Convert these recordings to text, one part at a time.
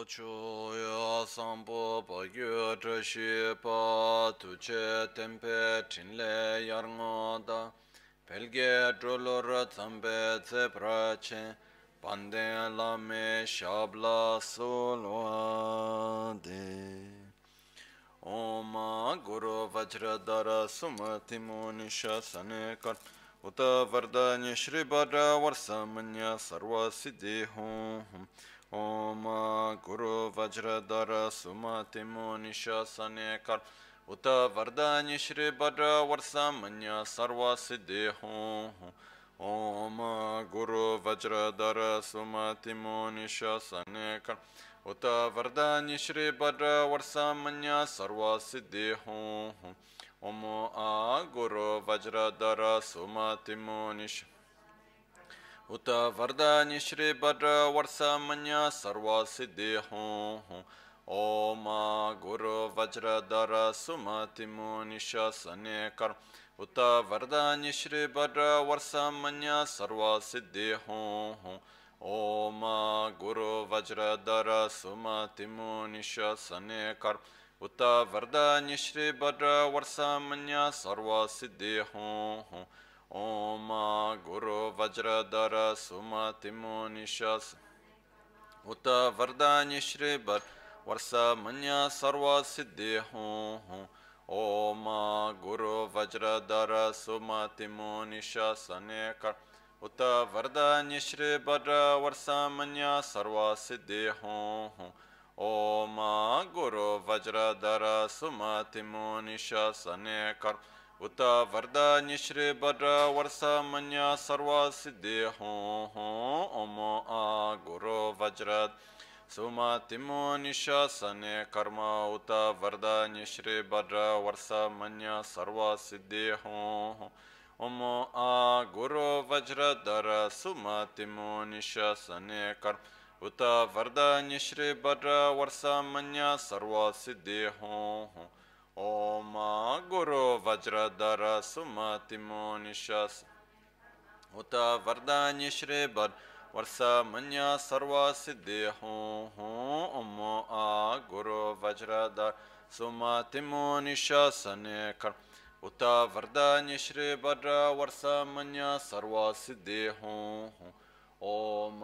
Ocho ya sampo pa gyu trashi pa tu che tempe chinle yar ngo da pelge drolor tsampe tse prache pande lame shabla solwa de Oma guru vajradara sumati munisha sanekar uta vardanya shri bhara varsamanya sarva siddhi Om Guru Vajradhara Sumati Munisha Sanekar Uta Vardanya Shri Bhadra Varsamanya Sarva Siddhi Hum Om Guru Vajradhara Sumati Munisha Sanekar उत वरदान्य श्री भद्र वर्षमन्य सर्व सिद्धि हूँ ओम आ गुरु वज्रधर सुमतिमो निश उत वरदान्य श्री भद्र वर्षमन्य सर्व सिद्धि हूँ ओम गुरु वज्र दर सुमतिमो निश सने कर। उत वरदान्य श्री भद्र वर्षमन्य सर्व सिद्धि हूँ ओम गुरु वज्रधर सुमतिमो निशा सने कर। उत वरदान्य श्री भद्र वर्षमन्य सर्व सिद्धि हूँ ओम गुरु वज्रधर सुमतिमो निशा उत वरदान्य श्री भद्र वर्षमन्य सर्व सिद्धि हूँ ओम गुरु वज्रधर सुमतिमो निशा सने कर उत वरदान्य श्री भद्र वर्षमन्य सर्व सिद्धि हूँ ओम गुरु वज्रधर सुमतिमो निशा सने कर उत वरदान्य श्री भद्र वर्षमन्य सर्व सिद्धि हूँ ओम आ गुरु वज्र सुमतिमो निशा सने कर्म उत वरदान्य श्री भद्र वर्षमन्य सर्व सिद्धि हूँ ओम आ गुरु वज्रधर सुमतिमो निशा सने कर उत वरदान्य श्री भद्र वर्षमन्य सर्व सिद्धि हूँ ओम गुरु वज्रधर सुमतिमो निशा उत वरदान्य श्री भद्र वर्षमन्य सर्व सिद्धि हूँ ओम आ गुरु वज्रधर सुमतिमो निशा सने कर उत वरदान्य श्री भद्र वर्षमन्य सर्व सिद्धि हूँ ओम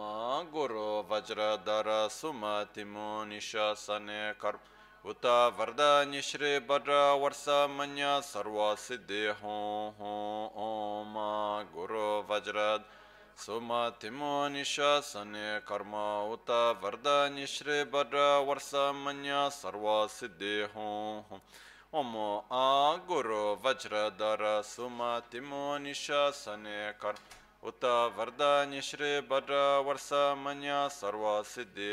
गुरु वज्रधर सुमतिमो निशा सने कर उत वरदान्य श्री भद्र वर्षमन्य सर्व सिद्धि हूँ ओम गुरु वज्र सुमतिमो निशा सने कर्म उत वरदान्य श्री भद्र वर्षमन्य सर्व सिद्धि हूँ ओम आ गुरु वज्रधर सुमतिमो निशा सने कर उत वरदान्य श्री भद्र वर्षमन्य सर्व सिद्धि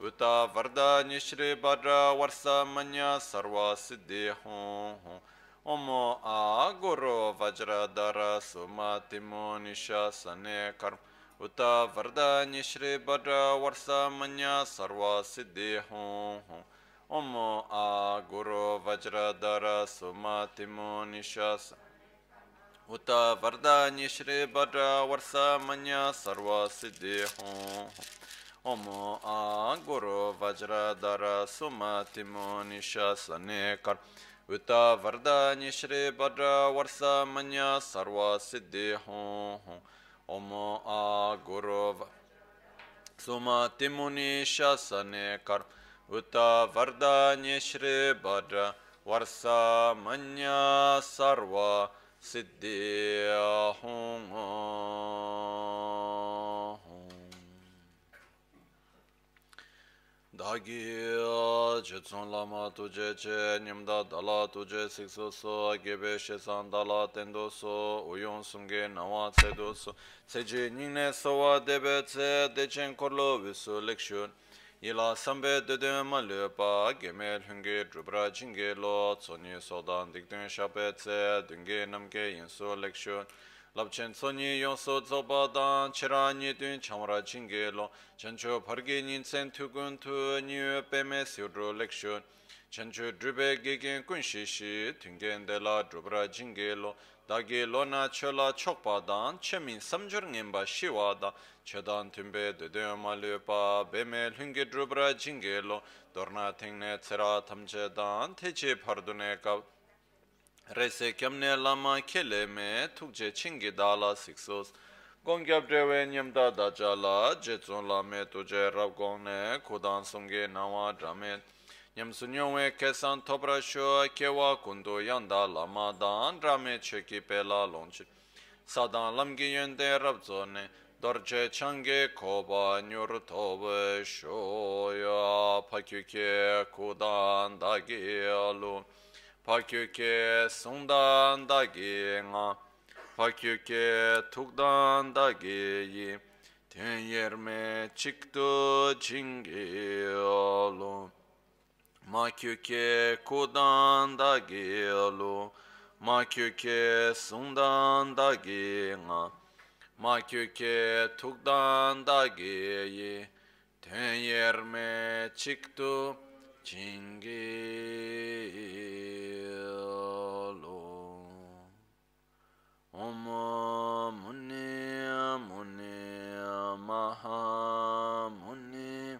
उत वरदान्य श्री भद्र वर्षमन्य सर्व सिद्धि हूँ ओम आ गुरु वज्रधर सुमतिमो निशा सने कर उत वरदान्य श्री भद्र वर्षमन्य सर्व सिद्धि हूँ ओम आ गुरु वज्रधर सुमतिमो निशा उत वरदान्य श्री भद्र वर्षमन्य सर्व सिद्धि हूँ Omo angoro vajradara sumatimo nishasanekar Uta varda nishri badra varsa manya sarva siddhi hon hon Omo angoro sumatimo nishasanekar Uta varda nishri badra varsa manya sarva siddhi hon hon dāgī chitsūn lāma tujē chē nyamdā dālā tujē sikso sō gēbē shēsān dālā tēndō sō uyōn sūngē nāwā tsē dō sō tsē jī nīngnē sōwā dēbē tsē dēchēn korlō visū lekshūn yīlā sāmbē dēdē mā lē pā gēmē lhūngē drupra jīngē lō tsō nī sōdān dikdēn shāpē tsē dūngē namkē yīnsō lekshūn labchen tsonyi yonso tsoba dan chira nyi dun chamra chingi lo. Chancho pargi nyin tsen tukun tu nyi peme siudro lekshun chancho drube gigin kun shishi tungen de la drubra chingi lo. Dagi lo na chola chokpa dan chemin samjur ngenpa shiwa da. Chedan tumbe dede ma pa beme lungi drubra chingi lo. Dorna tingne tsera tamche dan teche pardune kap rese kyamne lama kele me tukje chingi dala siksos. Gongyab dewe nyamda da jala jetson lame tuje rab gongne kudan sumge nawa drame. Nyam sunyongwe kesan topra sho kewa kundu yanda lama dan drame cheki pela lonchi sadan lamgi yende rab zone dorje change koba nyur tobe shoya pakyuke kudan dagi alu. Pakyuke sungdan da gi nga, Pakyuke tukdan da gi yi, Ten yerme çıktı cingi olu. Makyuke kudan da gi olu, Makyuke sungdan da gi nga, Makyuke tukdan da gi yi, Ten yerme çıktı cingi Om Muni Muni Maha Muni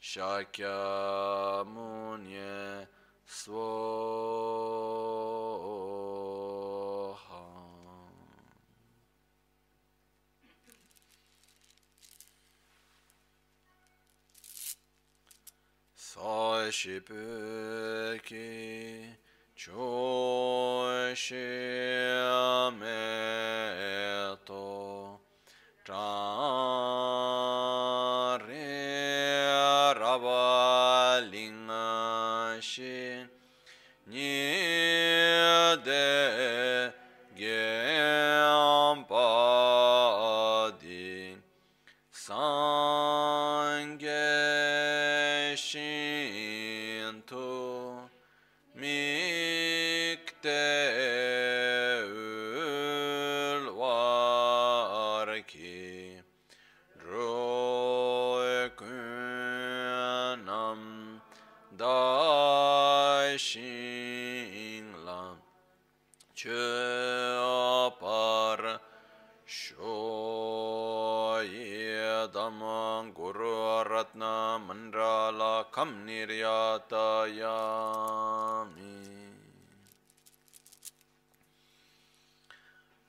Shakya Muni Swaha Sashipeki Choshiameto Tare Niryatayami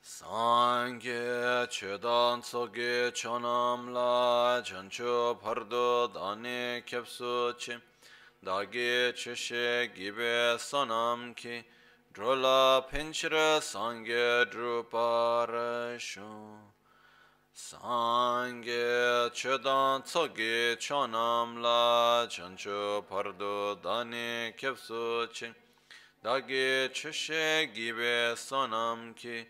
Sangye Chedan Tsoge Chonam La Chancho Pardo Dane Kyapsu Chim Dage Cheshe Gibe Sonam Ki Drola Pinchira Sangye Druparashu Sangye Chedan Tsoge Chonam La Chancho Pardo Dane Kyapsu Chim Dage Cheshe Gibe Sonam Ki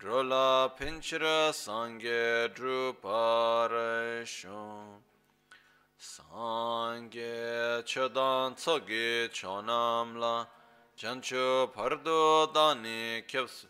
Drola Pinchira Sangye Druparashu Sangye Chedan Tsoge Chonam La Chancho Pardo Dani Kyapsu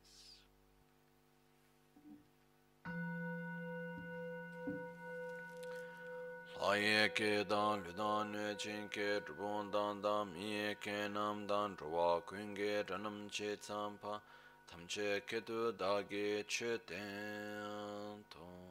Lāye kē dāng lū dāng nē chīng kē trūpōng dāng dāng mīye kē nām dāng trūwā kuñ kē rānam chē tsāṁ pā tam chē kē tu dā kē chē tēng tōng.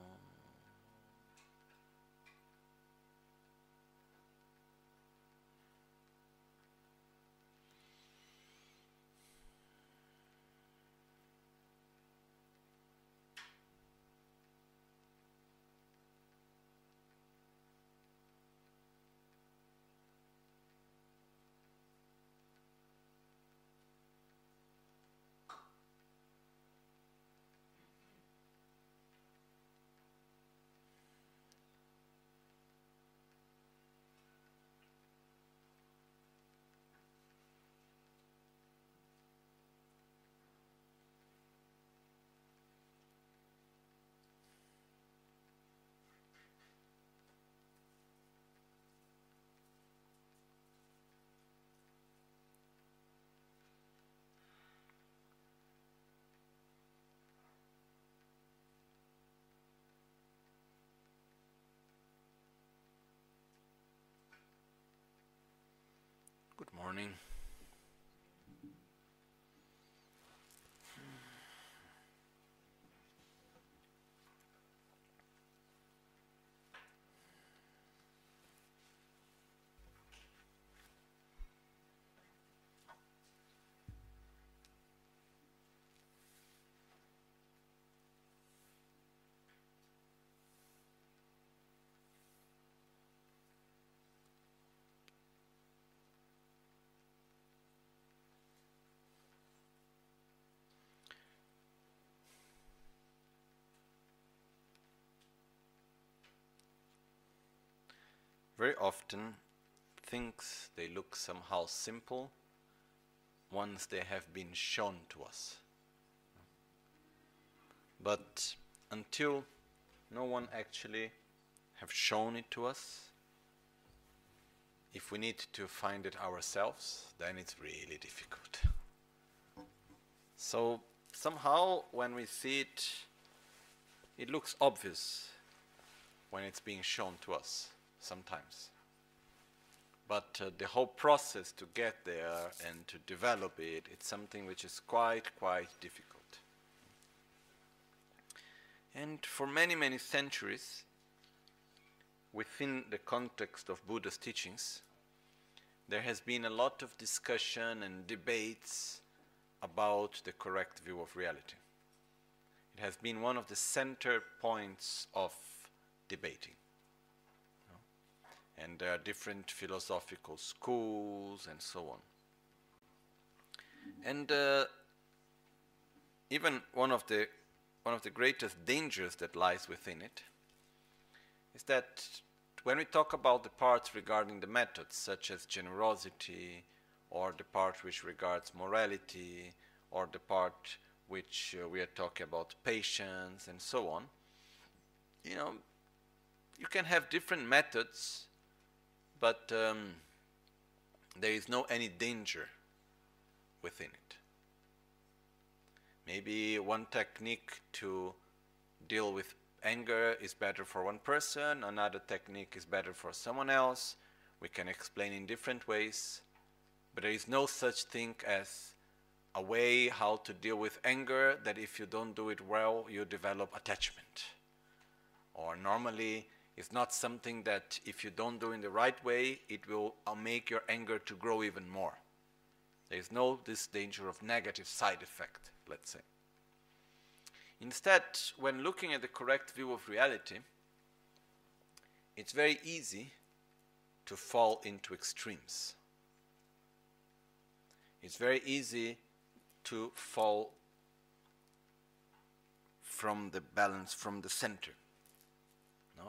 Morning. Very often, things they look somehow simple once they have been shown to us. But until no one actually have shown it to us, if we need to find it ourselves, then it's really difficult. So somehow when we see it, it looks obvious when it's being shown to us sometimes. But uh, the whole process to get there and to develop it, it's something which is quite, quite difficult. And for many, many centuries, within the context of Buddha's teachings, there has been a lot of discussion and debates about the correct view of reality. It has been one of the center points of debating and there are different philosophical schools and so on. And uh, even one of the one of the greatest dangers that lies within it is that when we talk about the parts regarding the methods, such as generosity, or the part which regards morality, or the part which uh, we are talking about patience and so on, you know, you can have different methods but um, there is no any danger within it. Maybe one technique to deal with anger is better for one person, another technique is better for someone else. We can explain in different ways, but there is no such thing as a way how to deal with anger that if you don't do it well, you develop attachment. Or normally, it's not something that if you don't do in the right way, it will uh, make your anger to grow even more. There is no this danger of negative side effect, let's say. Instead, when looking at the correct view of reality, it's very easy to fall into extremes. It's very easy to fall from the balance, from the center?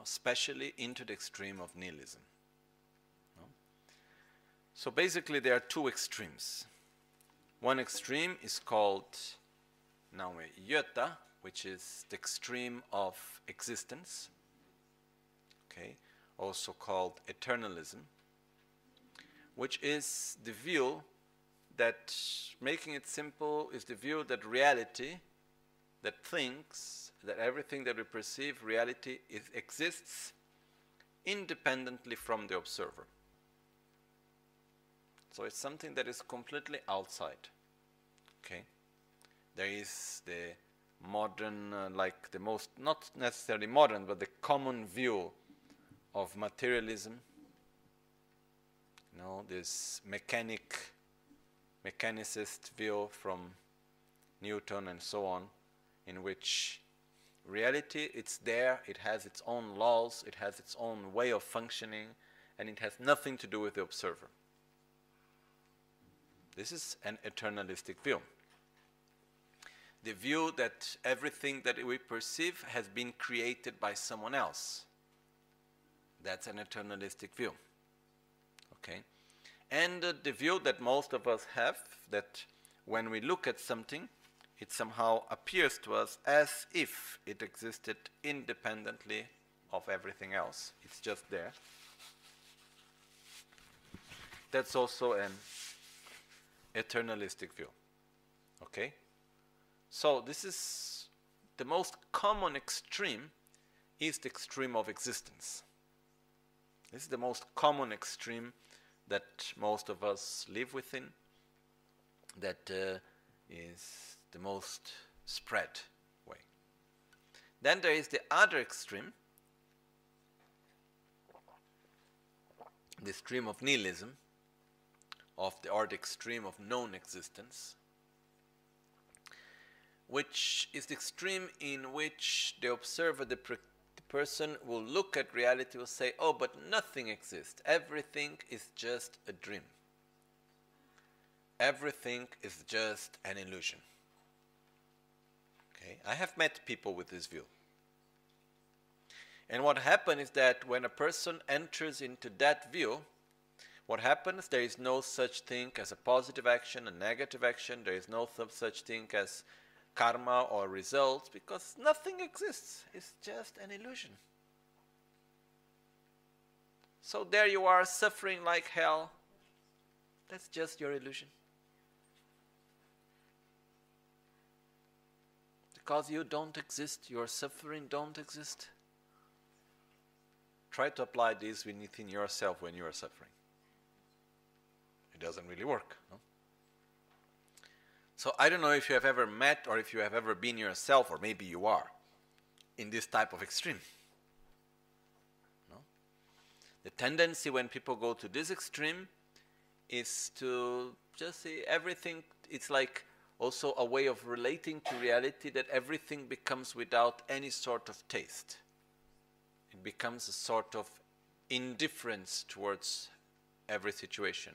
Especially into the extreme of nihilism. No? So basically, there are two extremes. One extreme is called now Yöta, which is the extreme of existence, okay, also called eternalism, which is the view that, making it simple, is the view that reality, that things that everything that we perceive, reality, is, exists independently from the observer. So it's something that is completely outside. Okay? There is the modern, uh, like the most, not necessarily modern, but the common view of materialism. You know, this mechanic, mechanicist view from Newton and so on, in which reality, it's there, it has its own laws, it has its own way of functioning, and it has nothing to do with the observer. This is an eternalistic view. The view that everything that we perceive has been created by someone else. That's an eternalistic view. Okay? And uh, the view that most of us have that when we look at something, it somehow appears to us as if it existed independently of everything else. It's just there. That's also an eternalistic view. Okay? So this is the most common extreme is the extreme of existence. This is the most common extreme that most of us live within that uh, is the most spread way. Then there is the other extreme, the stream of nihilism, of the or extreme of non-existence, which is the extreme in which the observer, the, the person will look at reality, will say, "Oh, but nothing exists. Everything is just a dream." everything is just an illusion. Okay, I have met people with this view. And what happens is that when a person enters into that view, what happens? There is no such thing as a positive action, a negative action. There is no such thing as karma or results because nothing exists. It's just an illusion. So there you are suffering like hell. That's just your illusion. Because you don't exist, your suffering don't exist. Try to apply this within yourself when you are suffering. It doesn't really work. No? So I don't know if you have ever met or if you have ever been yourself, or maybe you are, in this type of extreme. No? The tendency when people go to this extreme is to just see everything, it's like also a way of relating to reality that everything becomes without any sort of taste. It becomes a sort of indifference towards every situation.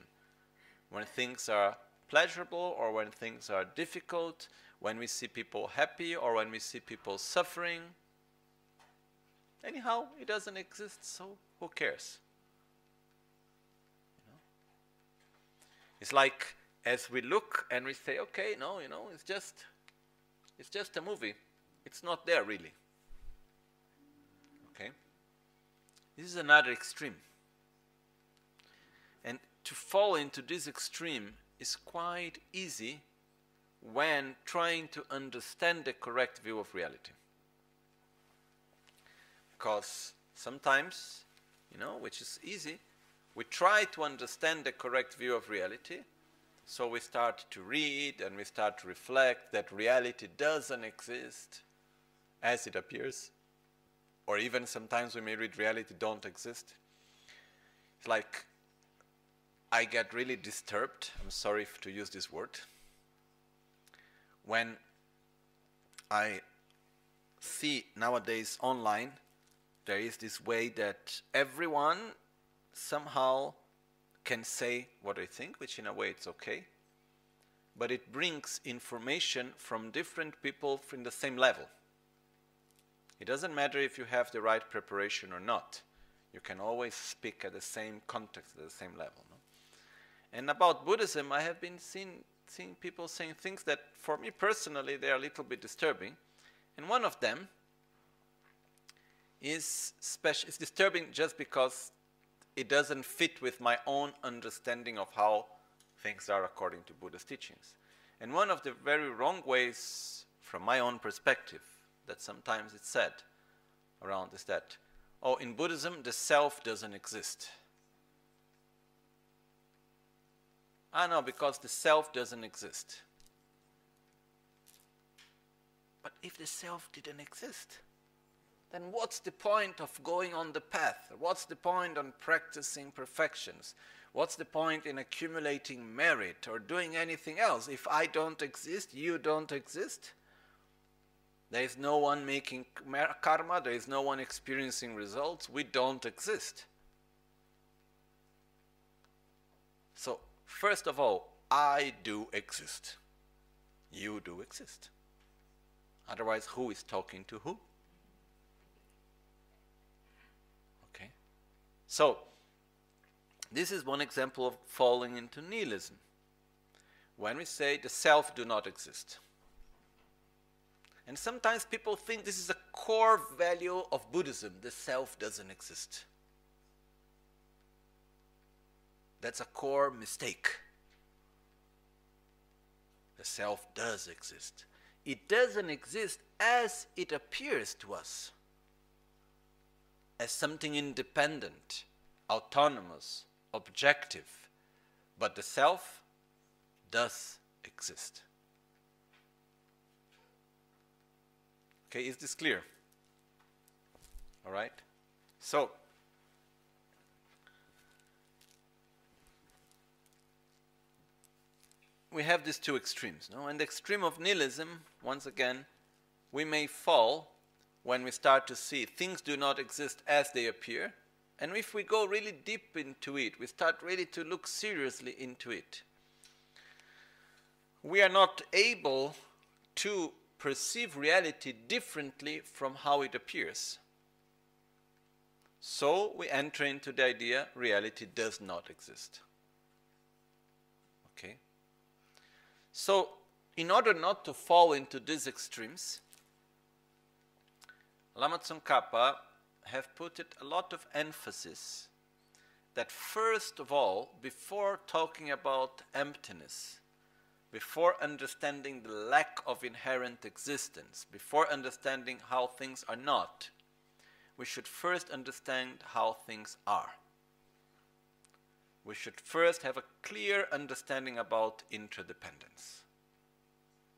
When things are pleasurable or when things are difficult, when we see people happy or when we see people suffering. Anyhow, it doesn't exist, so who cares? You know? It's like as we look and we say, okay, no, you know, it's just, it's just a movie. It's not there really. Okay? This is another extreme. And to fall into this extreme is quite easy when trying to understand the correct view of reality. Because sometimes, you know, which is easy, we try to understand the correct view of reality so we start to read and we start to reflect that reality doesn't exist as it appears. Or even sometimes we may read reality don't exist. It's like I get really disturbed, I'm sorry to use this word, when I see nowadays online there is this way that everyone somehow can say what I think, which in a way it's okay, but it brings information from different people from the same level. It doesn't matter if you have the right preparation or not. You can always speak at the same context, at the same level. No? And about Buddhism, I have been seeing, people saying things that, for me personally, they are a little bit disturbing. And one of them is. It's disturbing just because it doesn't fit with my own understanding of how things are according to Buddha's teachings. And one of the very wrong ways, from my own perspective, that sometimes it's said around is that, oh, in Buddhism, the self doesn't exist. Ah, I know because the self doesn't exist. But if the self didn't exist, then what's the point of going on the path? What's the point on practicing perfections? What's the point in accumulating merit or doing anything else? If I don't exist, you don't exist. There is no one making karma, there is no one experiencing results, we don't exist. So, first of all, I do exist. You do exist. Otherwise, who is talking to who? So, this is one example of falling into nihilism. When we say the self do not exist. And sometimes people think this is a core value of Buddhism, the self doesn't exist. That's a core mistake. The self does exist. It doesn't exist as it appears to us as something independent, autonomous, objective, But the self does exist. Okay, is this clear? All right? So, we have these two extremes. No? And the extreme of nihilism, once again, we may fall when we start to see things do not exist as they appear. And if we go really deep into it, we start really to look seriously into it, we are not able to perceive reality differently from how it appears. So we enter into the idea reality does not exist. Okay? So, in order not to fall into these extremes, Lama Tsongkhapa have put it a lot of emphasis that first of all, before talking about emptiness, before understanding the lack of inherent existence, before understanding how things are not, we should first understand how things are. We should first have a clear understanding about interdependence.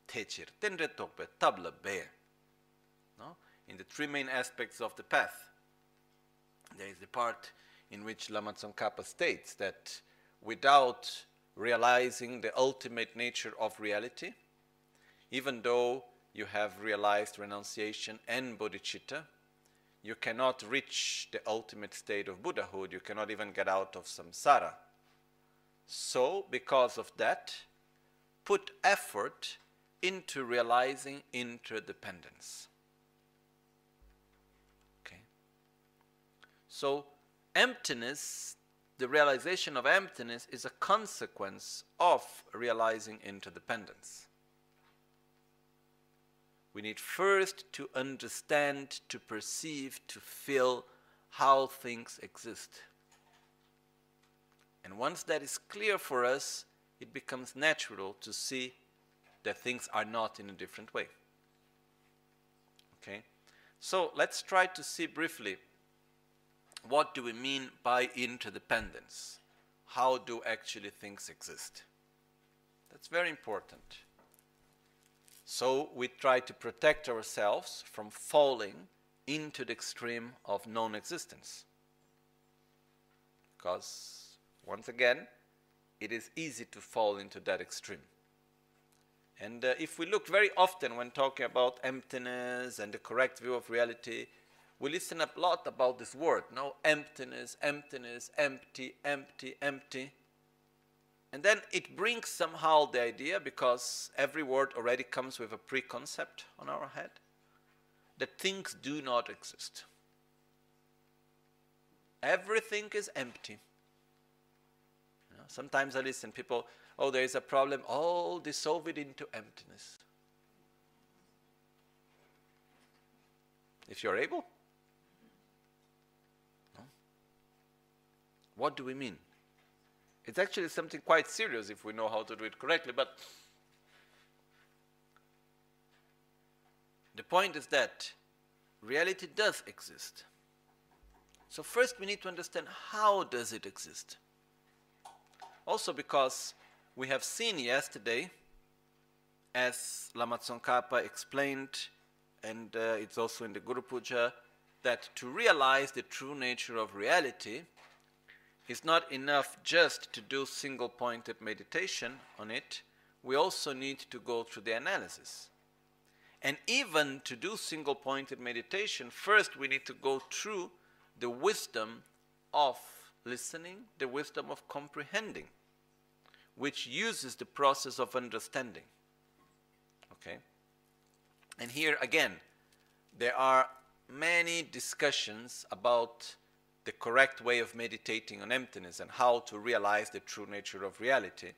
Tabla be. In the three main aspects of the path, there is the part in which Lama Tsongkhapa states that without realizing the ultimate nature of reality, even though you have realized renunciation and bodhicitta, you cannot reach the ultimate state of Buddhahood. You cannot even get out of samsara. So, because of that, put effort into realizing interdependence. So, emptiness, the realization of emptiness, is a consequence of realizing interdependence. We need first to understand, to perceive, to feel how things exist. And once that is clear for us, it becomes natural to see that things are not in a different way. Okay? So let's try to see briefly what do we mean by interdependence? How do actually things exist? That's very important. So we try to protect ourselves from falling into the extreme of non existence. Because, once again, it is easy to fall into that extreme. And uh, if we look very often when talking about emptiness and the correct view of reality, we listen a lot about this word, no? Emptiness, emptiness, empty, empty, empty. And then it brings somehow the idea, because every word already comes with a preconcept on our head, that things do not exist. Everything is empty. You know, sometimes I listen, people, oh, there is a problem, oh, dissolve it into emptiness. If you're able. What do we mean? It's actually something quite serious if we know how to do it correctly, but the point is that reality does exist. So first we need to understand how does it exist. Also because we have seen yesterday, as Lama Tsongkhapa explained, and uh, it's also in the Guru Puja, that to realize the true nature of reality, it's not enough just to do single pointed meditation on it, we also need to go through the analysis. And even to do single pointed meditation, first we need to go through the wisdom of listening, the wisdom of comprehending, which uses the process of understanding. Okay? And here again, there are many discussions about the correct way of meditating on emptiness and how to realize the true nature of reality.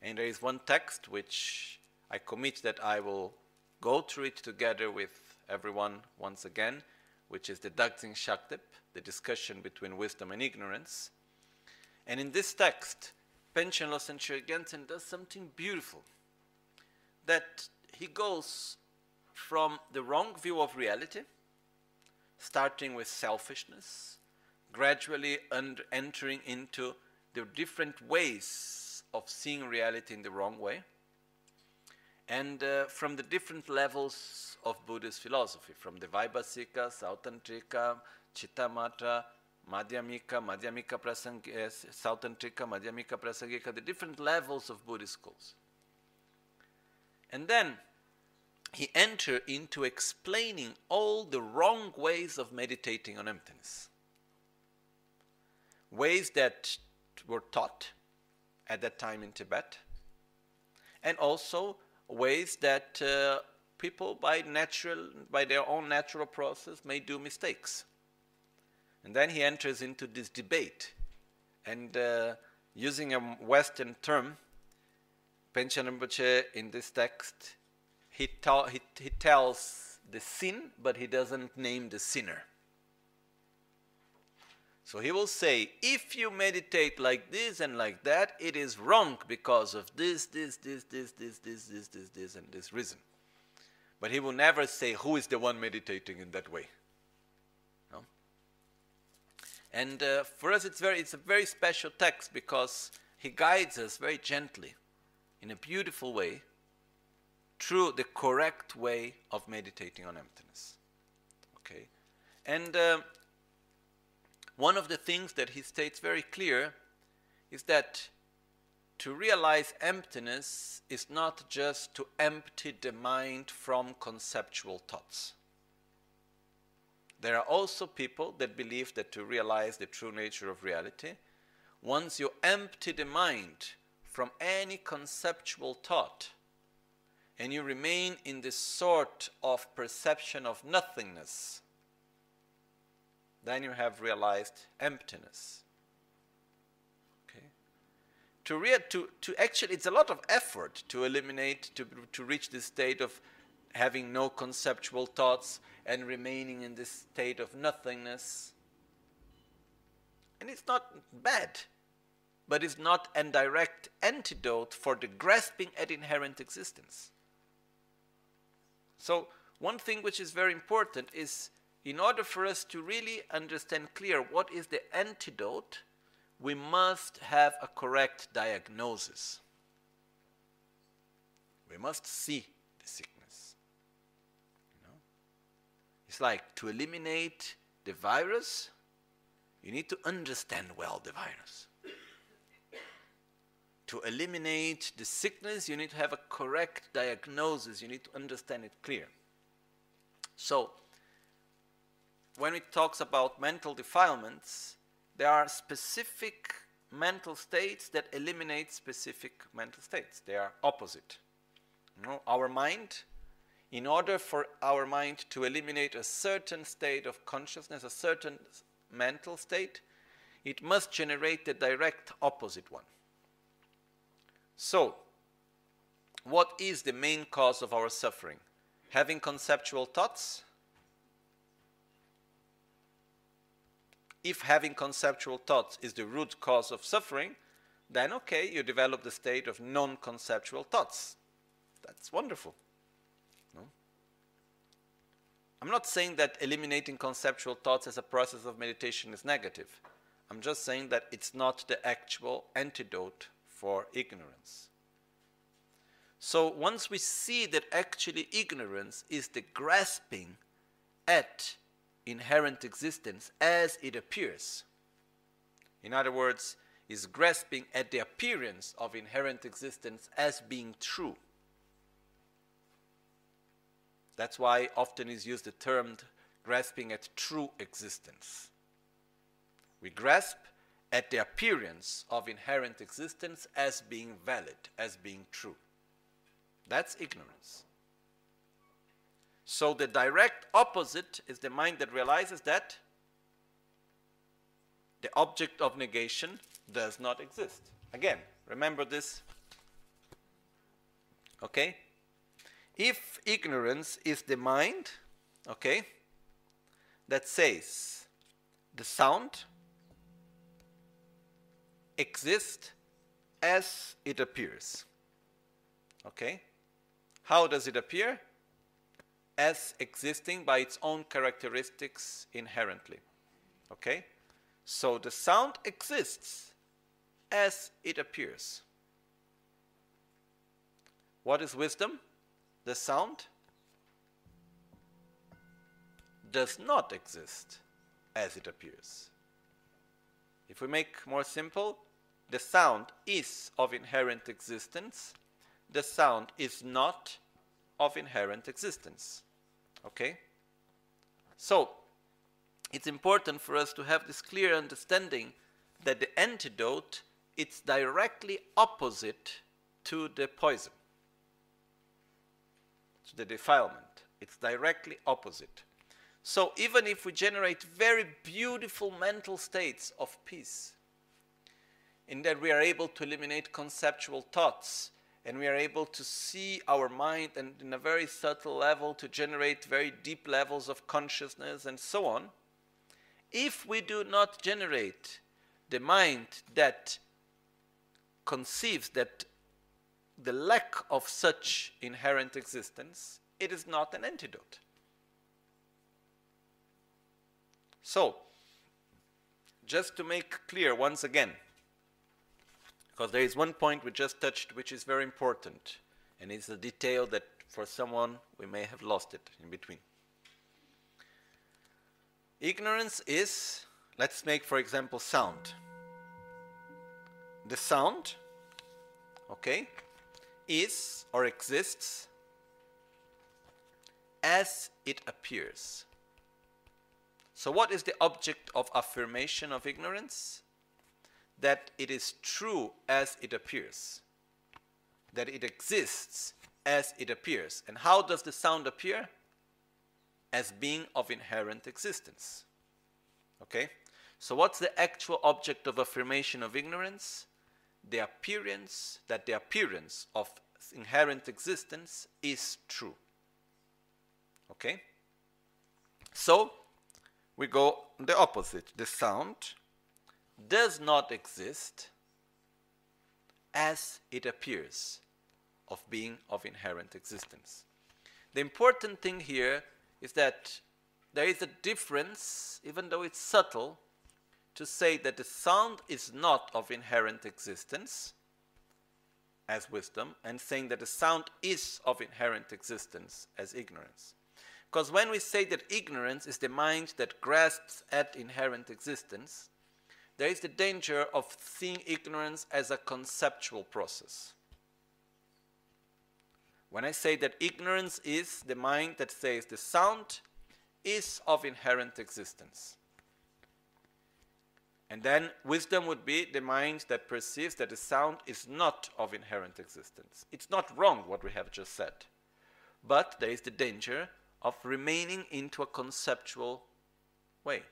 And there is one text which I commit that I will go through it together with everyone once again, which is the Dagzing Shaktep, the discussion between wisdom and ignorance. And in this text, Panchen Losang Gyaltsen does something beautiful. That he goes from the wrong view of reality, starting with selfishness, gradually entering into the different ways of seeing reality in the wrong way. And uh, from the different levels of Buddhist philosophy, from the Vaibhasika, Sautrantika, Chittamatra, Madhyamika, Madhyamika Prasangika, uh, Sautrantika, Madhyamika Prasangika, the different levels of Buddhist schools. And then he entered into explaining all the wrong ways of meditating on emptiness. Ways that were taught at that time in Tibet, and also ways that uh, people by natural by their own natural process may do mistakes. And then he enters into this debate, and uh, using a Western term, Panchen Rinpoche in this text, he, ta- he, he tells the sin, but he doesn't name the sinner. So he will say, if you meditate like this and like that, it is wrong because of this, this, this, this, this, this, this, this, this, and this reason. But he will never say who is the one meditating in that way. No? And uh, for us, it's, very, it's a very special text because he guides us very gently, in a beautiful way, through the correct way of meditating on emptiness. Okay? And uh, one of the things that he states very clear is that to realize emptiness is not just to empty the mind from conceptual thoughts. There are also people that believe that to realize the true nature of reality, once you empty the mind from any conceptual thought and you remain in this sort of perception of nothingness, then you have realized emptiness. Okay? To, rea- to, to actually, it's a lot of effort to eliminate, to, to reach this state of having no conceptual thoughts and remaining in this state of nothingness. And it's not bad, but it's not a direct antidote for the grasping at inherent existence. So, one thing which is very important is in order for us to really understand clear what is the antidote, we must have a correct diagnosis. We must see the sickness. You know? It's like to eliminate the virus, you need to understand well the virus. To eliminate the sickness, you need to have a correct diagnosis, you need to understand it clear. So, when it talks about mental defilements, there are specific mental states that eliminate specific mental states. They are opposite. You know, our mind, in order for our mind to eliminate a certain state of consciousness, a certain mental state, it must generate the direct opposite one. So, what is the main cause of our suffering? Having conceptual thoughts? If having conceptual thoughts is the root cause of suffering, then okay, you develop the state of non conceptual thoughts. That's wonderful. No? I'm not saying that eliminating conceptual thoughts as a process of meditation is negative. I'm just saying that it's not the actual antidote for ignorance. So once we see that actually ignorance is the grasping at inherent existence as it appears. In other words, is grasping at the appearance of inherent existence as being true. That's why often is used the term grasping at true existence. We grasp at the appearance of inherent existence as being valid, as being true. That's ignorance. So the direct opposite is the mind that realizes that the object of negation does not exist. Again, remember this. Okay? If ignorance is the mind, okay, that says the sound exists as it appears. Okay? How does it appear? As existing by its own characteristics inherently. Okay? So the sound exists as it appears. What is wisdom? The sound does not exist as it appears. If we make more simple, the sound is of inherent existence, the sound is not of inherent existence. Okay? So, it's important for us to have this clear understanding that the antidote it's directly opposite to the poison, to the defilement. It's directly opposite. So even if we generate very beautiful mental states of peace, in that we are able to eliminate conceptual thoughts, and we are able to see our mind and in a very subtle level to generate very deep levels of consciousness and so on, if we do not generate the mind that conceives that the lack of such inherent existence, it is not an antidote. So, just to make clear once again, because there is one point we just touched which is very important, and it's a detail that for someone we may have lost it in between. Ignorance is, let's make for example sound. The sound, okay, is or exists as it appears. So, what is the object of affirmation of ignorance? That it is true as it appears, that it exists as it appears. And how does the sound appear? As being of inherent existence. Okay? So, what's the actual object of affirmation of ignorance? The appearance, that the appearance of inherent existence is true. Okay? So, we go the opposite. The sound does not exist as it appears of being of inherent existence. The important thing here is that there is a difference, even though it's subtle, to say that the sound is not of inherent existence as wisdom, and saying that the sound is of inherent existence as ignorance. Because when we say that ignorance is the mind that grasps at inherent existence, there is the danger of seeing ignorance as a conceptual process. When I say that ignorance is the mind that says the sound is of inherent existence. And then wisdom would be the mind that perceives that the sound is not of inherent existence. It's not wrong what we have just said. But there is the danger of remaining into a conceptual way.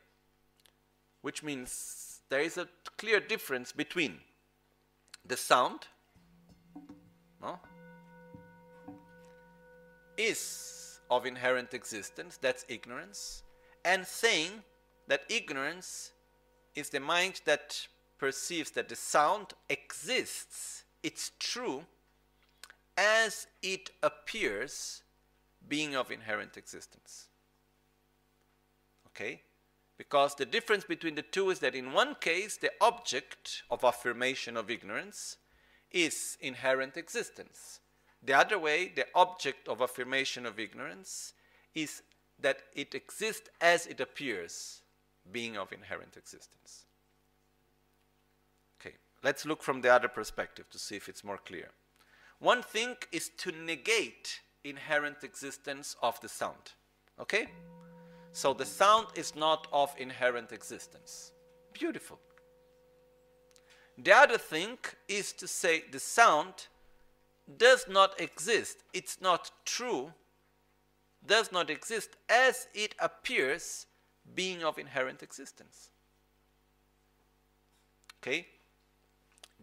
Which means there is a clear difference between the sound no, is of inherent existence, that's ignorance, and saying that ignorance is the mind that perceives that the sound exists, it's true, as it appears being of inherent existence. Okay? Because the difference between the two is that in one case, the object of affirmation of ignorance is inherent existence. The other way, the object of affirmation of ignorance is that it exists as it appears, being of inherent existence. Okay, let's look from the other perspective to see if it's more clear. One thing is to negate inherent existence of the sound. Okay? So the sound is not of inherent existence. Beautiful. The other thing is to say the sound does not exist. It's not true. Does not exist as it appears being of inherent existence. Okay?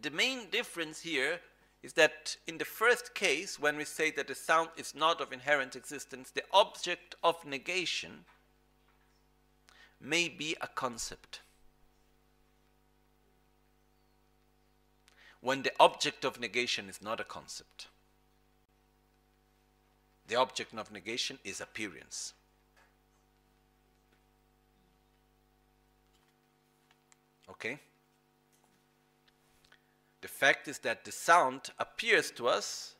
The main difference here is that in the first case, when we say that the sound is not of inherent existence, the object of negation may be a concept. When the object of negation is not a concept, the object of negation is appearance. Okay? The fact is that the sound appears to us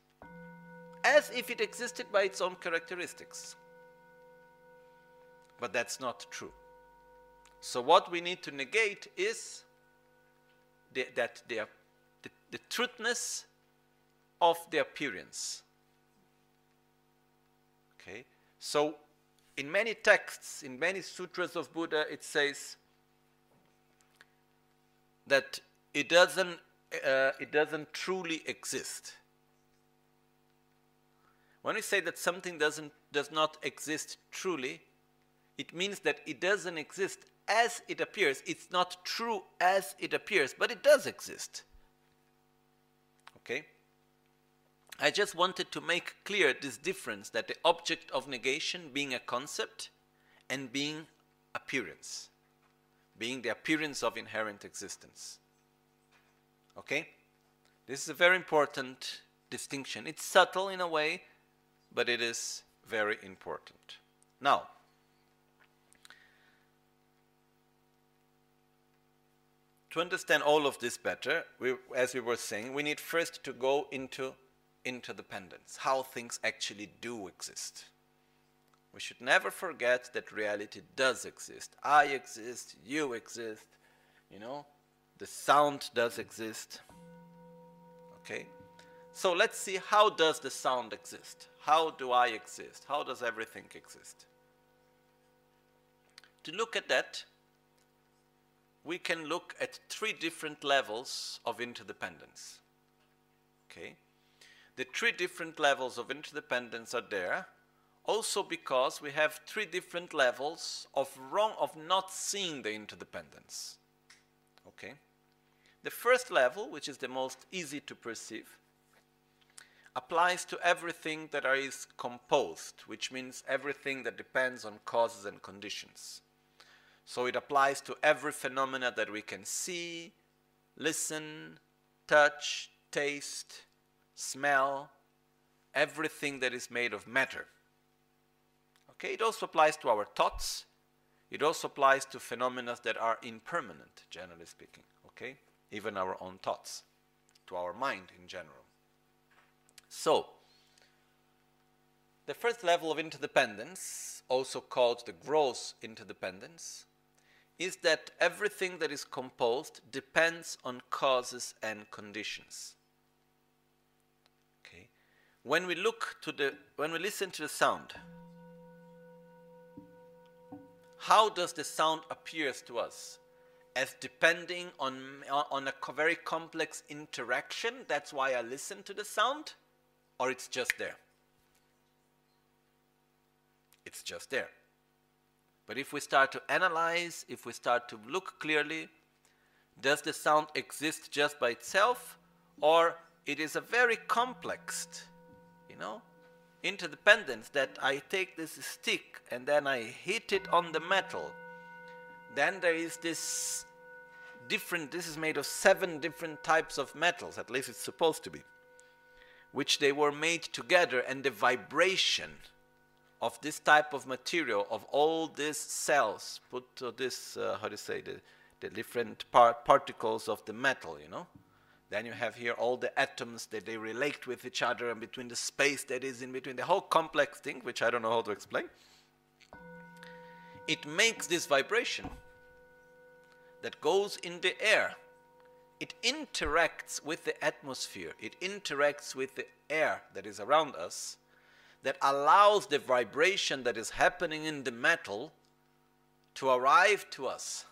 as if it existed by its own characteristics. But that's not true. So, what we need to negate is the, that the, the, the truthness of the appearance. Okay? So, in many texts, in many sutras of Buddha, it says that it doesn't, uh, it doesn't truly exist. When we say that something doesn't, does not exist truly, it means that it doesn't exist as it appears. It's not true as it appears, but it does exist. Okay? I just wanted to make clear this difference that the object of negation being a concept and being appearance, being the appearance of inherent existence. Okay? This is a very important distinction. It's subtle in a way, but it is very important. Now, to understand all of this better, we, as we were saying, we need first to go into interdependence, how things actually do exist. We should never forget that reality does exist. I exist, you exist, you know, the sound does exist. Okay? So let's see how does the sound exist? How do I exist? How does everything exist? To look at that, we can look at three different levels of interdependence. Okay? The three different levels of interdependence are there also because we have three different levels of wrong of not seeing the interdependence. Okay? The first level, which is the most easy to perceive, applies to everything that is composed, which means everything that depends on causes and conditions. So it applies to every phenomena that we can see, listen, touch, taste, smell, everything that is made of matter. Okay, it also applies to our thoughts. It also applies to phenomena that are impermanent, generally speaking. Okay, even our own thoughts, to our mind in general. So, the first level of interdependence, also called the gross interdependence, is that everything that is composed depends on causes and conditions. Okay? When we look to the when we listen to the sound, how does the sound appears to us? As depending on, on a very complex interaction, that's why I listen to the sound, or it's just there? It's just there. But if we start to analyze, if we start to look clearly, does the sound exist just by itself or it is a very complex, you know, interdependence that I take this stick and then I hit it on the metal. Then there is this different, this is made of seven different types of metals, at least it's supposed to be, which they were made together and the vibration of this type of material, of all these cells, put to this, uh, how do you say, the, the different part, particles of the metal, you know? Then you have here all the atoms that they relate with each other and between the space that is in between, the whole complex thing, which I don't know how to explain. It makes this vibration that goes in the air. It interacts with the atmosphere, it interacts with the air that is around us that allows the vibration that is happening in the metal to arrive to us,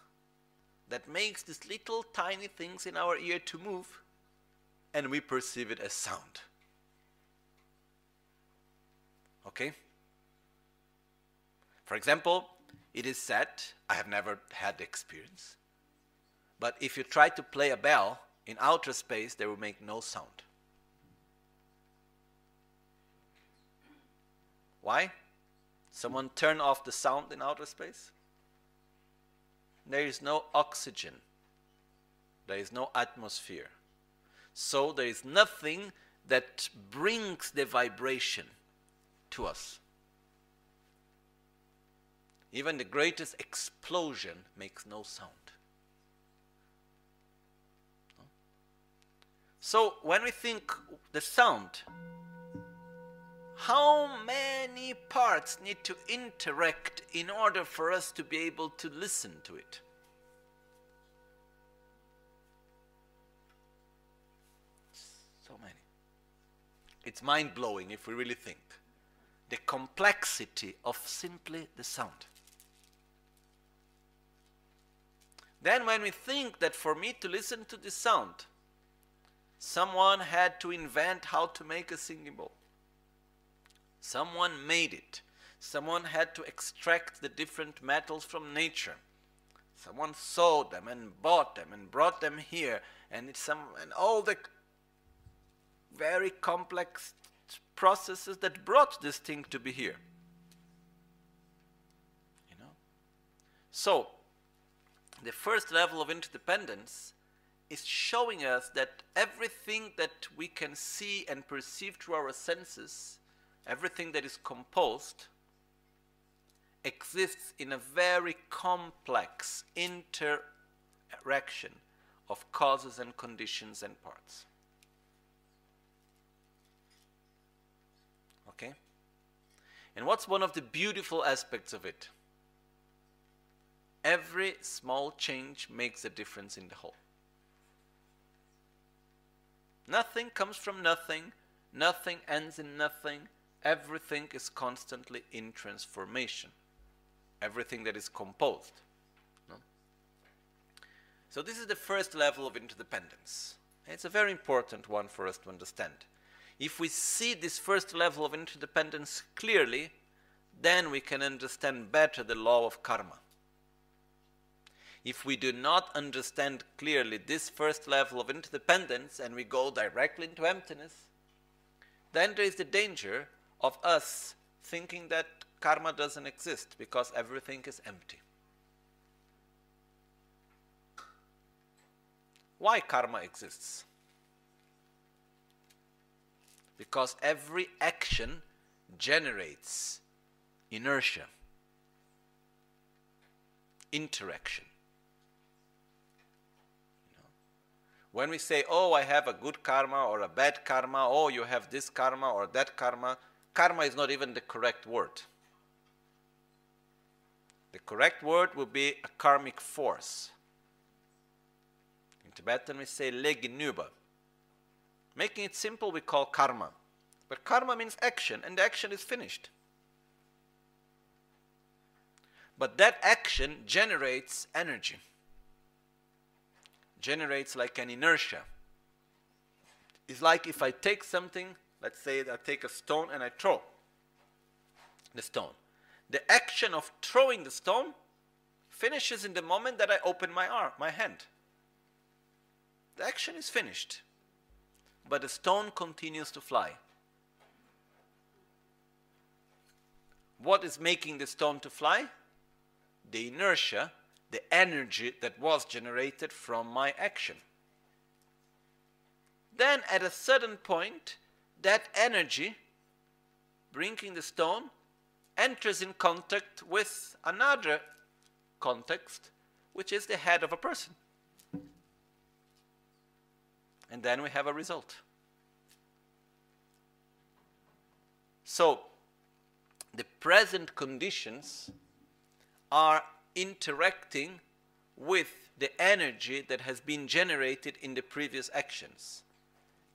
that makes these little tiny things in our ear to move, and we perceive it as sound. Okay? For example, it is said, I have never had the experience, but if you try to play a bell in outer space, they will make no sound. Why? Someone turn off the sound in outer space? There is no oxygen. There is no atmosphere. So there is nothing that brings the vibration to us. Even the greatest explosion makes no sound. So when we think the sound, how many parts need to interact in order for us to be able to listen to it? So many. It's mind blowing if we really think. The complexity of simply the sound. Then, when we think that for me to listen to the sound, someone had to invent how to make a singing bowl. Someone made it. Someone had to extract the different metals from nature. Someone sold them and bought them and brought them here, and it's some and all the very complex processes that brought this thing to be here. You know? So the first level of interdependence is showing us that everything that we can see and perceive through our senses, everything that is composed, exists in a very complex interaction of causes and conditions and parts. Okay? And what's one of the beautiful aspects of it? Every small change makes a difference in the whole. Nothing comes from nothing, nothing ends in nothing, everything is constantly in transformation. Everything that is composed. No? So, this is the first level of interdependence. It's a very important one for us to understand. If we see this first level of interdependence clearly, then we can understand better the law of karma if we do not understand clearly this first level of interdependence and we go directly into emptiness, then there is the danger of us thinking that karma doesn't exist because everything is empty. Why karma exists? Because every action generates inertia, interaction. When we say, oh, I have a good karma or a bad karma, oh, you have this karma or that karma, karma is not even the correct word. The correct word would be a karmic force. In Tibetan, we say leginuba. Making it simple, we call karma. But karma means action, and the action is finished. But that action generates energy generates like an inertia. It's like if I take something, let's say that I take a stone and I throw the stone. The action of throwing the stone finishes in the moment that I open my arm, my hand. The action is finished, but the stone continues to fly. What is making the stone to fly? The inertia the energy that was generated from my action. Then, at a certain point, that energy, bringing the stone, enters in contact with another context, which is the head of a person. And then we have a result. So, the present conditions are interacting with the energy that has been generated in the previous actions.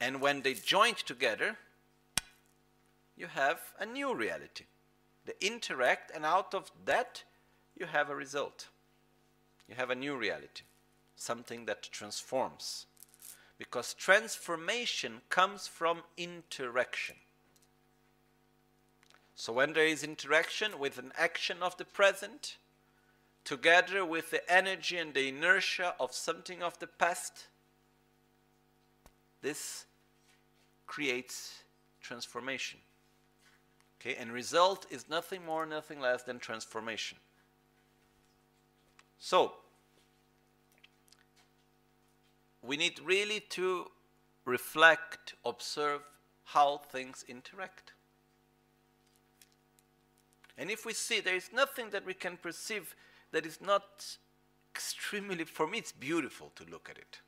And when they join together, you have a new reality. They interact, and out of that, you have a result. You have a new reality, something that transforms. Because transformation comes from interaction. So when there is interaction with an action of the present, together with the energy and the inertia of something of the past, this creates transformation. Okay, and result is nothing more, nothing less than transformation. So, we need really to reflect, observe how things interact. And if we see there is nothing that we can perceive that is not extremely, for me, it's beautiful to look at it.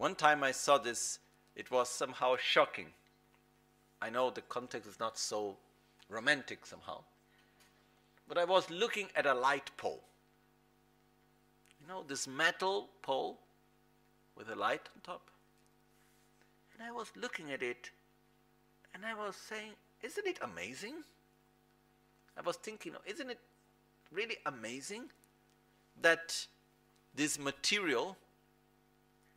One time I saw this, it was somehow shocking. I know the context is not so romantic somehow. But I was looking at a light pole. You know, this metal pole with a light on top. And I was looking at it and I was saying, isn't it amazing? I was thinking, isn't it really amazing that this material,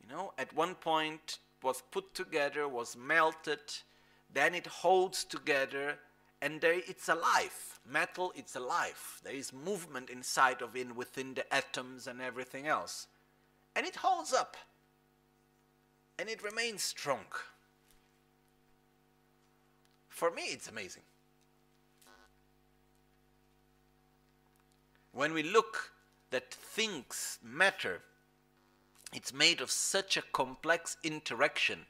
you know, at one point was put together, was melted, then it holds together, and there it's alive. Metal, it's alive. There is movement inside of it within the atoms and everything else. And it holds up. And it remains strong. For me, it's amazing. When we look that things matter, it's made of such a complex interaction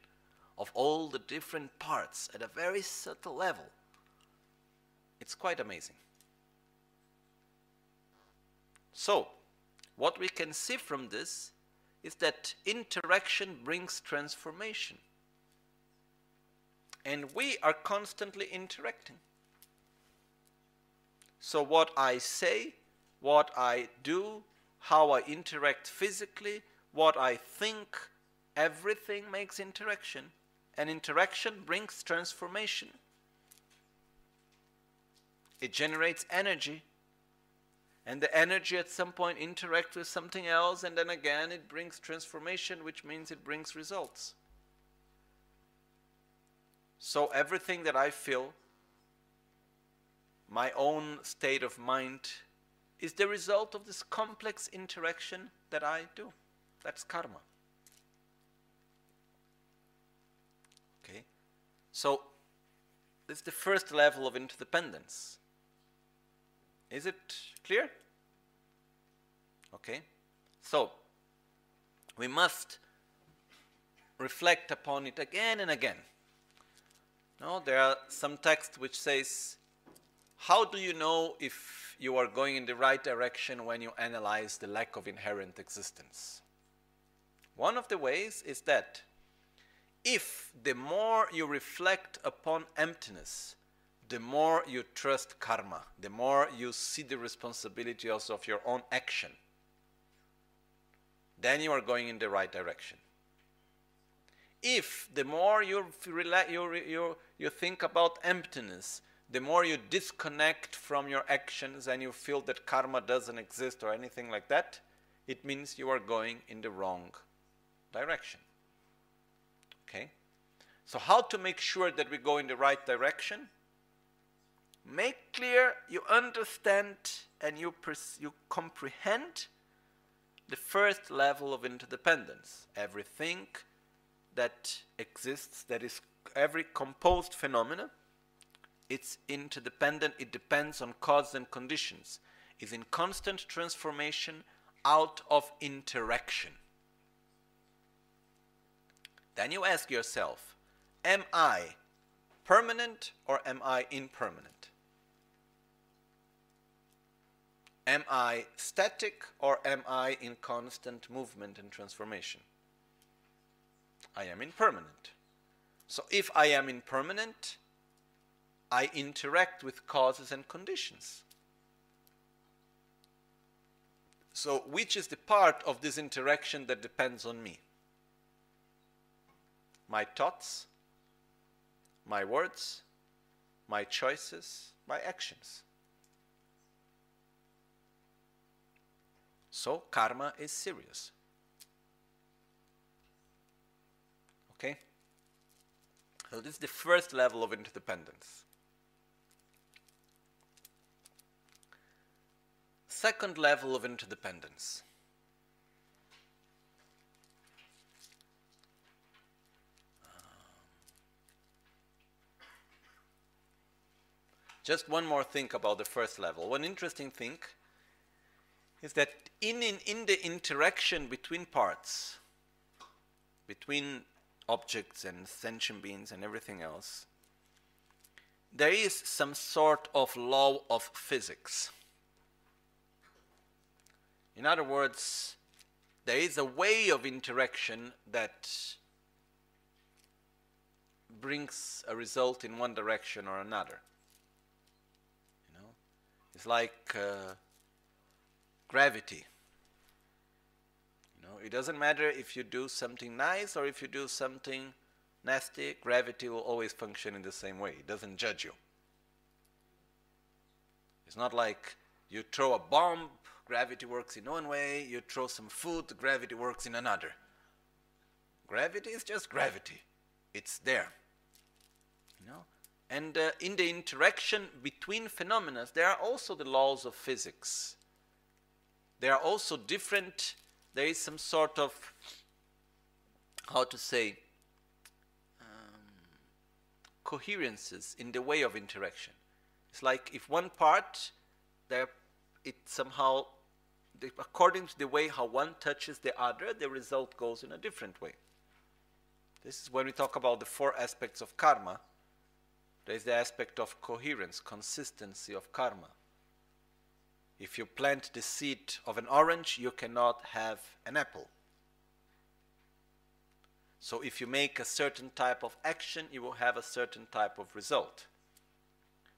of all the different parts at a very subtle level. It's quite amazing. So, what we can see from this is that interaction brings transformation. And we are constantly interacting. So, what I say, what I do, how I interact physically, what I think, everything makes interaction. And interaction brings transformation. It generates energy. And the energy at some point interacts with something else, and then again it brings transformation, which means it brings results. So everything that I feel, my own state of mind, is the result of this complex interaction that I do. That's karma. Okay? So, this is the first level of interdependence. Is it clear? Okay? So, we must reflect upon it again and again. No, there are some texts which says, how do you know if you are going in the right direction when you analyze the lack of inherent existence? One of the ways is that if the more you reflect upon emptiness, the more you trust karma, the more you see the responsibility also of your own action, then you are going in the right direction. If the more you, you, you, you think about emptiness, the more you disconnect from your actions and you feel that karma doesn't exist or anything like that, it means you are going in the wrong direction. Okay? So, how to make sure that we go in the right direction? Make clear you understand and you, you comprehend the first level of interdependence. Everything that exists, that is every composed phenomena, it's interdependent, it depends on cause and conditions, is in constant transformation out of interaction. Then you ask yourself, am I permanent or am I impermanent? Am I static or am I in constant movement and transformation? I am impermanent. So if I am impermanent, I interact with causes and conditions. So which is the part of this interaction that depends on me? My thoughts, my words, my choices, my actions. So karma is serious. Okay? So this is the first level of interdependence. Second level of interdependence. Just one more thing about the first level. One interesting thing is that in, in, in the interaction between parts, between objects and sentient beings and everything else, there is some sort of law of physics. In other words, there is a way of interaction that brings a result in one direction or another. It's like uh, gravity. You know, it doesn't matter if you do something nice or if you do something nasty. Gravity will always function in the same way. It doesn't judge you. It's not like you throw a bomb, gravity works in one way. You throw some food, gravity works in another. Gravity is just gravity. It's there. You know? And uh, in the interaction between phenomena, there are also the laws of physics. There are also different, there is some sort of, how to say, um, coherences in the way of interaction. It's like if one part, there, it somehow, according to the way how one touches the other, the result goes in a different way. This is when we talk about the four aspects of karma. There is the aspect of coherence, consistency of karma. If you plant the seed of an orange, you cannot have an apple. So if you make a certain type of action, you will have a certain type of result.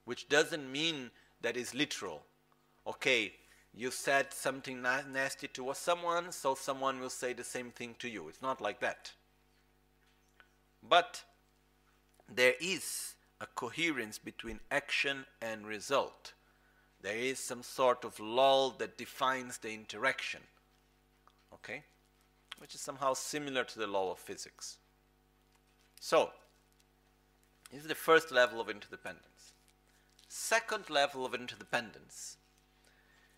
Which doesn't mean that is literal. Okay, you said something na- nasty to someone, so someone will say the same thing to you. It's not like that. But there is a coherence between action and result. There is some sort of law that defines the interaction. Okay? Which is somehow similar to the law of physics. So, this is the first level of interdependence. Second level of interdependence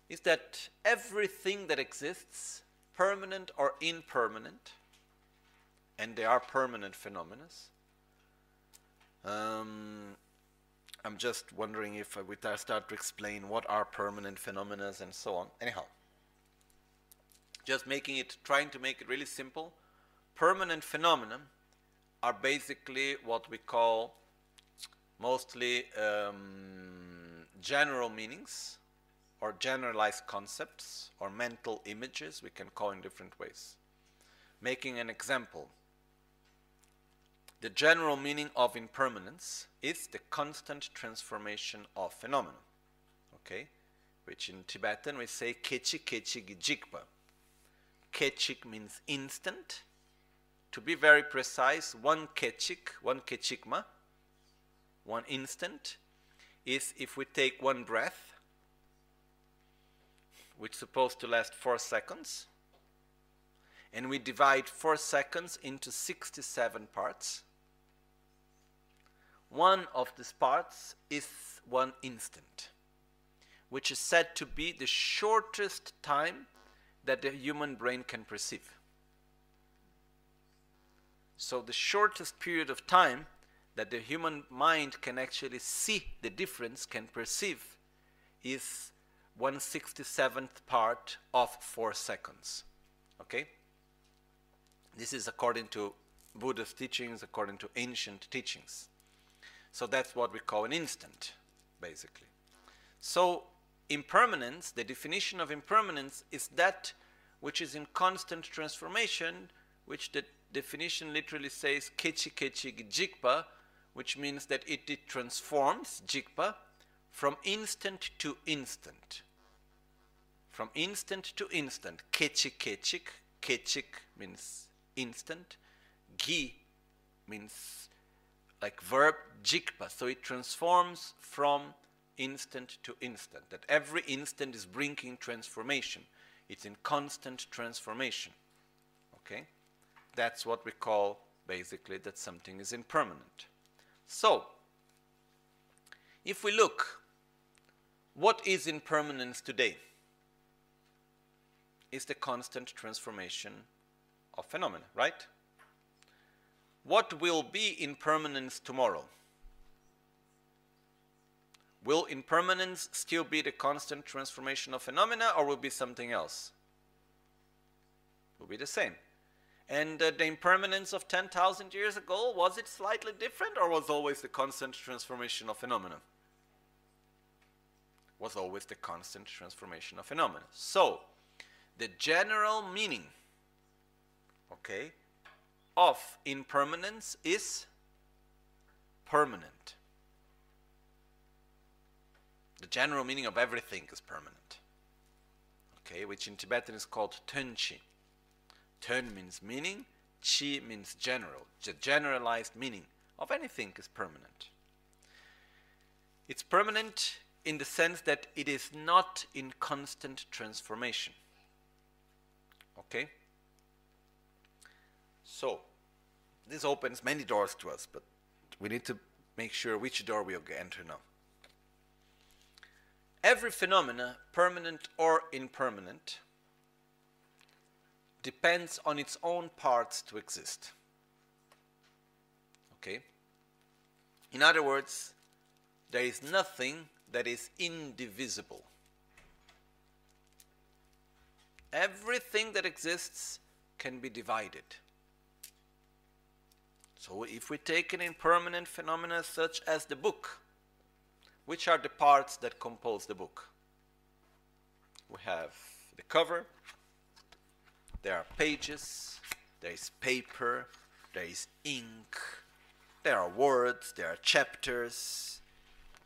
is that everything that exists, permanent or impermanent, and they are permanent phenomena. Um, I'm just wondering if we start to explain what are permanent phenomena and so on. Anyhow, just making it, trying to make it really simple. Permanent phenomena are basically what we call mostly um, general meanings or generalized concepts or mental images we can call in different ways. Making an example, the general meaning of impermanence is the constant transformation of phenomena. Okay? Which in Tibetan we say kechi kechi gijikpa. Kechik means instant. To be very precise, one kechik, one kechikma, one instant, is if we take one breath, which is supposed to last four seconds, and we divide four seconds into 67 parts one of these parts is one instant, which is said to be the shortest time that the human brain can perceive. So, the shortest period of time that the human mind can actually see the difference, can perceive, is 167th part of 4 seconds. Okay? This is according to Buddha's teachings, according to ancient teachings. So that's what we call an instant, basically. So impermanence, the definition of impermanence is that which is in constant transformation, which the definition literally says kechi kechi jikpa, which means that it, it transforms jikpa from instant to instant. From instant to instant. Kechi kechik, kechik means instant. Gi means like verb jikpa. So it transforms from instant to instant. That every instant is bringing transformation. It's in constant transformation. Okay? That's what we call basically that something is impermanent. So, if we look, what is impermanence today? Is the constant transformation of phenomena, right? What will be impermanence tomorrow? Will impermanence still be the constant transformation of phenomena or will be something else? Will be the same. And uh, the impermanence of 10,000 years ago, was it slightly different or was always the constant transformation of phenomena? Was always the constant transformation of phenomena. So, the general meaning, okay, of impermanence is permanent. The general meaning of everything is permanent. Okay, which in Tibetan is called Tönchi. Tön means meaning, Chi means general. The generalized meaning of anything is permanent. It's permanent in the sense that it is not in constant transformation. Okay? So, this opens many doors to us, but we need to make sure which door we enter now. Every phenomena, permanent or impermanent, depends on its own parts to exist. Okay? In other words, there is nothing that is indivisible. Everything that exists can be divided. So if we take an impermanent phenomena such as the book, which are the parts that compose the book? We have the cover, there are pages, there is paper, there is ink, there are words, there are chapters,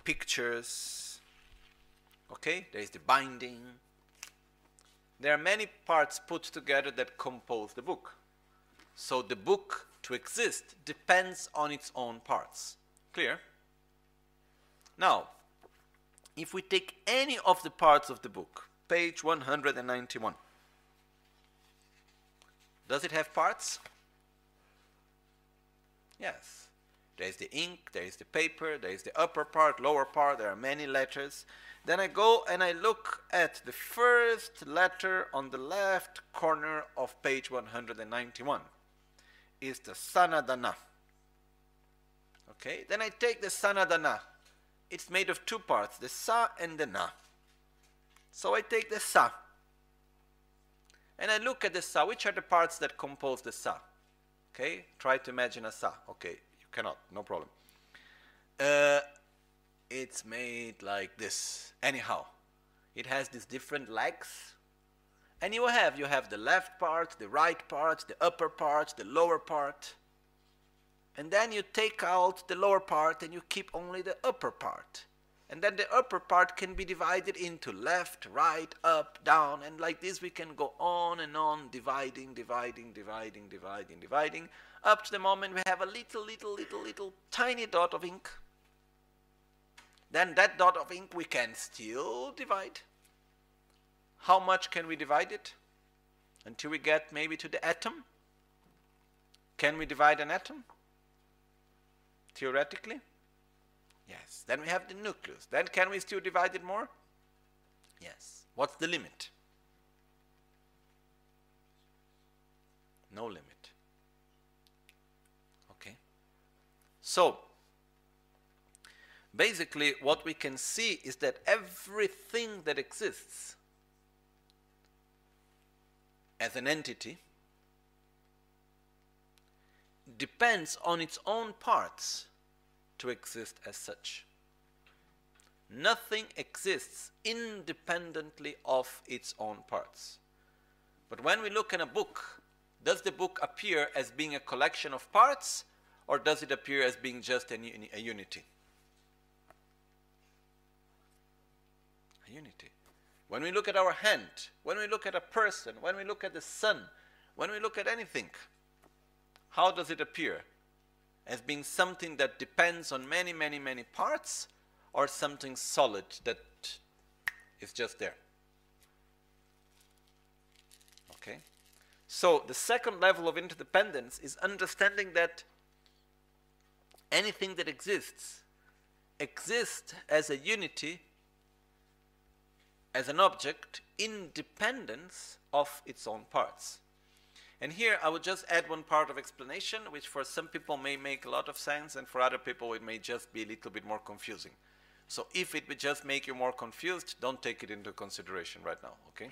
pictures, okay, there is the binding. There are many parts put together that compose the book. So the book to exist depends on its own parts. Clear? Now, if we take any of the parts of the book, page 191, does it have parts? Yes. There is the ink, there is the paper, there is the upper part, lower part, there are many letters. Then I go and I look at the first letter on the left corner of page 191 is the sanadana. Okay, then I take the sanadana. It's made of two parts, the sa and the na. So I take the sa. And I look at the sa. Which are the parts that compose the sa? Okay, try to imagine a sa. Okay, you cannot, no problem. Uh, it's made like this. Anyhow, it has these different legs and you have, you have the left part, the right part, the upper part, the lower part. And then you take out the lower part and you keep only the upper part. And then the upper part can be divided into left, right, up, down, and like this we can go on and on, dividing, dividing, dividing, dividing, dividing, up to the moment we have a little, little, little, little tiny dot of ink. Then that dot of ink we can still divide. How much can we divide it? Until we get maybe to the atom? Can we divide an atom? Theoretically? Yes. Then we have the nucleus. Then can we still divide it more? Yes. What's the limit? No limit. Okay. So, basically what we can see is that everything that exists as an entity depends on its own parts to exist as such. Nothing exists independently of its own parts. But when we look in a book, does the book appear as being a collection of parts or does it appear as being just a, a unity? A unity. When we look at our hand, when we look at a person, when we look at the sun, when we look at anything, how does it appear? As being something that depends on many, many, many parts, or something solid that is just there? Okay? So, the second level of interdependence is understanding that anything that exists exists as a unity as an object independence of its own parts. And here I would just add one part of explanation, which for some people may make a lot of sense, and for other people it may just be a little bit more confusing. So if it would just make you more confused, don't take it into consideration right now, okay?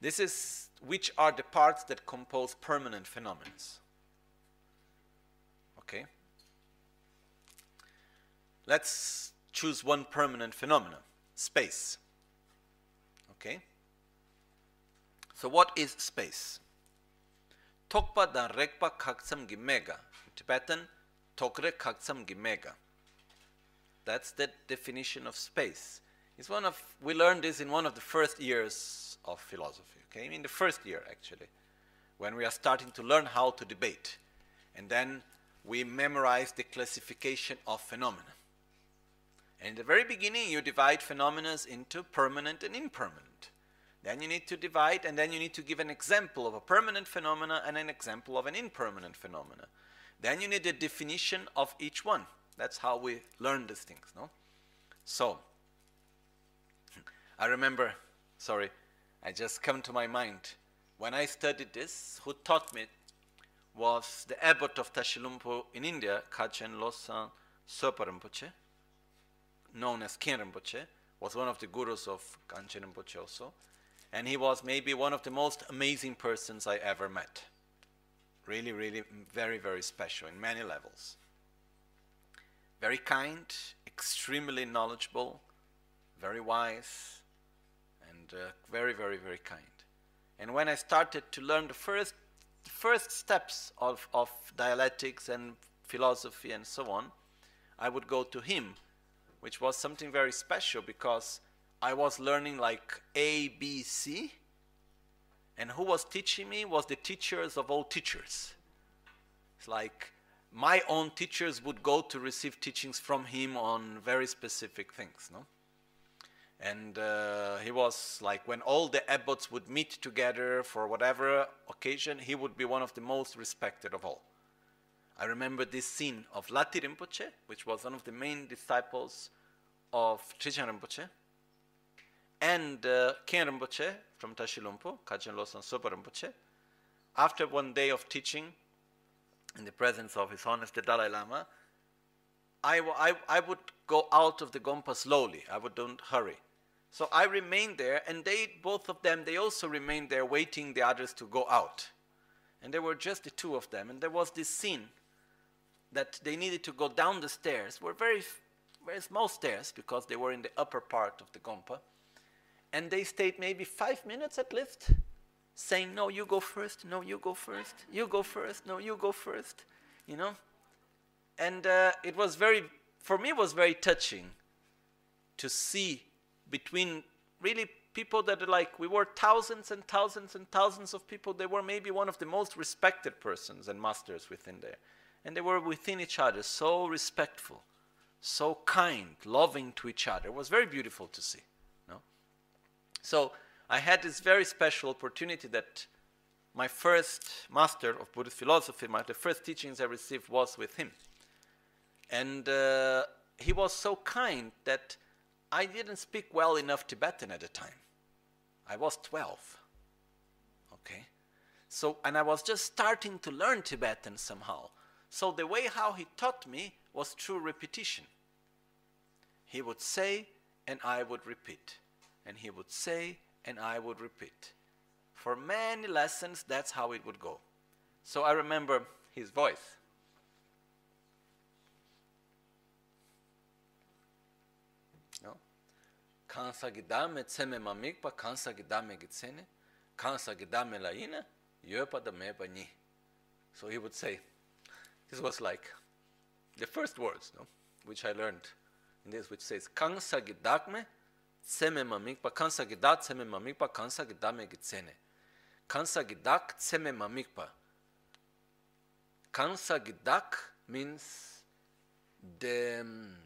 This is which are the parts that compose permanent phenomena. Okay? Let's choose one permanent phenomenon space. Okay? So what is space? Tokpa dan rekpa kaksam gimega. Tibetan, tokre kaksam gimega. That's the definition of space. It's one of we learned this in one of the first years of philosophy. Okay, in the first year actually, when we are starting to learn how to debate, and then we memorize the classification of phenomena. And in the very beginning, you divide phenomena into permanent and impermanent. Then you need to divide, and then you need to give an example of a permanent phenomena and an example of an impermanent phenomena. Then you need a definition of each one. That's how we learn these things, no? So, I remember, sorry, I just come to my mind. When I studied this, who taught me was the abbot of Tashilhunpo in India, Kachen Losang Sopa known as Khen Rinpoche, was one of the gurus of Gangchen Rinpoche also. And he was maybe one of the most amazing persons I ever met. Really, really, very, very special in many levels. Very kind, extremely knowledgeable, very wise, and uh, very, very, very kind. And when I started to learn the first, the first steps of, of dialectics and philosophy and so on, I would go to him, which was something very special because I was learning like A, B, C, and who was teaching me was the teachers of all teachers. It's like my own teachers would go to receive teachings from him on very specific things, no? And uh, he was like, when all the abbots would meet together for whatever occasion, he would be one of the most respected of all. I remember this scene of Lati Rinpoche, which was one of the main disciples of Trijang Rinpoche, and uh, Khen Rinpoche from Tashilhunpo, Kachen Losang Sopa Rinpoche. After one day of teaching in the presence of His Holiness the Dalai Lama, I would go out of the Gompa slowly. I would don't hurry. So I remained there, and they, both of them, they also remained there waiting the others to go out. And there were just the two of them, and there was this scene that they needed to go down the stairs. were very, very small stairs because they were in the upper part of the Gompa. And they stayed maybe five minutes at least, saying, No, you go first, no, you go first, you go first, no, you go first, you know? And uh, it was very, for me, was very touching to see between really people that are like, we were thousands and thousands and thousands of people, they were maybe one of the most respected persons and masters within there. And they were within each other, so respectful, so kind, loving to each other. It was very beautiful to see. No? So I had this very special opportunity that my first master of Buddhist philosophy, my, the first teachings I received was with him. And uh, he was so kind that I didn't speak well enough Tibetan at the time. I was 12. Okay? So, and I was just starting to learn Tibetan somehow. So the way how he taught me was through repetition. He would say, and I would repeat. And he would say, and I would repeat. For many lessons, that's how it would go. So I remember his voice. kansa gidame tseme mamikpa, kansa gidame gitsene, kansa gidame laina, yopa da meba ni. So he would say, this was like the first words, no? which I learned in this, which says, kansa gidakme, tseme mamikpa, kansa gidat tseme mamikpa, kansa gidame gitsene. Kansa gidak tseme mamikpa. Kansa gidak means the um,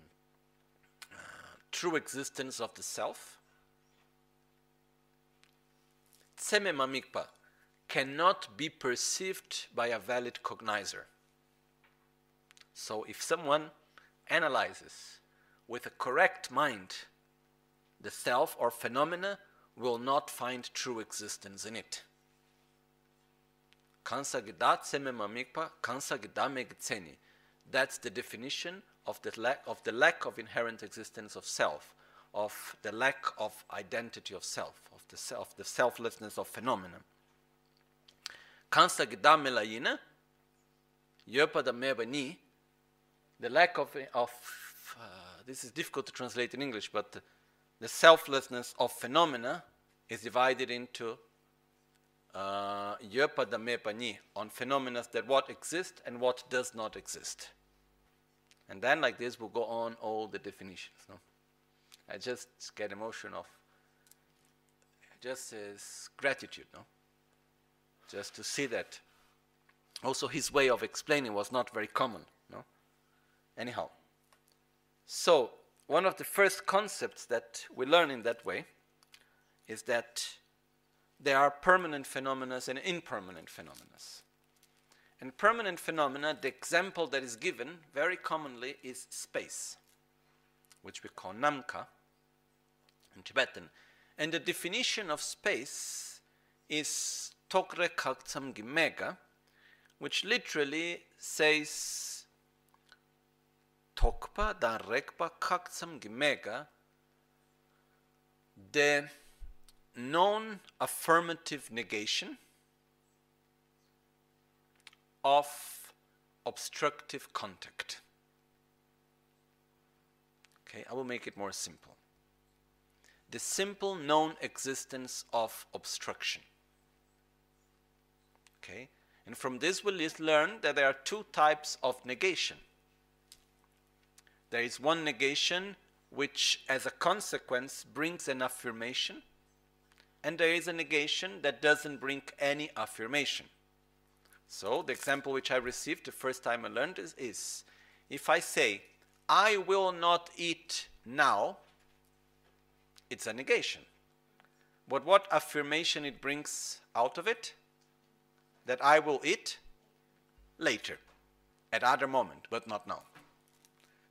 true existence of the self. Tseme mamikpa cannot be perceived by a valid cognizer. So if someone analyzes with a correct mind the self or phenomena will not find true existence in it. That's the definition of the, lack, of the lack of inherent existence of self, of the lack of identity of self, of the self, the selflessness of phenomena. Kansa gidamelayina, yopada mebani, the lack of, of uh, this is difficult to translate in English, but the selflessness of phenomena is divided into yopada uh, mepani on phenomena that what exist and what does not exist. And then like this, we'll go on all the definitions. No? I just get emotion of just as gratitude, no? Just to see that. Also, his way of explaining was not very common? Anyhow, so one of the first concepts that we learn in that way is that there are permanent phenomena and impermanent phenomena. And permanent phenomena, the example that is given very commonly is space, which we call namka in Tibetan. And the definition of space is Tokre Kaktsam Gimega, which literally says Tokpa da Rekpa Kaktsam Gimega, the non affirmative negation of obstructive contact. Okay, I will make it more simple. The simple known existence of obstruction. Okay, and from this we'll learn that there are two types of negation. There is one negation which, as a consequence, brings an affirmation, and there is a negation that doesn't bring any affirmation. So the example which I received the first time I learned is, is if I say, I will not eat now, it's a negation. But what affirmation it brings out of it? That I will eat later, at other moment, but not now.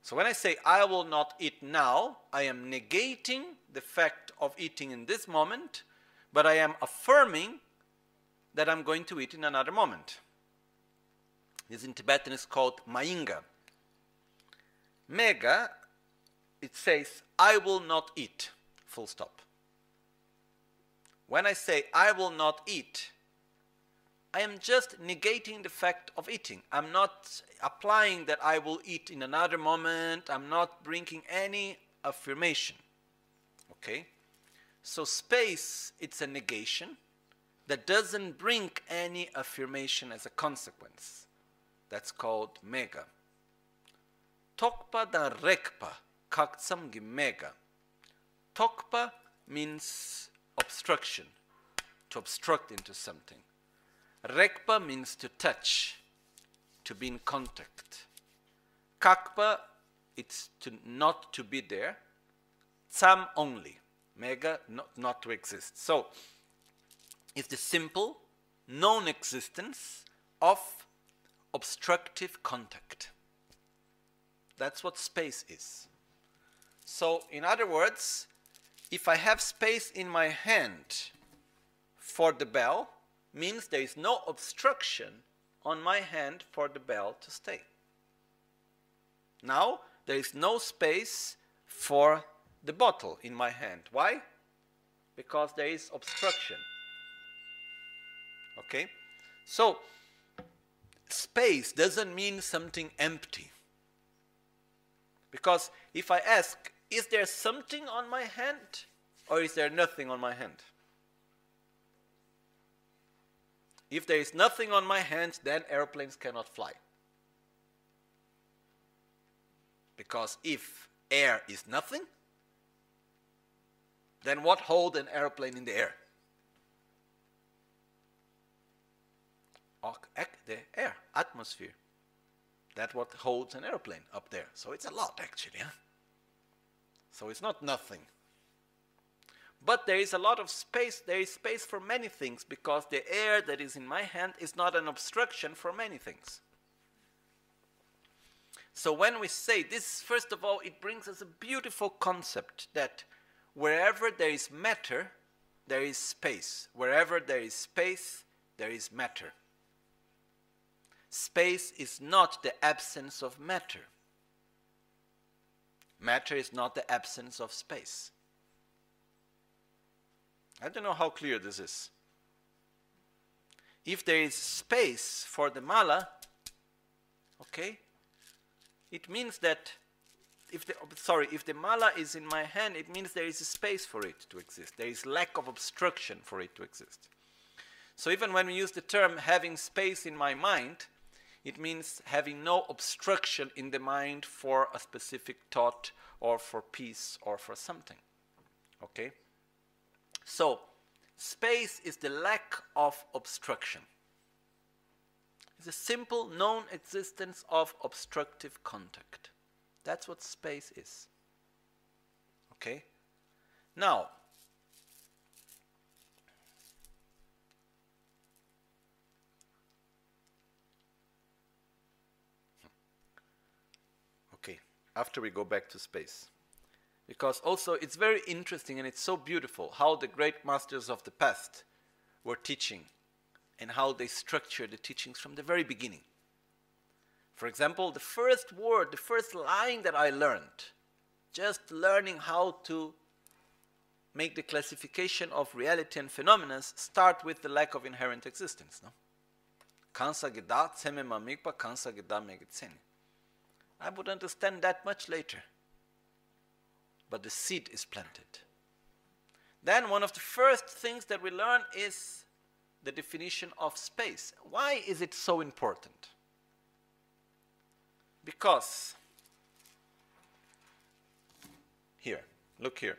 So when I say I will not eat now, I am negating the fact of eating in this moment, but I am affirming that I'm going to eat in another moment. This in Tibetan is called Mainga. Mega, it says, I will not eat, full stop. When I say I will not eat, I am just negating the fact of eating. I'm not applying that I will eat in another moment. I'm not bringing any affirmation. Okay? So space, it's a negation that doesn't bring any affirmation as a consequence. That's called mega. Tokpa da rekpa, kaktsam mega. Tokpa means obstruction, to obstruct into something. Rekpa means to touch, to be in contact. Kakpa, it's to not to be there. Tsam only. Mega, not, not to exist. So, it's the simple, non existence of obstructive contact. That's what space is. So, in other words, if I have space in my hand for the bell, means there is no obstruction on my hand for the bell to stay. Now, there is no space for the bottle in my hand. Why? Because there is obstruction. Okay? So, space doesn't mean something empty. Because if I ask, is there something on my hand or is there nothing on my hand? If there is nothing on my hand, then airplanes cannot fly. Because if air is nothing, then what hold an airplane in the air? the air, atmosphere. That's what holds an airplane up there. So it's a lot, actually. Huh? So it's not nothing. But there is a lot of space. There is space for many things because the air that is in my hand is not an obstruction for many things. So when we say this, first of all, it brings us a beautiful concept that wherever there is matter, there is space. Wherever there is space, there is matter. Space is not the absence of matter. Matter is not the absence of space. I don't know how clear this is. If there is space for the mala, okay, it means that if the sorry, if the mala is in my hand, it means there is a space for it to exist. There is lack of obstruction for it to exist. So even when we use the term having space in my mind, It means having no obstruction in the mind for a specific thought or for peace or for something. Okay? So, space is the lack of obstruction. It's a simple non existence of obstructive contact. That's what space is. Okay? Now, okay, after we go back to space. Because also it's very interesting and it's so beautiful how the great masters of the past were teaching and how they structured the teachings from the very beginning. For example, the first word, the first line that I learned, just learning how to make the classification of reality and phenomena start with the lack of inherent existence. No? I would understand that much later. But the seed is planted. Then one of the first things that we learn is the definition of space. Why is it so important? Because, here, look here.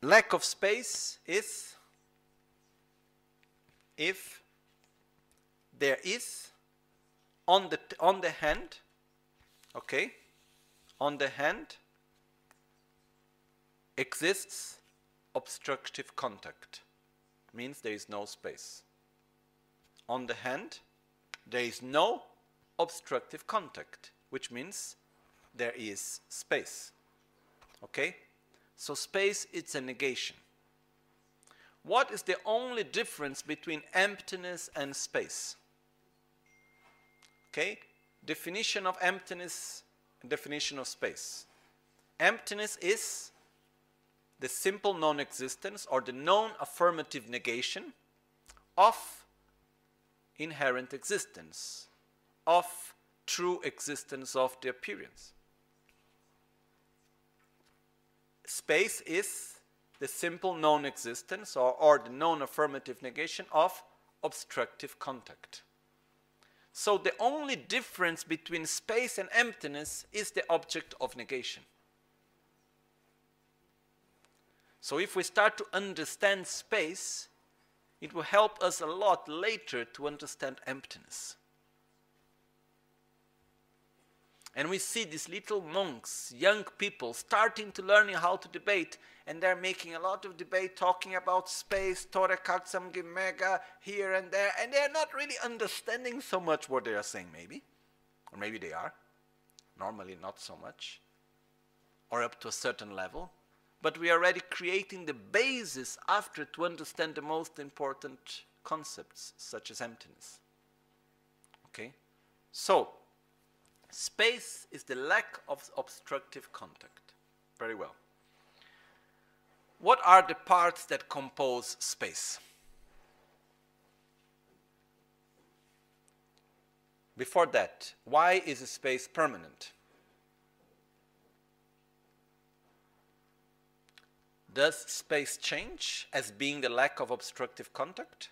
Lack of space is if there is on the, on the hand, okay, on the hand exists obstructive contact. Means there is no space. On the hand there is no obstructive contact, which means there is space. Okay? So space it's a negation. What is the only difference between emptiness and space? Okay? Definition of emptiness, definition of space. Emptiness is the simple non existence or the non affirmative negation of inherent existence, of true existence of the appearance. Space is the simple non existence or, or the non affirmative negation of obstructive contact. So the only difference between space and emptiness is the object of negation. So if we start to understand space, it will help us a lot later to understand emptiness. And we see these little monks, young people, starting to learning how to debate, and they're making a lot of debate talking about space, Torekaksam Gimega, here and there, and they're not really understanding so much what they are saying, maybe. Or maybe they are. Normally, not so much. Or up to a certain level but we are already creating the basis after to understand the most important concepts, such as emptiness. Okay? So, space is the lack of obstructive contact. Very well. What are the parts that compose space? Before that, why is space permanent? Does space change as being the lack of obstructive contact?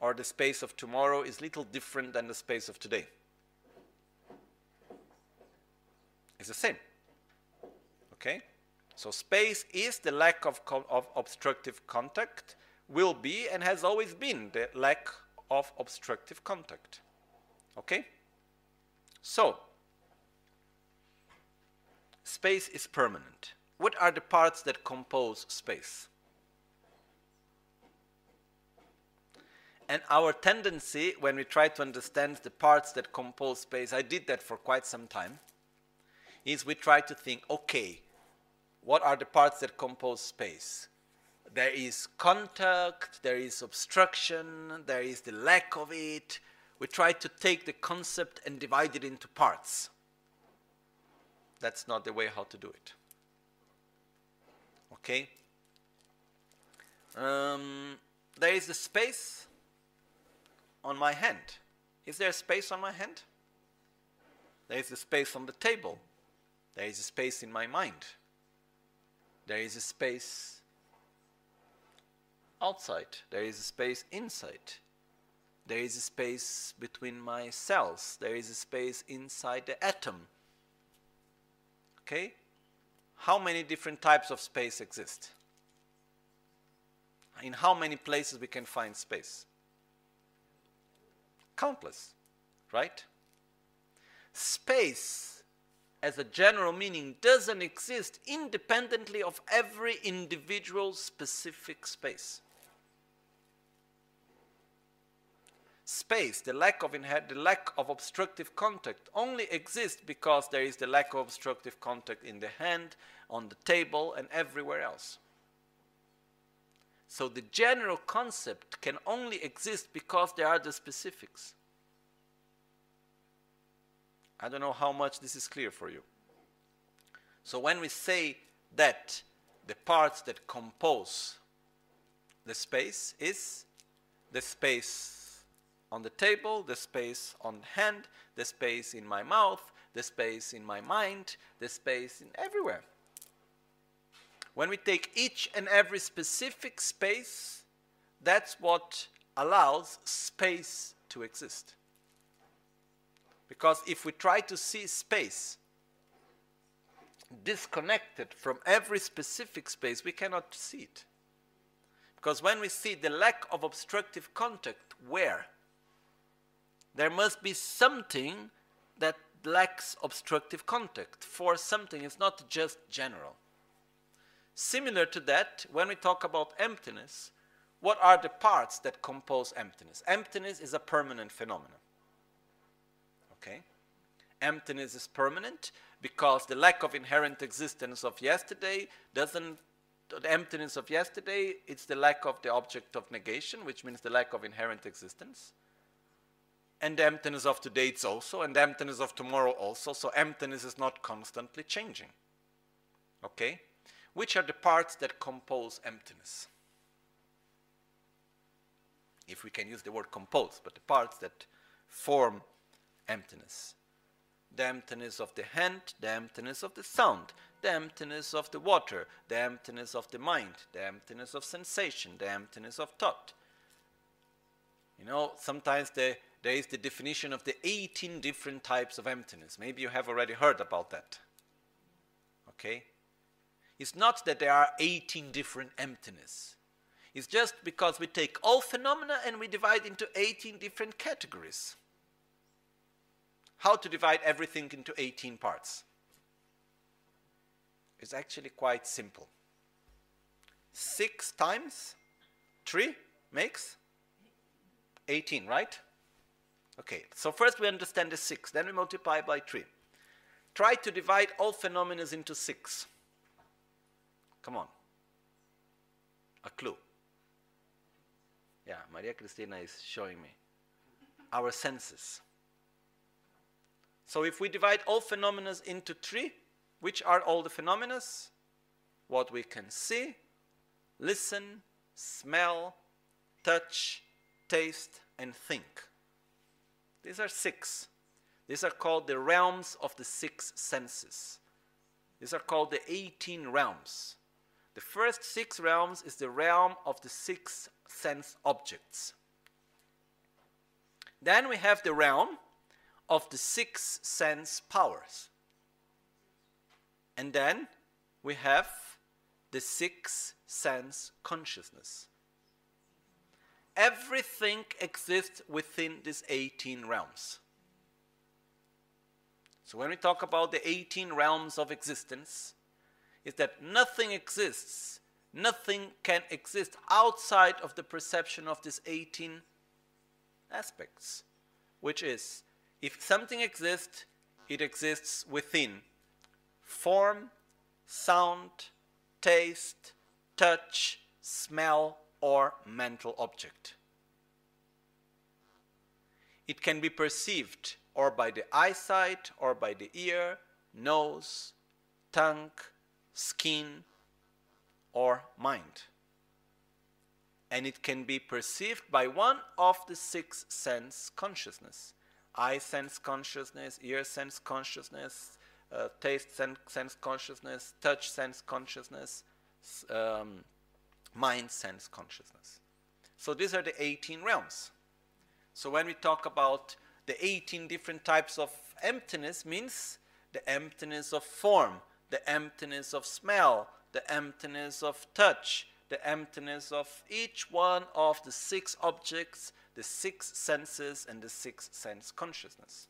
Or the space of tomorrow is little different than the space of today? It's the same. Okay? So space is the lack of, of obstructive contact, will be and has always been the lack of obstructive contact. Okay? So, space is permanent. What are the parts that compose space? And our tendency when we try to understand the parts that compose space, I did that for quite some time, is we try to think, okay, what are the parts that compose space? There is contact, there is obstruction, there is the lack of it. We try to take the concept and divide it into parts. That's not the way how to do it. Okay. Um, there is a space on my hand. Is there a space on my hand? There is a space on the table. There is a space in my mind. There is a space outside. There is a space inside. There is a space between my cells. There is a space inside the atom. Okay? How many different types of space exist? In how many places we can find space? Countless, right? Space, as a general meaning, doesn't exist independently of every individual specific space. space, the lack of the lack of obstructive contact only exists because there is the lack of obstructive contact in the hand, on the table, and everywhere else. So the general concept can only exist because there are the specifics. I don't know how much this is clear for you. So when we say that the parts that compose the space is the space on the table, the space on hand, the space in my mouth, the space in my mind, the space in everywhere. When we take each and every specific space, that's what allows space to exist. Because if we try to see space disconnected from every specific space, we cannot see it. Because when we see the lack of obstructive contact, where? There must be something that lacks obstructive contact for something. It's not just general. Similar to that, when we talk about emptiness, what are the parts that compose emptiness? Emptiness is a permanent phenomenon. Okay? Emptiness is permanent because the lack of inherent existence of yesterday doesn't the emptiness of yesterday, it's the lack of the object of negation, which means the lack of inherent existence and the emptiness of today it's also, and the emptiness of tomorrow also. So emptiness is not constantly changing. Okay? Which are the parts that compose emptiness? If we can use the word compose, but the parts that form emptiness. The emptiness of the hand, the emptiness of the sound, the emptiness of the water, the emptiness of the mind, the emptiness of sensation, the emptiness of thought. You know, sometimes the there is the definition of the 18 different types of emptiness. Maybe you have already heard about that. Okay? It's not that there are 18 different emptiness. It's just because we take all phenomena and we divide into 18 different categories. How to divide everything into 18 parts? It's actually quite simple. 6 times 3 makes 18, right? Okay, so first we understand the 6, then we multiply by 3. Try to divide all phenomena into 6. Come on. A clue. Yeah, Maria Cristina is showing me. Our senses. So if we divide all phenomena into 3, which are all the phenomena? What we can see, listen, smell, touch, taste, and think. These are six. These are called the realms of the six senses. These are called the 18 realms. The first six realms is the realm of the six sense objects. Then we have the realm of the six sense powers. And then we have the six sense consciousness everything exists within these 18 realms. So when we talk about the 18 realms of existence, is that nothing exists, nothing can exist outside of the perception of these 18 aspects, which is if something exists, it exists within form, sound, taste, touch, smell, or mental object. It can be perceived or by the eyesight or by the ear, nose, tongue, skin, or mind. And it can be perceived by one of the six sense consciousness. Eye sense consciousness, ear sense consciousness, uh, taste sense, sense consciousness, touch sense consciousness, um, mind, sense, consciousness. So these are the 18 realms. So when we talk about the 18 different types of emptiness means the emptiness of form, the emptiness of smell, the emptiness of touch, the emptiness of each one of the six objects, the six senses, and the six sense consciousness.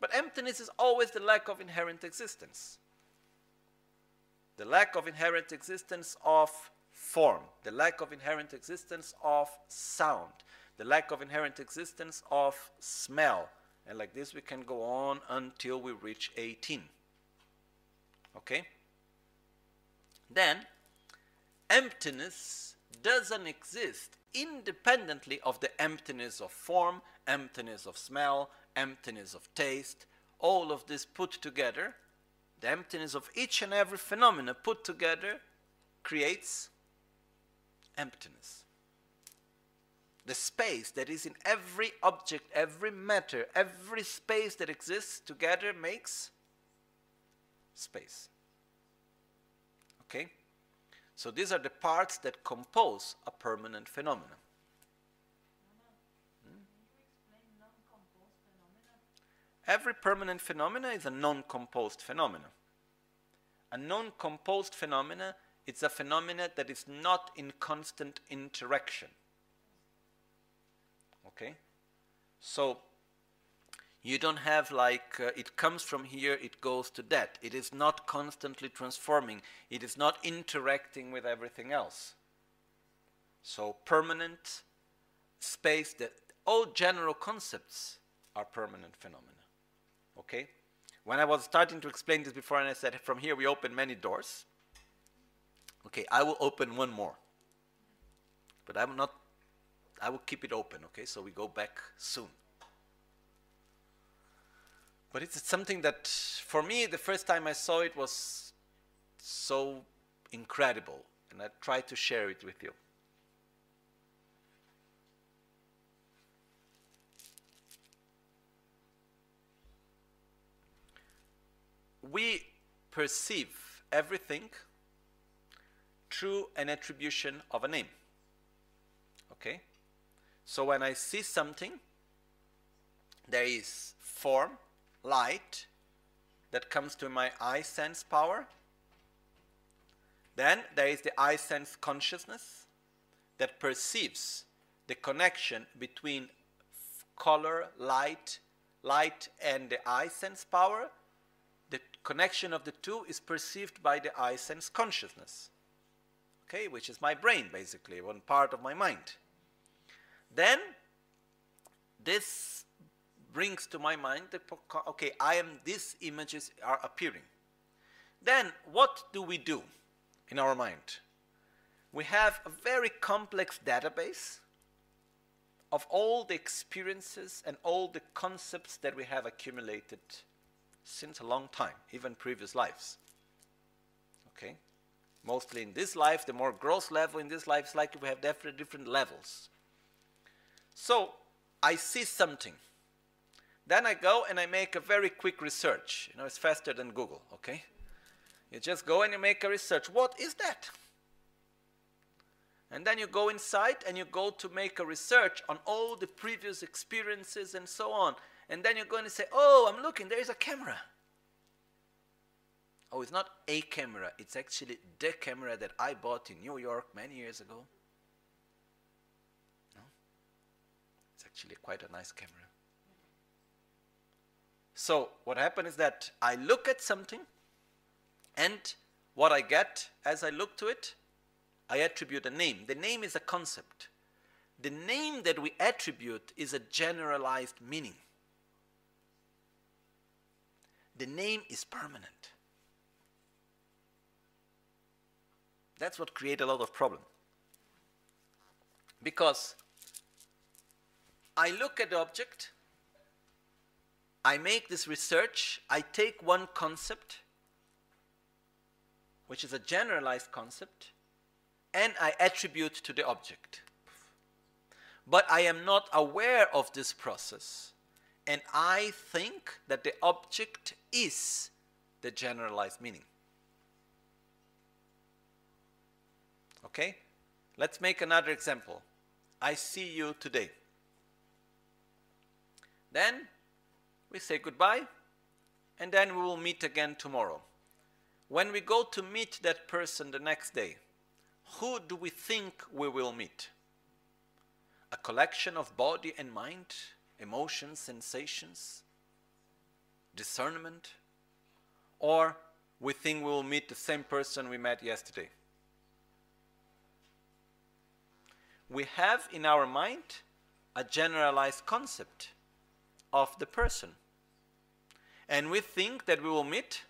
But emptiness is always the lack of inherent existence. The lack of inherent existence of form, the lack of inherent existence of sound, the lack of inherent existence of smell. And like this, we can go on until we reach 18. Okay? Then, emptiness doesn't exist independently of the emptiness of form, emptiness of smell, emptiness of taste, all of this put together, the emptiness of each and every phenomena put together creates emptiness. The space that is in every object, every matter, every space that exists together makes space. So these are the parts that compose a permanent phenomenon. Hmm? Every permanent phenomena is a non-composed phenomena. A non-composed phenomena is a phenomena that is not in constant interaction. Okay? So you don't have like uh, it comes from here, it goes to that. It is not constantly transforming. It is not interacting with everything else. So permanent space that all general concepts are permanent phenomena. Okay? When I was starting to explain this before, and I said, from here we open many doors. Okay, I will open one more. But I will not, I will keep it open, okay? So we go back soon. But it's something that, for me, the first time I saw it was so incredible. And I try to share it with you. we perceive everything through an attribution of a name. Okay? So when I see something, there is form, light, that comes to my eye sense power. Then there is the eye sense consciousness that perceives the connection between color, light, light, and the eye sense power The connection of the two is perceived by the eye sense consciousness, okay, which is my brain basically, one part of my mind. Then this brings to my mind the okay, I am these images are appearing. Then what do we do in our mind? We have a very complex database of all the experiences and all the concepts that we have accumulated since a long time, even previous lives. Okay? Mostly in this life, the more gross level in this life is like we have different, different levels. So, I see something. Then I go and I make a very quick research. You know, it's faster than Google, okay? You just go and you make a research. What is that? And then you go inside and you go to make a research on all the previous experiences and so on. And then you're going to say, oh, I'm looking, there is a camera. Oh, it's not a camera, it's actually the camera that I bought in New York many years ago. No? It's actually quite a nice camera. So, what happened is that I look at something, and what I get as I look to it, I attribute a name. The name is a concept. The name that we attribute is a generalized meaning the name is permanent. That's what creates a lot of problem. Because I look at the object, I make this research, I take one concept, which is a generalized concept, and I attribute to the object. But I am not aware of this process and I think that the object is the generalized meaning. Okay? Let's make another example. I see you today. Then we say goodbye, and then we will meet again tomorrow. When we go to meet that person the next day, who do we think we will meet? A collection of body and mind, emotions, sensations, discernment? Or we think we will meet the same person we met yesterday? We have in our mind a generalized concept of the person. And we think that we will meet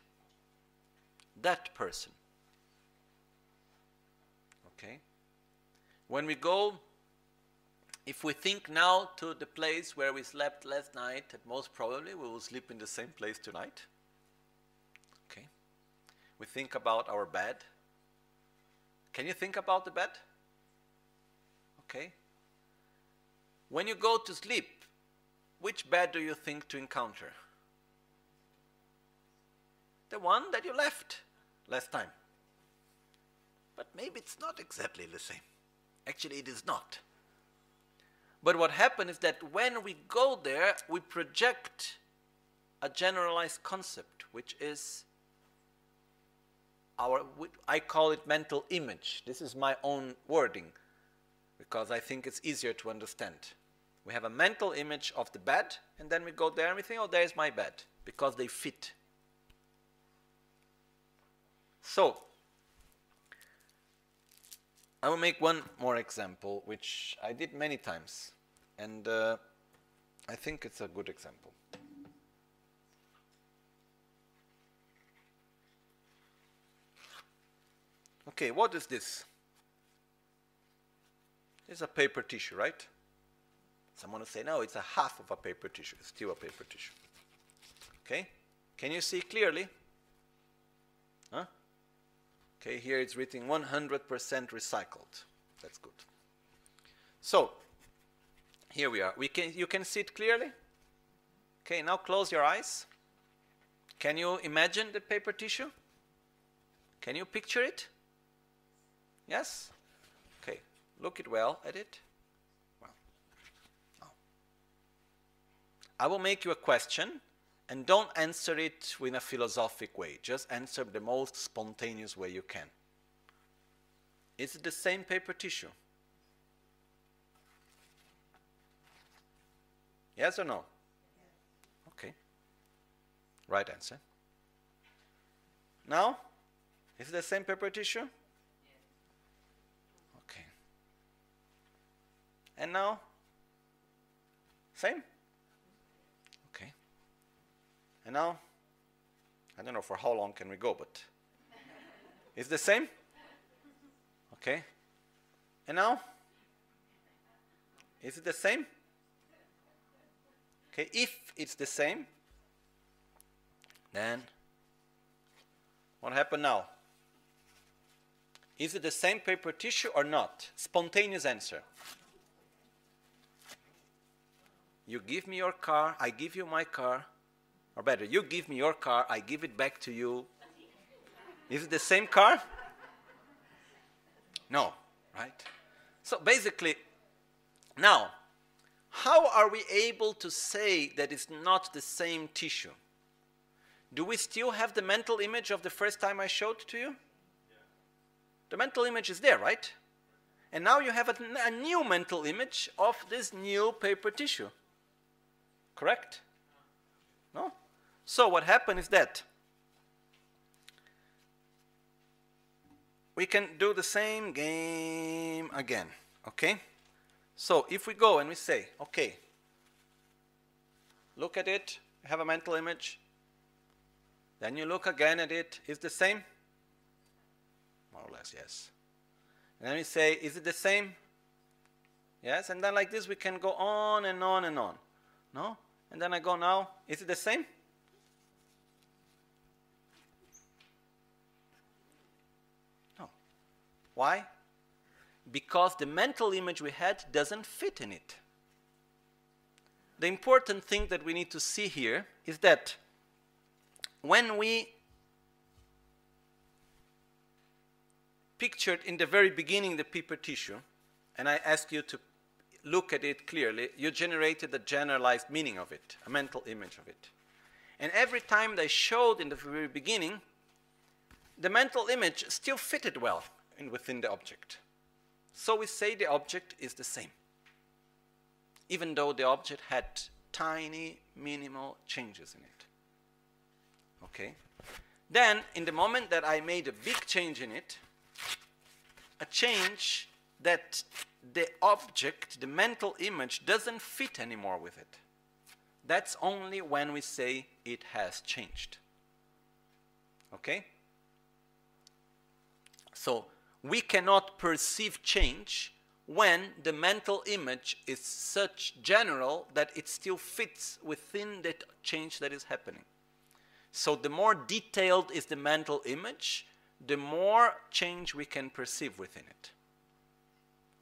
that person. Okay? When we go, if we think now to the place where we slept last night, at most probably we will sleep in the same place tonight. Okay? We think about our bed. Can you think about the bed? Okay? When you go to sleep, which bed do you think to encounter? The one that you left last time. But maybe it's not exactly the same. Actually, it is not. But what happens is that when we go there, we project a generalized concept, which is our, I call it mental image. This is my own wording because I think it's easier to understand. We have a mental image of the bed, and then we go there and we think, oh, there's my bed, because they fit. So, I will make one more example, which I did many times, and uh, I think it's a good example. Okay, what is this? It's a paper tissue, right? Someone will say, no, it's a half of a paper tissue. It's still a paper tissue. Okay? Can you see clearly? Huh? Okay, here it's written 100% recycled. That's good. So, here we are. We can, you can see it clearly? Okay, now close your eyes. Can you imagine the paper tissue? Can you picture it? Yes? Okay, look it well at it. Well, no. I will make you a question and don't answer it in a philosophic way. Just answer the most spontaneous way you can. Is it the same paper tissue? Yes or no? Okay. Right answer. Now, is it the same paper tissue? Okay. And now? Same? And now? I don't know for how long can we go, but it's the same? Okay. And now? Is it the same? Okay, if it's the same, then what happened now? Is it the same paper tissue or not? Spontaneous answer. You give me your car, I give you my car. Or better, you give me your car, I give it back to you. Is it the same car? No, right? So basically, now, how are we able to say that it's not the same tissue? Do we still have the mental image of the first time I showed to you? The mental image is there, right? And now you have a, a new mental image of this new paper tissue. Correct? No? So what happened is that we can do the same game again. Okay? So if we go and we say, okay, look at it, have a mental image, then you look again at it, is the same? More or less, yes. And then we say, is it the same? Yes, and then like this we can go on and on and on. No? And then I go now, is it the same? Why? Because the mental image we had doesn't fit in it. The important thing that we need to see here is that when we pictured in the very beginning the paper tissue, and I ask you to look at it clearly, you generated a generalized meaning of it, a mental image of it. And every time they showed in the very beginning, the mental image still fitted well in within the object. So we say the object is the same, even though the object had tiny, minimal changes in it. Okay? Then, in the moment that I made a big change in it, a change that the object, the mental image, doesn't fit anymore with it. That's only when we say it has changed. Okay? So, we cannot perceive change when the mental image is such general that it still fits within that change that is happening. So the more detailed is the mental image, the more change we can perceive within it.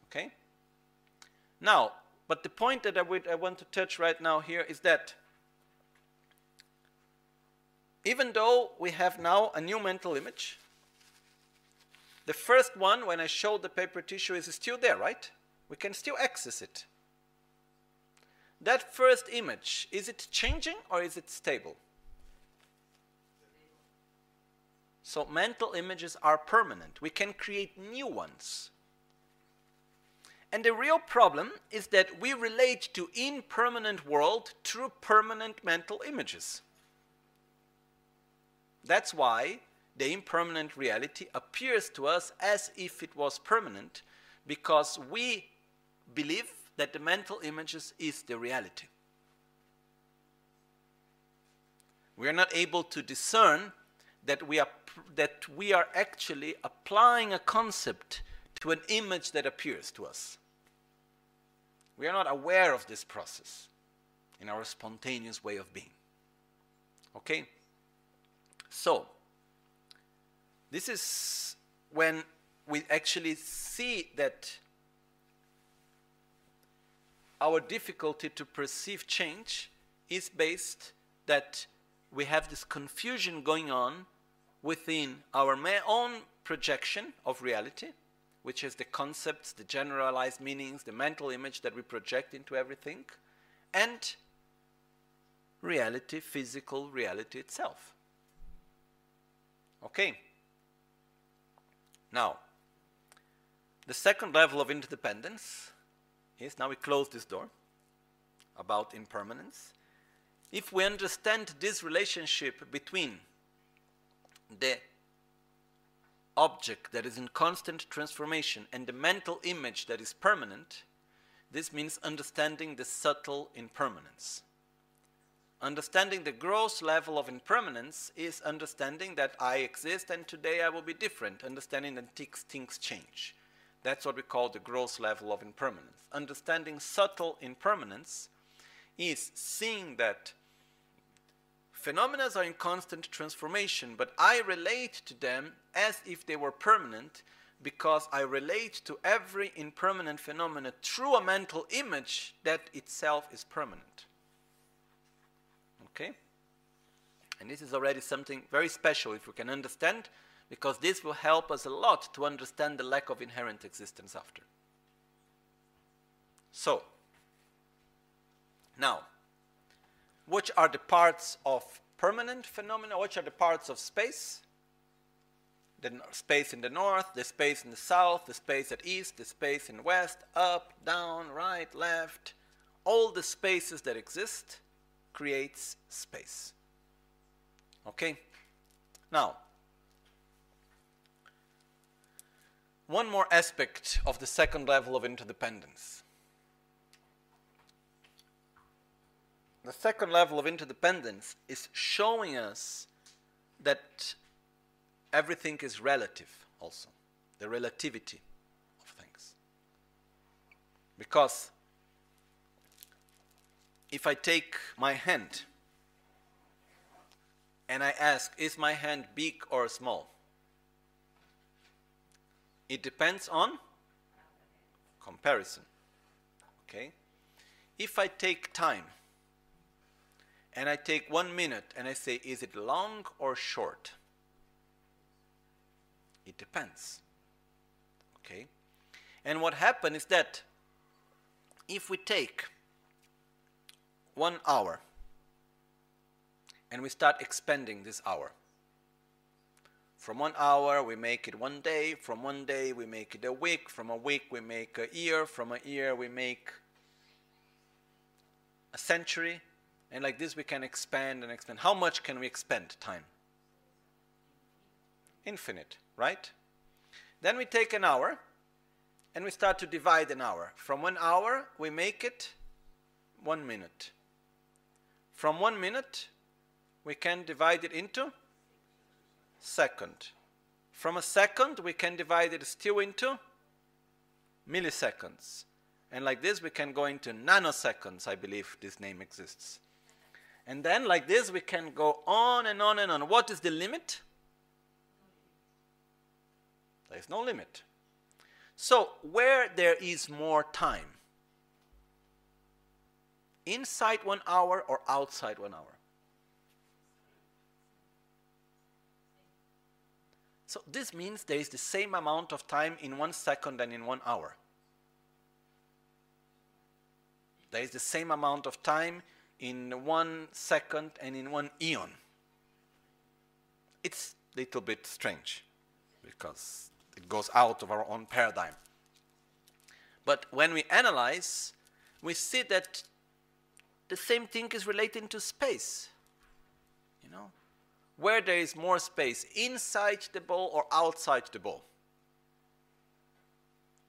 Okay? Now, but the point that I, would, I want to touch right now here is that even though we have now a new mental image, the first one, when I showed the paper tissue, is still there, right? We can still access it. That first image, is it changing or is it stable? So mental images are permanent. We can create new ones. And the real problem is that we relate to impermanent world through permanent mental images. That's why the impermanent reality appears to us as if it was permanent because we believe that the mental images is the reality. We are not able to discern that we are that we are actually applying a concept to an image that appears to us. We are not aware of this process in our spontaneous way of being. Okay? So, this is when we actually see that our difficulty to perceive change is based that we have this confusion going on within our own projection of reality, which is the concepts, the generalized meanings, the mental image that we project into everything, and reality, physical reality itself. Okay. Now, the second level of interdependence is now we close this door about impermanence. If we understand this relationship between the object that is in constant transformation and the mental image that is permanent, this means understanding the subtle impermanence. Understanding the gross level of impermanence is understanding that I exist and today I will be different, understanding that things change. That's what we call the gross level of impermanence. Understanding subtle impermanence is seeing that Phenomena are in constant transformation, but I relate to them as if they were permanent because I relate to every impermanent phenomena through a mental image that itself is permanent. Okay? And this is already something very special if we can understand, because this will help us a lot to understand the lack of inherent existence after. So, now, which are the parts of permanent phenomena, which are the parts of space. The space in the north, the space in the south, the space at east, the space in west, up, down, right, left. All the spaces that exist creates space. Okay? Now, one more aspect of the second level of interdependence. The second level of interdependence is showing us that everything is relative also, the relativity of things. Because if I take my hand and I ask, is my hand big or small? It depends on comparison. Okay? If I take time and I take one minute and I say, is it long or short? It depends. Okay? And what happened is that if we take one hour and we start expanding this hour, from one hour we make it one day, from one day we make it a week, from a week we make a year, from a year we make a century, and like this we can expand and expand. How much can we expand time? Infinite, right? Then we take an hour and we start to divide an hour. From one hour, we make it one minute. From one minute, we can divide it into second. From a second, we can divide it still into milliseconds. And like this, we can go into nanoseconds, I believe this name exists. And then, like this, we can go on and on and on. What is the limit? There is no limit. So, where there is more time? Inside one hour or outside one hour? So, this means there is the same amount of time in one second and in one hour. There is the same amount of time in one second and in one eon. It's a little bit strange because it goes out of our own paradigm. But when we analyze, we see that the same thing is relating to space. You know, where there is more space, inside the ball or outside the ball.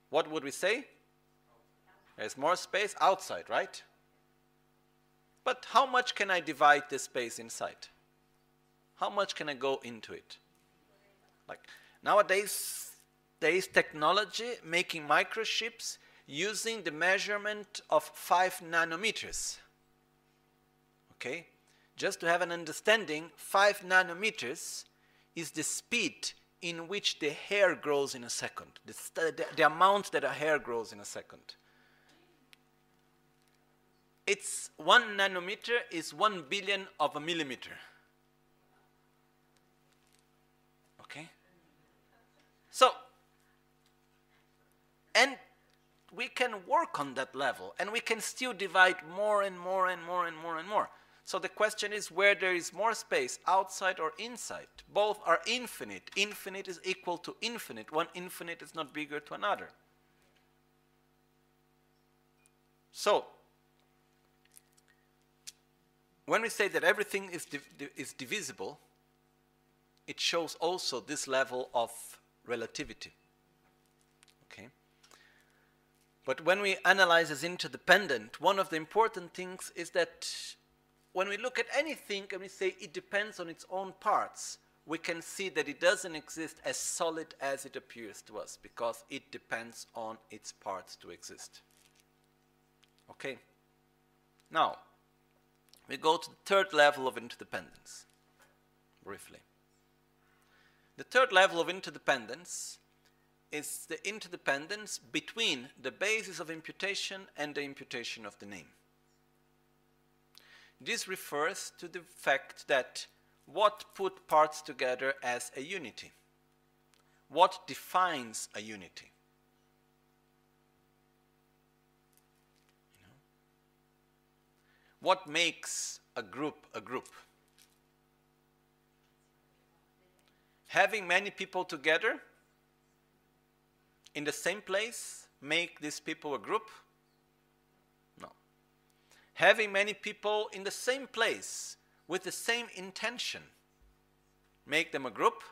What would we say? There's more space outside, right? But how much can I divide the space inside? How much can I go into it? Like nowadays, there is technology making microchips using the measurement of 5 nanometers. Okay? Just to have an understanding, 5 nanometers is the speed in which the hair grows in a second, the, the, the amount that a hair grows in a second. It's one nanometer is one billion of a millimeter. Okay? So and we can work on that level and we can still divide more and more and more and more and more. So the question is where there is more space, outside or inside. Both are infinite. Infinite is equal to infinite. One infinite is not bigger to another. So, when we say that everything is, div is divisible, it shows also this level of relativity. Okay? But when we analyze as interdependent, one of the important things is that when we look at anything and we say it depends on its own parts, we can see that it doesn't exist as solid as it appears to us because it depends on its parts to exist. Okay? Now, we go to the third level of interdependence, briefly. The third level of interdependence is the interdependence between the basis of imputation and the imputation of the name. This refers to the fact that what put parts together as a unity? What defines a unity? What makes a group a group? Having many people together in the same place make these people a group? Having many people in the same place with the same intention make them a group?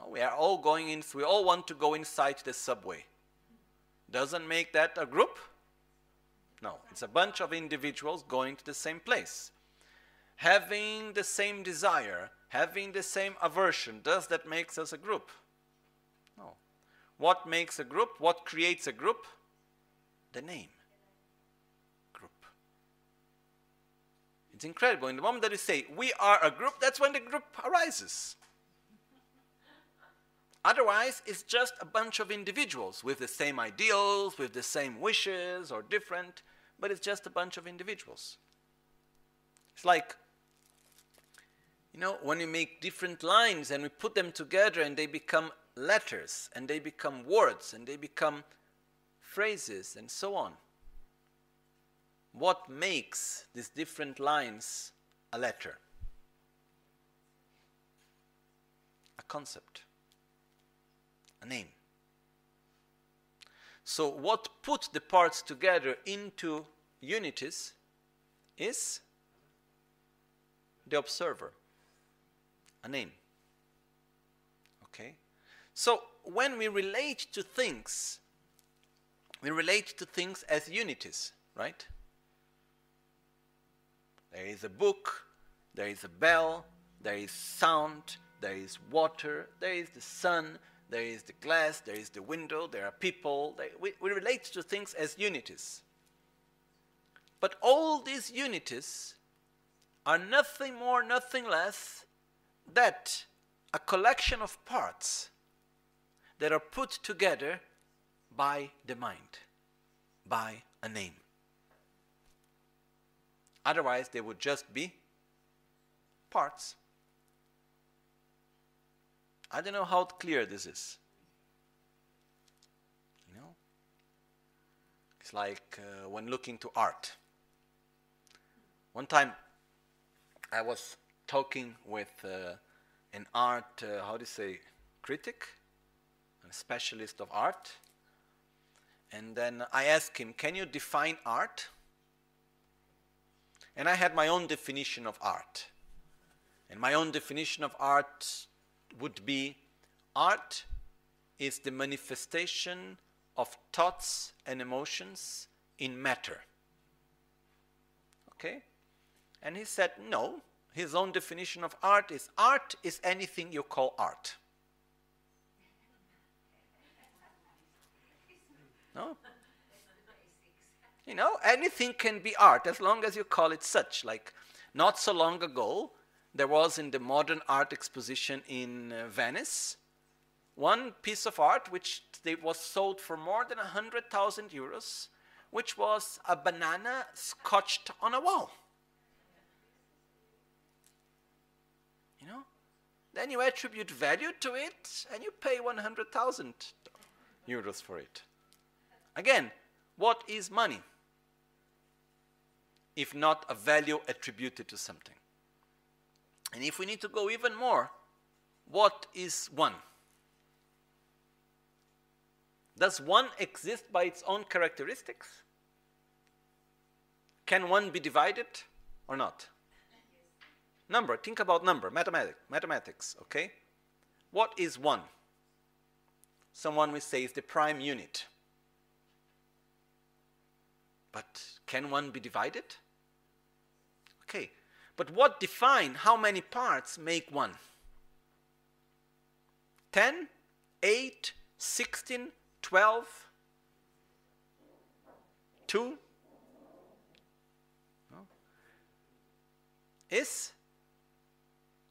No, we are all going in, we all want to go inside the subway. Doesn't make that a group? No, it's a bunch of individuals going to the same place. Having the same desire, having the same aversion, does that make us a group? No. What makes a group? What creates a group? The name. Group. It's incredible. In the moment that you say, we are a group, that's when the group arises. Otherwise, it's just a bunch of individuals with the same ideals, with the same wishes, or different, but it's just a bunch of individuals. It's like, you know, when we make different lines and we put them together and they become letters and they become words and they become phrases, and so on. What makes these different lines a letter? A concept, a name. So, what put the parts together into unities is the observer, a name. Okay? So, when we relate to things, we relate to things as unities, right? There is a book, there is a bell, there is sound, there is water, there is the sun, there is the glass, there is the window, there are people. We, we relate to things as unities. But all these unities are nothing more, nothing less that a collection of parts that are put together by the mind, by a name. Otherwise, they would just be parts. I don't know how clear this is. You know? It's like uh, when looking to art. One time I was talking with uh, an art, uh, how do you say, critic, a specialist of art. And then I asked him, Can you define art? And I had my own definition of art. And my own definition of art would be art is the manifestation of thoughts and emotions in matter. Okay? And he said, no. His own definition of art is art is anything you call art. No? You know, anything can be art as long as you call it such. Like, not so long ago, there was in the modern art exposition in uh, Venice one piece of art which was sold for more than 100,000 euros, which was a banana scotched on a wall. You know? Then you attribute value to it and you pay 100,000 euros for it. Again, what is money? If not a value attributed to something. And if we need to go even more, what is one? Does one exist by its own characteristics? Can one be divided or not? Number, think about number, mathematics, mathematics, okay? What is one? Someone will say is the prime unit. But can one be divided? Okay, but what define how many parts make one? 10, 8, 16, 12, 2? No. Is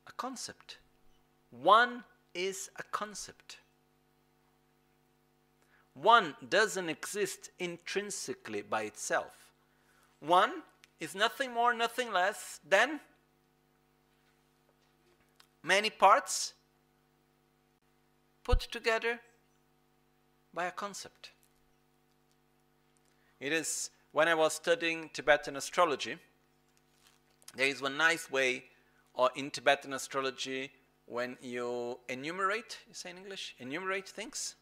a concept. One is a concept. One doesn't exist intrinsically by itself. One is nothing more, nothing less than many parts put together by a concept. It is when I was studying Tibetan astrology, there is one nice way or in Tibetan astrology when you enumerate, you say in English, enumerate things.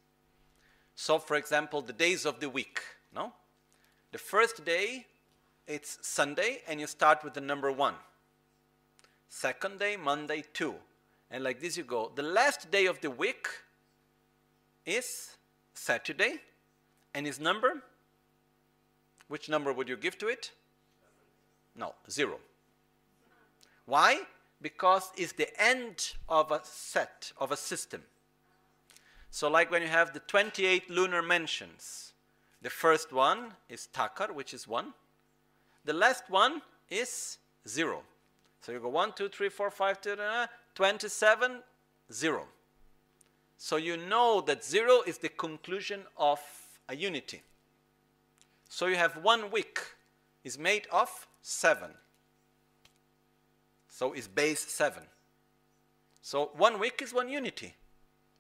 So, for example, the days of the week, no? The first day it's Sunday and you start with the number one. Second day, Monday, two. And like this you go. The last day of the week is Saturday. And his number? Which number would you give to it? No, zero. Why? Because it's the end of a set, of a system. So, like when you have the 28 lunar mansions, the first one is Takar, which is one. The last one is 0. So you go 1, 2, 3, 4, 5, 2, uh, 27, 0. So you know that 0 is the conclusion of a unity. So you have one week is made of 7. So it's base 7. So one week is one unity.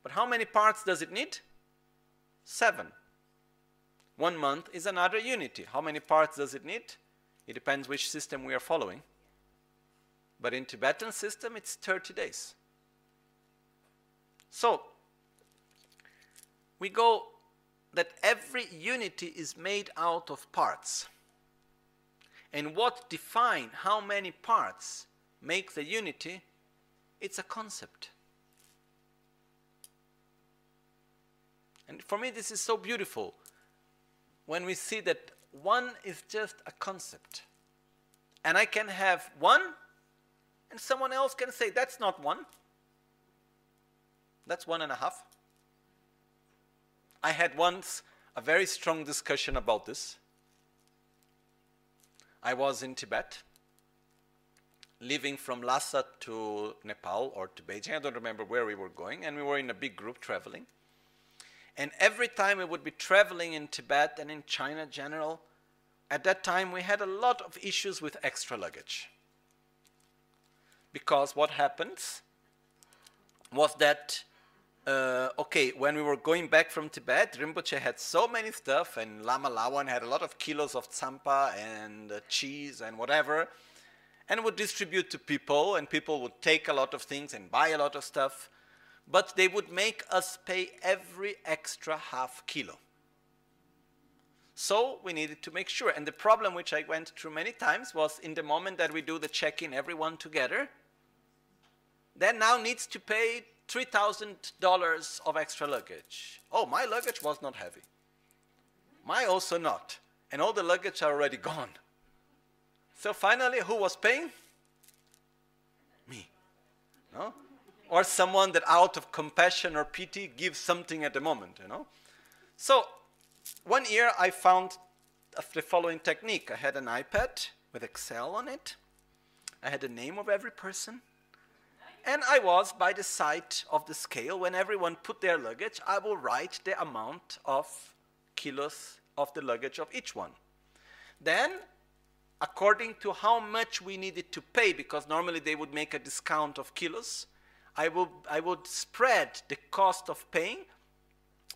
But how many parts does it need? 7. One month is another unity. How many parts does it need? It depends which system we are following. But in Tibetan system, it's 30 days. So, we go that every unity is made out of parts. And what define how many parts make the unity, it's a concept. And for me, this is so beautiful when we see that one is just a concept. And I can have one, and someone else can say, that's not one. That's one and a half. I had once a very strong discussion about this. I was in Tibet, leaving from Lhasa to Nepal or to Beijing. I don't remember where we were going, and we were in a big group traveling. And every time we would be traveling in Tibet and in China general, at that time we had a lot of issues with extra luggage. Because what happens was that, uh, okay, when we were going back from Tibet, Rinpoche had so many stuff, and Lama Lawan had a lot of kilos of tsampa and uh, cheese and whatever, and would distribute to people, and people would take a lot of things and buy a lot of stuff but they would make us pay every extra half kilo. So we needed to make sure. And the problem, which I went through many times, was in the moment that we do the check in, everyone together, then now needs to pay $3,000 of extra luggage. Oh, my luggage was not heavy. My also not. And all the luggage are already gone. So finally, who was paying? Me. No? Or someone that out of compassion or pity gives something at the moment, you know. So one year I found the following technique. I had an iPad with Excel on it. I had the name of every person. And I was by the side of the scale. When everyone put their luggage, I will write the amount of kilos of the luggage of each one. Then, according to how much we needed to pay, because normally they would make a discount of kilos, I, will, I would spread the cost of paying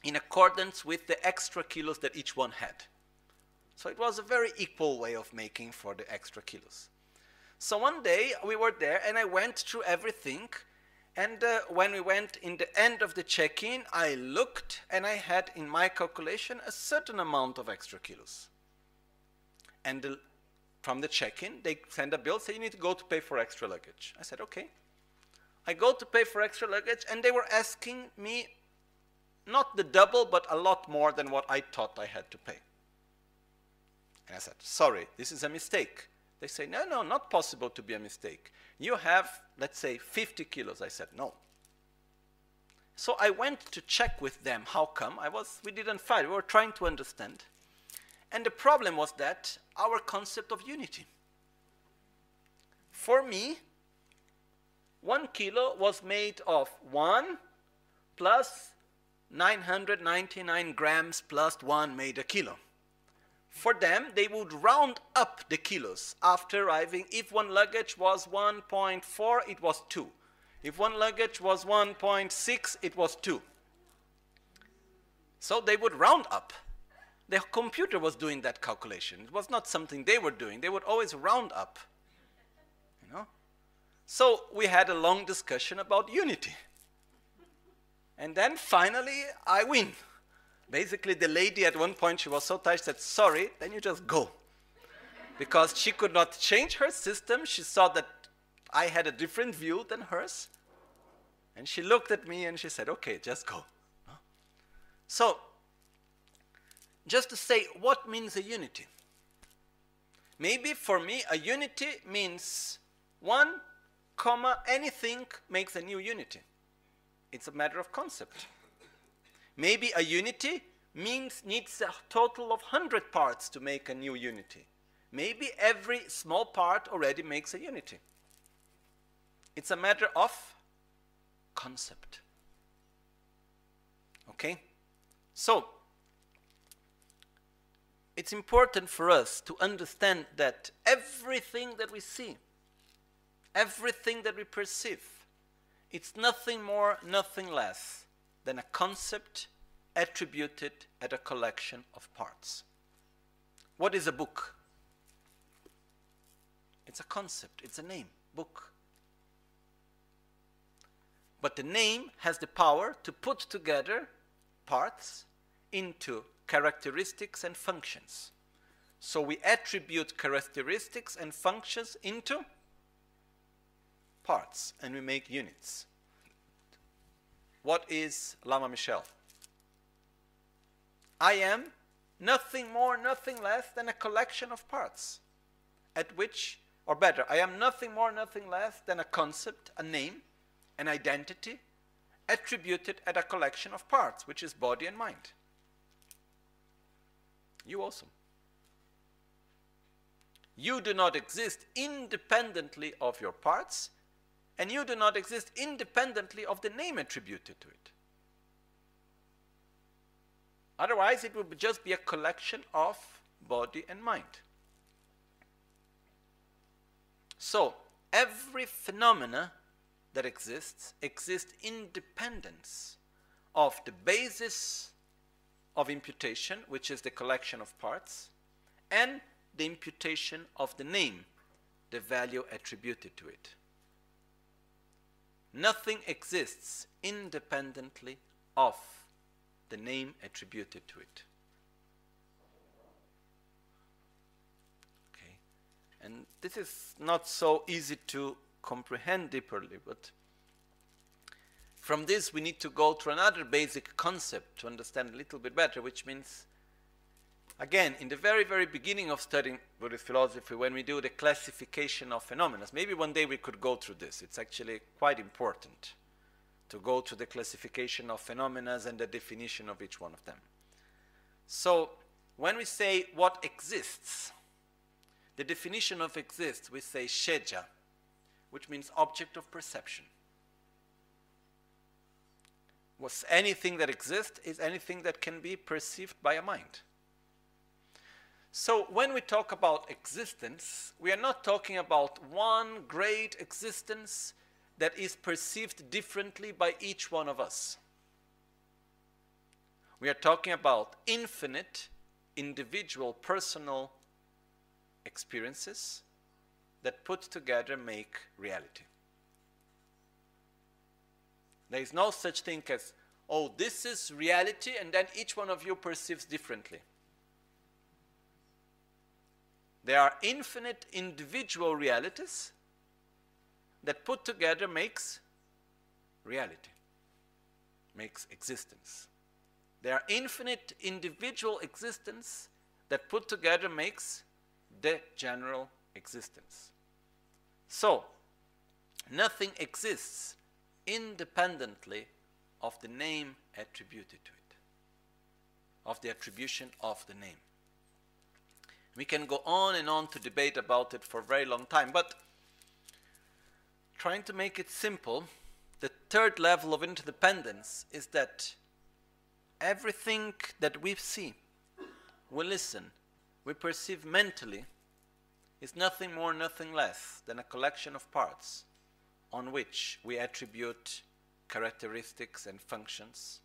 in accordance with the extra kilos that each one had. So it was a very equal way of making for the extra kilos. So one day we were there and I went through everything. And uh, when we went in the end of the check in, I looked and I had in my calculation a certain amount of extra kilos. And the, from the check in, they send a bill, say you need to go to pay for extra luggage. I said, okay. I go to pay for extra luggage, and they were asking me not the double, but a lot more than what I thought I had to pay. And I said, sorry, this is a mistake. They say, no, no, not possible to be a mistake. You have, let's say, 50 kilos. I said, no. So I went to check with them how come. I was, we didn't fight, we were trying to understand. And the problem was that our concept of unity. For me, one kilo was made of 1 plus 999 grams plus 1 made a kilo. For them, they would round up the kilos after arriving. If one luggage was 1.4, it was 2. If one luggage was 1.6, it was 2. So they would round up. The computer was doing that calculation. It was not something they were doing. They would always round up. You know? So we had a long discussion about unity. And then finally, I win. Basically, the lady at one point, she was so tired, she said, Sorry, then you just go. Because she could not change her system. She saw that I had a different view than hers. And she looked at me and she said, Okay, just go. So, just to say, what means a unity? Maybe for me, a unity means one comma, anything makes a new unity. It's a matter of concept. Maybe a unity means needs a total of 100 parts to make a new unity. Maybe every small part already makes a unity. It's a matter of concept. Okay? So, it's important for us to understand that everything that we see everything that we perceive, it's nothing more, nothing less than a concept attributed at a collection of parts. What is a book? It's a concept, it's a name, book. But the name has the power to put together parts into characteristics and functions. So we attribute characteristics and functions into parts and we make units. What is Lama Michel? I am nothing more, nothing less than a collection of parts at which, or better, I am nothing more, nothing less than a concept, a name, an identity attributed at a collection of parts, which is body and mind. You also. You do not exist independently of your parts, and you do not exist independently of the name attributed to it. Otherwise, it would just be a collection of body and mind. So, every phenomena that exists exists independence of the basis of imputation, which is the collection of parts, and the imputation of the name, the value attributed to it. Nothing exists independently of the name attributed to it. Okay, and this is not so easy to comprehend deeply, but from this we need to go to another basic concept to understand a little bit better, which means again, in the very, very beginning of studying Buddhist philosophy, when we do the classification of phenomena, maybe one day we could go through this. It's actually quite important to go to the classification of phenomena and the definition of each one of them. So, when we say what exists, the definition of exists, we say sheja, which means object of perception. Was anything that exists is anything that can be perceived by a mind. So when we talk about existence, we are not talking about one great existence that is perceived differently by each one of us. We are talking about infinite, individual, personal experiences that put together make reality. There is no such thing as, oh, this is reality, and then each one of you perceives differently. There are infinite individual realities that put together makes reality, makes existence. There are infinite individual existence that put together makes the general existence. So, nothing exists independently of the name attributed to it, of the attribution of the name. We can go on and on to debate about it for a very long time, but trying to make it simple, the third level of interdependence is that everything that we see, we listen, we perceive mentally, is nothing more, nothing less than a collection of parts on which we attribute characteristics and functions,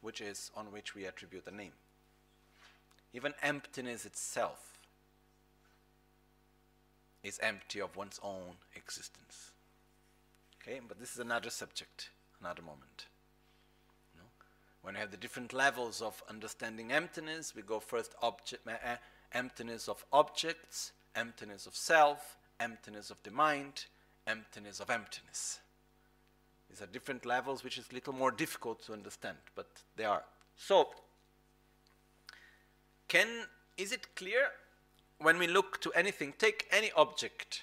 which is on which we attribute a name. Even emptiness itself is empty of one's own existence. Okay, but this is another subject, another moment. When we have the different levels of understanding emptiness, we go first object, uh, emptiness of objects, emptiness of self, emptiness of the mind, emptiness of emptiness. These are different levels, which is a little more difficult to understand, but they are. So, can is it clear when we look to anything, take any object,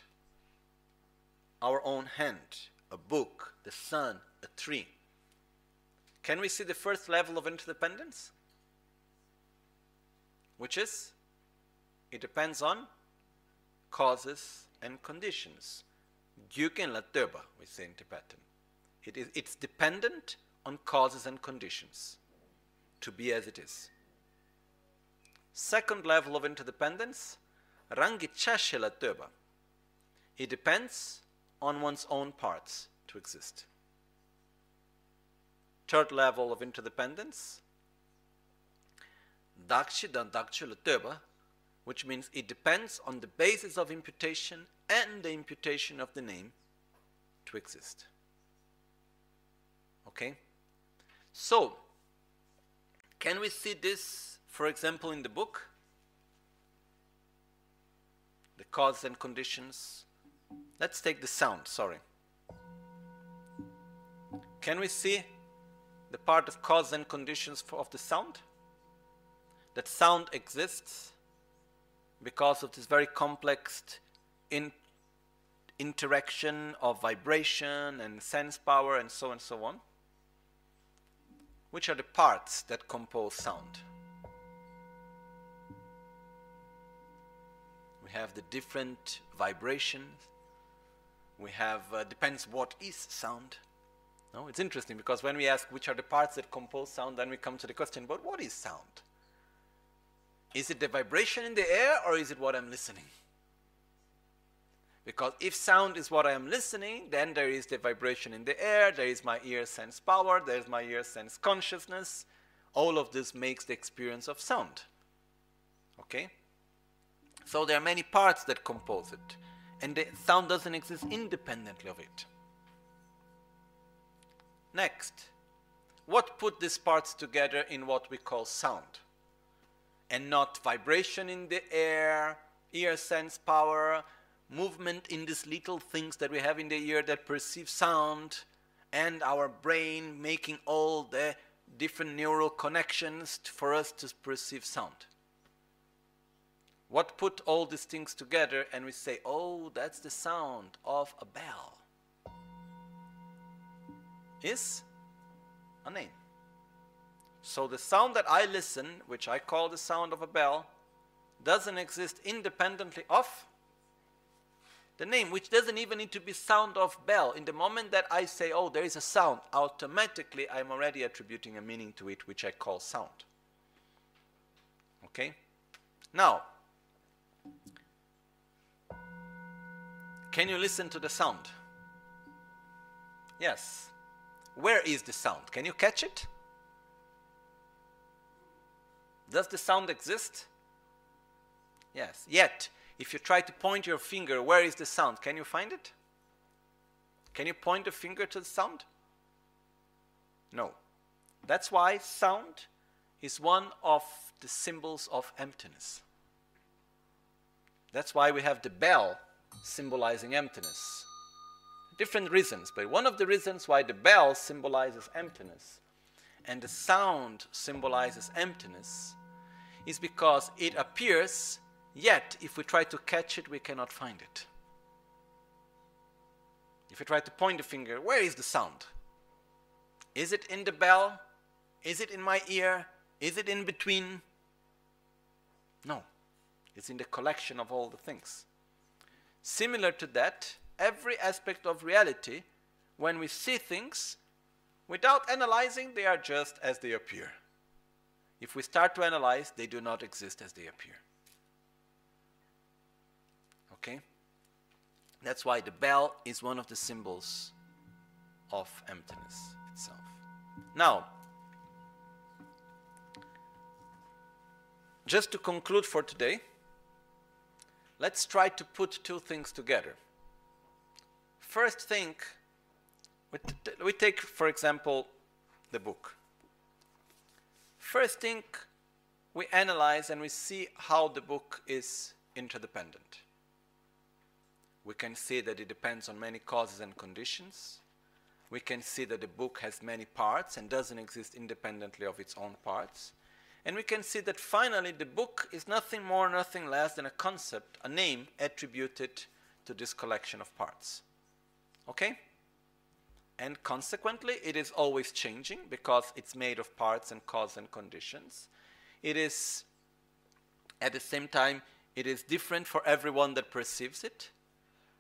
our own hand, a book, the sun, a tree. Can we see the first level of interdependence? Which is, it depends on causes and conditions. Gyuken la töba, we say in Tibetan. It is, it's dependent on causes and conditions to be as it is. Second level of interdependence, rangi la töba. It depends on one's own parts to exist. Third level of interdependence, dakshidan dakchula teba, which means it depends on the basis of imputation and the imputation of the name to exist. Okay? So, can we see this, for example, in the book? The cause and conditions. Let's take the sound, sorry. Can we see the part of cause and conditions for, of the sound? That sound exists because of this very complex in, interaction of vibration and sense power and so and so on. Which are the parts that compose sound? We have the different vibrations. We have, uh, depends what is sound. No, it's interesting because when we ask which are the parts that compose sound, then we come to the question, but what is sound? Is it the vibration in the air or is it what I'm listening? Because if sound is what I am listening, then there is the vibration in the air, there is my ear sense power, there's my ear sense consciousness. All of this makes the experience of sound. Okay? So there are many parts that compose it, and the sound doesn't exist independently of it. Next, what put these parts together in what we call sound? And not vibration in the air, ear sense power, movement in these little things that we have in the ear that perceive sound, and our brain making all the different neural connections for us to perceive sound. What put all these things together and we say, oh, that's the sound of a bell? Is a name. So the sound that I listen, which I call the sound of a bell, doesn't exist independently of the name, which doesn't even need to be sound of bell. In the moment that I say, oh, there is a sound, automatically I'm already attributing a meaning to it, which I call sound. Okay? Now, can you listen to the sound? Yes. Where is the sound? Can you catch it? Does the sound exist? Yes. Yet, if you try to point your finger, where is the sound? Can you find it? Can you point a finger to the sound? No. That's why sound is one of the symbols of emptiness. That's why we have the bell symbolizing emptiness. Different reasons, but one of the reasons why the bell symbolizes emptiness and the sound symbolizes emptiness is because it appears Yet, if we try to catch it, we cannot find it. If we try to point the finger, where is the sound? Is it in the bell? Is it in my ear? Is it in between? No. It's in the collection of all the things. Similar to that, every aspect of reality, when we see things, without analyzing, they are just as they appear. If we start to analyze, they do not exist as they appear. Okay? That's why the bell is one of the symbols of emptiness itself. Now, just to conclude for today, let's try to put two things together. First thing, we, we take, for example, the book. First thing, we analyze and we see how the book is interdependent we can see that it depends on many causes and conditions. We can see that the book has many parts and doesn't exist independently of its own parts. And we can see that finally the book is nothing more, nothing less than a concept, a name attributed to this collection of parts. Okay? And consequently, it is always changing because it's made of parts and cause and conditions. It is, at the same time, it is different for everyone that perceives it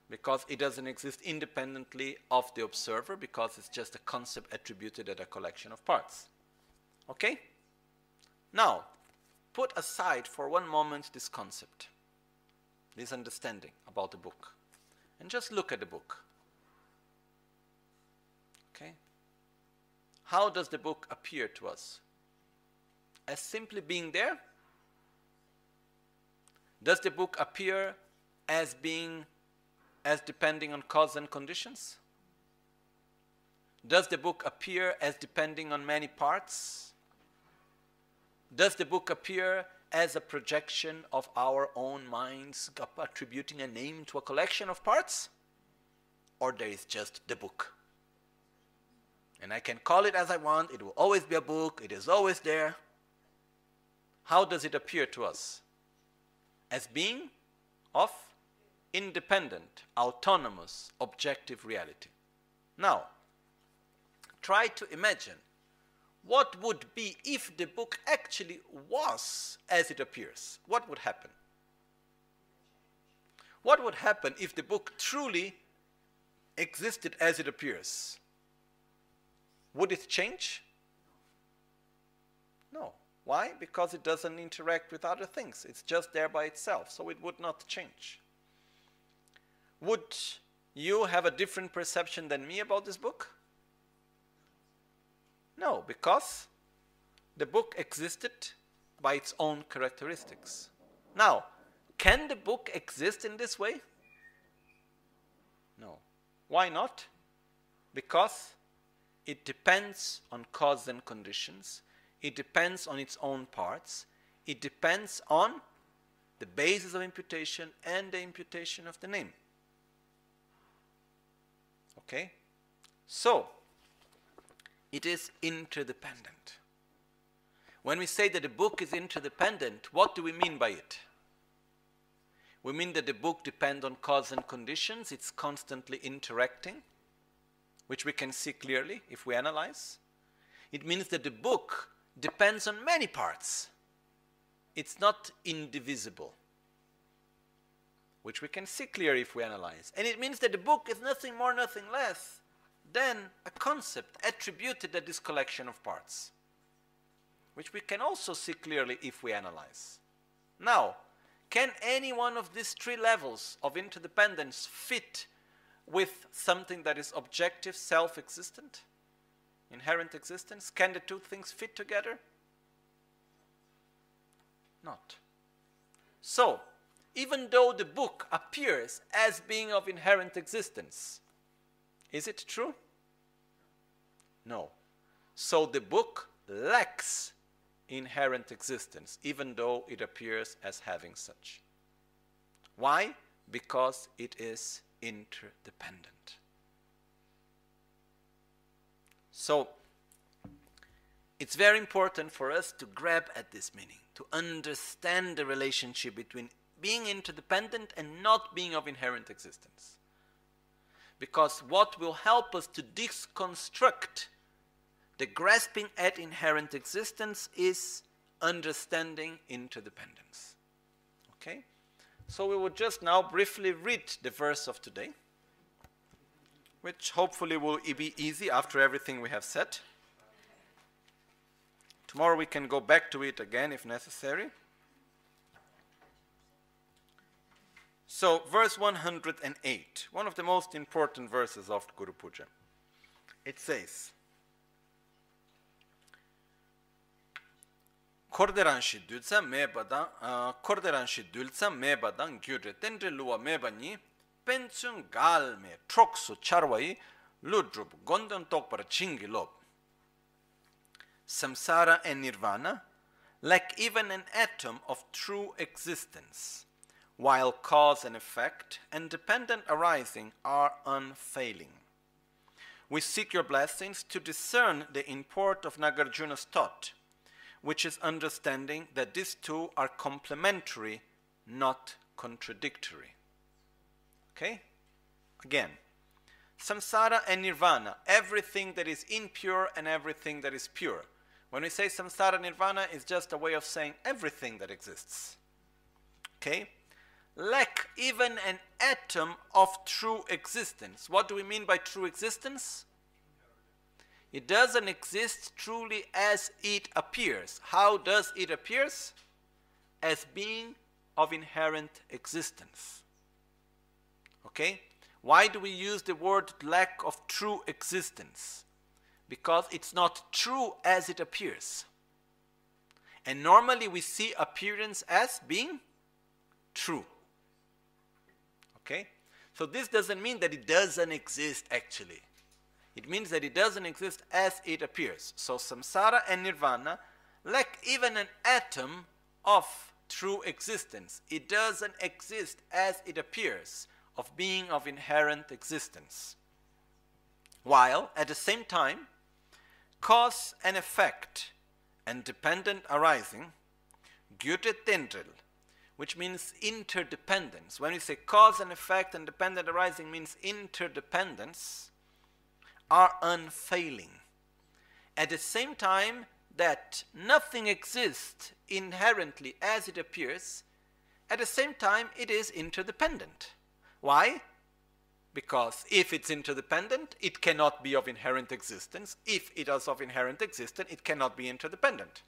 because it doesn't exist independently of the observer because it's just a concept attributed at a collection of parts. Okay? Now, put aside for one moment this concept, this understanding about the book, and just look at the book. Okay? How does the book appear to us? As simply being there, Does the book appear as being, as depending on cause and conditions? Does the book appear as depending on many parts? Does the book appear as a projection of our own minds, attributing a name to a collection of parts? Or there is just the book? And I can call it as I want, it will always be a book, it is always there. How does it appear to us? As being of independent, autonomous, objective reality. Now, try to imagine what would be if the book actually was as it appears? What would happen? What would happen if the book truly existed as it appears? Would it change? No. Why? Because it doesn't interact with other things. It's just there by itself, so it would not change. Would you have a different perception than me about this book? No, because the book existed by its own characteristics. Now, can the book exist in this way? No. Why not? Because it depends on cause and conditions, it depends on its own parts, it depends on the basis of imputation and the imputation of the name. Okay? So, it is interdependent. When we say that a book is interdependent, what do we mean by it? We mean that the book depends on cause and conditions, it's constantly interacting, which we can see clearly if we analyze. It means that the book depends on many parts. It's not indivisible, which we can see clearly if we analyze. And it means that the book is nothing more, nothing less then a concept attributed at this collection of parts, which we can also see clearly if we analyze. Now, can any one of these three levels of interdependence fit with something that is objective, self existent, inherent existence? Can the two things fit together? Not. So, even though the book appears as being of inherent existence, is it true? No. So the book lacks inherent existence, even though it appears as having such. Why? Because it is interdependent. So, it's very important for us to grab at this meaning, to understand the relationship between being interdependent and not being of inherent existence. Because what will help us to deconstruct the grasping at inherent existence is understanding interdependence. Okay? So we will just now briefly read the verse of today, which hopefully will be easy after everything we have said. Tomorrow we can go back to it again if necessary. So, verse 108, one of the most important verses of Guru Puja. It says, korderan shi dulca me badang korderan shi dulca me badang gyure tendre luwa me bani penchung gal me troksu charwai ludrup gondon tokpar chingi lob. Samsara and nirvana lack even an atom of true existence while cause and effect and dependent arising are unfailing. We seek your blessings to discern the import of nagarjuna's thought which is understanding that these two are complementary, not contradictory. Okay? Again, samsara and nirvana, everything that is impure and everything that is pure. When we say samsara nirvana, it's just a way of saying everything that exists. Okay? Lack even an atom of true existence. What do we mean by true existence? It doesn't exist truly as it appears. How does it appear? As being of inherent existence. Okay? Why do we use the word lack of true existence? Because it's not true as it appears. And normally we see appearance as being true. Okay? So this doesn't mean that it doesn't exist actually. It means that it doesn't exist as it appears. So samsara and nirvana lack even an atom of true existence. It doesn't exist as it appears, of being of inherent existence. While at the same time, cause and effect and dependent arising, gyutetendril, which means interdependence. When we say cause and effect and dependent arising means interdependence, are unfailing. At the same time that nothing exists inherently as it appears, at the same time it is interdependent. Why? Because if it's interdependent, it cannot be of inherent existence. If it is of inherent existence, it cannot be interdependent.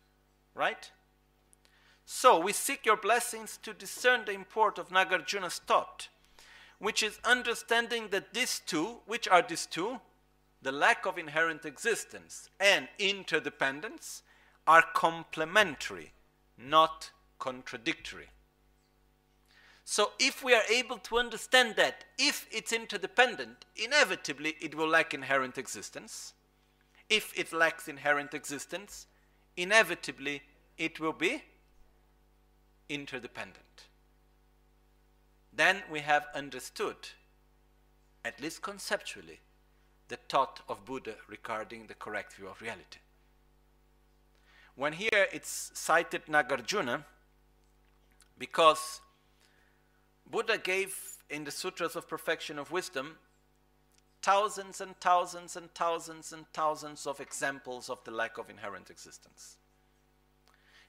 Right? So we seek your blessings to discern the import of Nagarjuna's thought, which is understanding that these two, which are these two, the lack of inherent existence and interdependence, are complementary, not contradictory. So if we are able to understand that if it's interdependent, inevitably it will lack inherent existence. If it lacks inherent existence, inevitably it will be interdependent. Then we have understood, at least conceptually, the thought of Buddha regarding the correct view of reality. When here it's cited Nagarjuna, because Buddha gave in the Sutras of Perfection of Wisdom thousands and thousands and thousands and thousands of examples of the lack of inherent existence.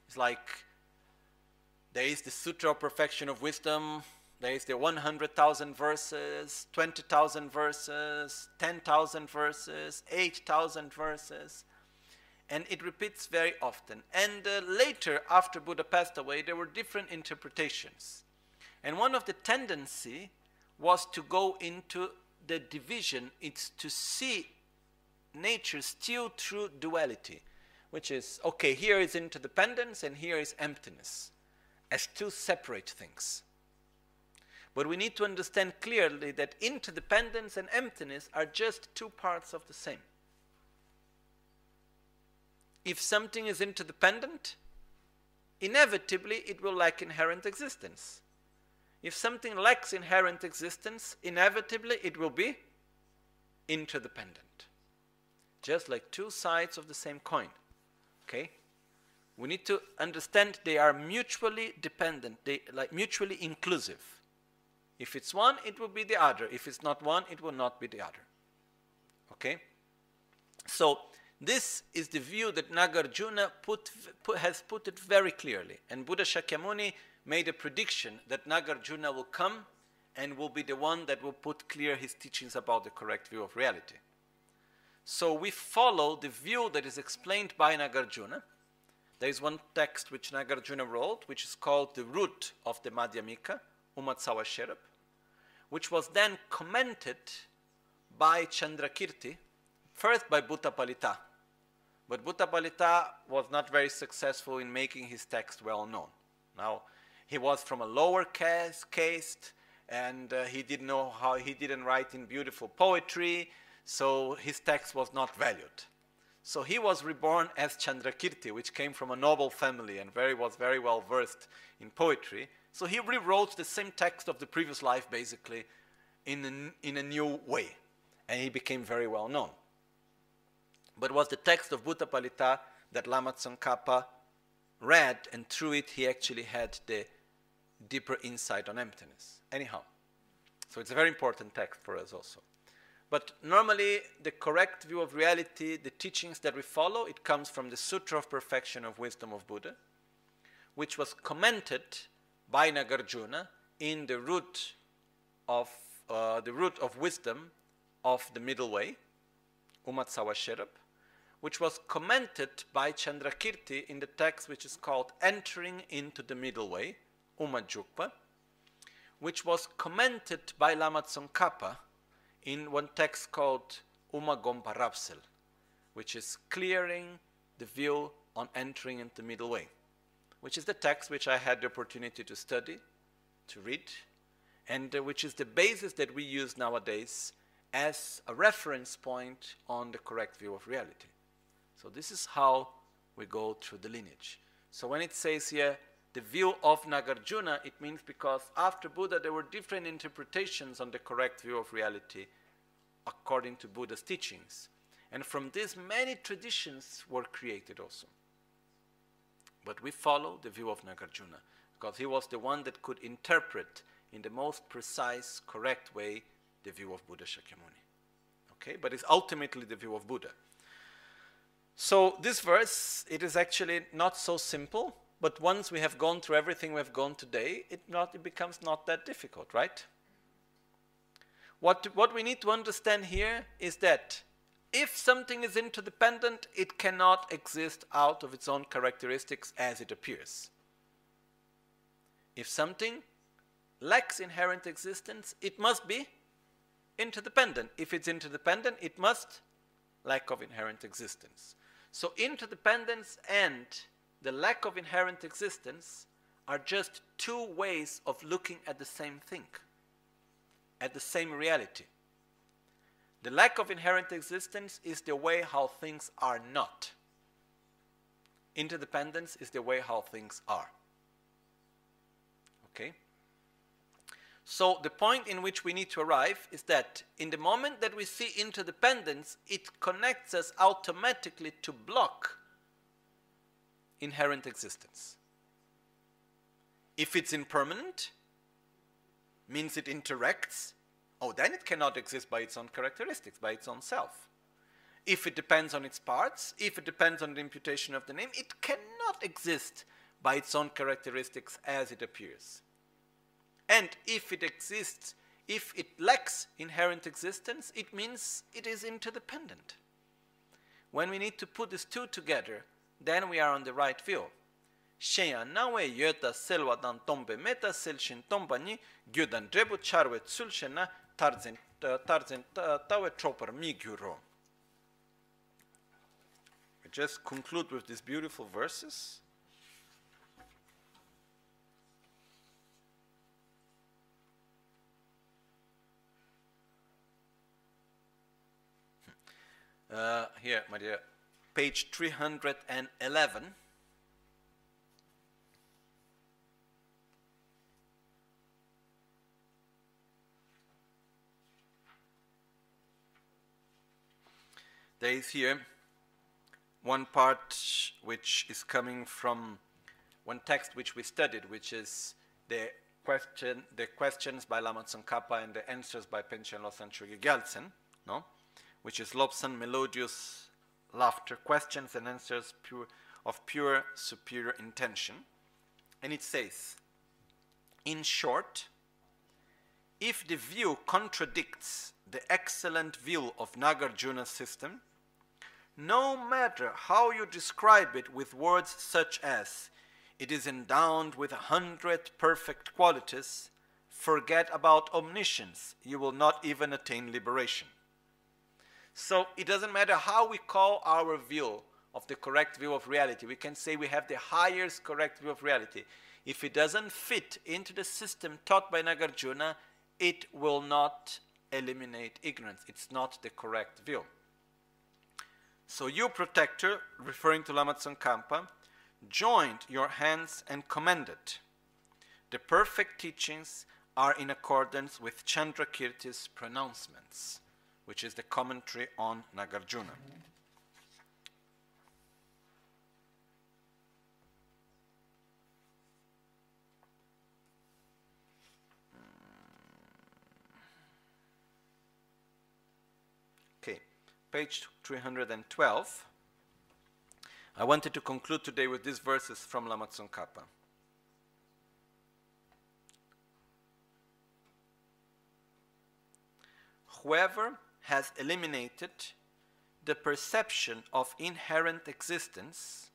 It's like there is the Sutra of Perfection of Wisdom, there is the 100,000 verses, 20,000 verses, 10,000 verses, 8,000 verses, and it repeats very often. And uh, later, after Buddha passed away, there were different interpretations. And one of the tendency was to go into the division, it's to see nature still through duality, which is okay, here is interdependence and here is emptiness as two separate things. But we need to understand clearly that interdependence and emptiness are just two parts of the same. If something is interdependent, inevitably it will lack inherent existence. If something lacks inherent existence, inevitably it will be interdependent. Just like two sides of the same coin. Okay? we need to understand they are mutually dependent, they like mutually inclusive. If it's one, it will be the other. If it's not one, it will not be the other. Okay? So this is the view that Nagarjuna put, put, has put it very clearly. And Buddha Shakyamuni made a prediction that Nagarjuna will come and will be the one that will put clear his teachings about the correct view of reality. So we follow the view that is explained by Nagarjuna there is one text which Nagarjuna wrote, which is called the root of the Madhyamika, Umatsawa Sherab, which was then commented by Chandrakirti, first by Buddhapalita. But Buddhapalita was not very successful in making his text well known. Now, he was from a lower caste, caste and uh, he didn't know how he didn't write in beautiful poetry, so his text was not valued. So he was reborn as Chandrakirti, which came from a noble family and very, was very well versed in poetry. So he rewrote the same text of the previous life, basically, in a, in a new way. And he became very well known. But was the text of Buddhapalita that Lama Tsongkhapa read, and through it he actually had the deeper insight on emptiness. Anyhow, so it's a very important text for us also. But normally, the correct view of reality, the teachings that we follow, it comes from the Sutra of Perfection of Wisdom of Buddha, which was commented by Nagarjuna in the root of uh, the root of wisdom of the middle way, Umatsawa Sherab, which was commented by Chandrakirti in the text which is called Entering into the Middle Way, Umajukpa, which was commented by Lama Tsongkhapa in one text called Umagompa Rapsel, which is clearing the view on entering into the middle way, which is the text which I had the opportunity to study to read, and uh, which is the basis that we use nowadays as a reference point on the correct view of reality. So this is how we go through the lineage. So when it says here, the view of Nagarjuna, it means because after Buddha there were different interpretations on the correct view of reality according to Buddha's teachings. And from this, many traditions were created also. But we follow the view of Nagarjuna because he was the one that could interpret in the most precise, correct way the view of Buddha Shakyamuni. Okay, but it's ultimately the view of Buddha. So this verse, it is actually not so simple, but once we have gone through everything we have gone today, it, not, it becomes not that difficult, right? What, what we need to understand here is that if something is interdependent, it cannot exist out of its own characteristics as it appears. If something lacks inherent existence, it must be interdependent. If it's interdependent, it must lack of inherent existence. So interdependence and the lack of inherent existence are just two ways of looking at the same thing, at the same reality. The lack of inherent existence is the way how things are not. Interdependence is the way how things are. Okay? So the point in which we need to arrive is that in the moment that we see interdependence, it connects us automatically to block inherent existence. If it's impermanent, means it interacts, oh, then it cannot exist by its own characteristics, by its own self. If it depends on its parts, if it depends on the imputation of the name, it cannot exist by its own characteristics as it appears. And if it exists, if it lacks inherent existence, it means it is interdependent. When we need to put these two together, then we are on the right view. Shenya nawe yota selwa dan tombe meta selshin tomba ni gyudan drebu charwe tsulshena tarzin tarzin tawe troper mi gyuro. We just conclude with these beautiful verses. Uh, here, my dear, page 311. There is here one part which is coming from one text which we studied, which is the question, the questions by Lama Tsongkhapa and the answers by Panchen Losang Chogi Gyaltsen, no? which is Lobsang melodious laughter, questions and answers pure, of pure superior intention. And it says, in short, if the view contradicts the excellent view of Nagarjuna's system, no matter how you describe it with words such as, it is endowed with a hundred perfect qualities, forget about omniscience, you will not even attain liberation. So it doesn't matter how we call our view of the correct view of reality. We can say we have the highest correct view of reality. If it doesn't fit into the system taught by Nagarjuna, it will not eliminate ignorance. It's not the correct view. So you, protector, referring to Lama Tsongkhapa, joined your hands and commended. The perfect teachings are in accordance with Chandrakirti's pronouncements which is the commentary on Nagarjuna. Okay, page 312. I wanted to conclude today with these verses from Lama Tsongkhapa. Whoever has eliminated the perception of inherent existence,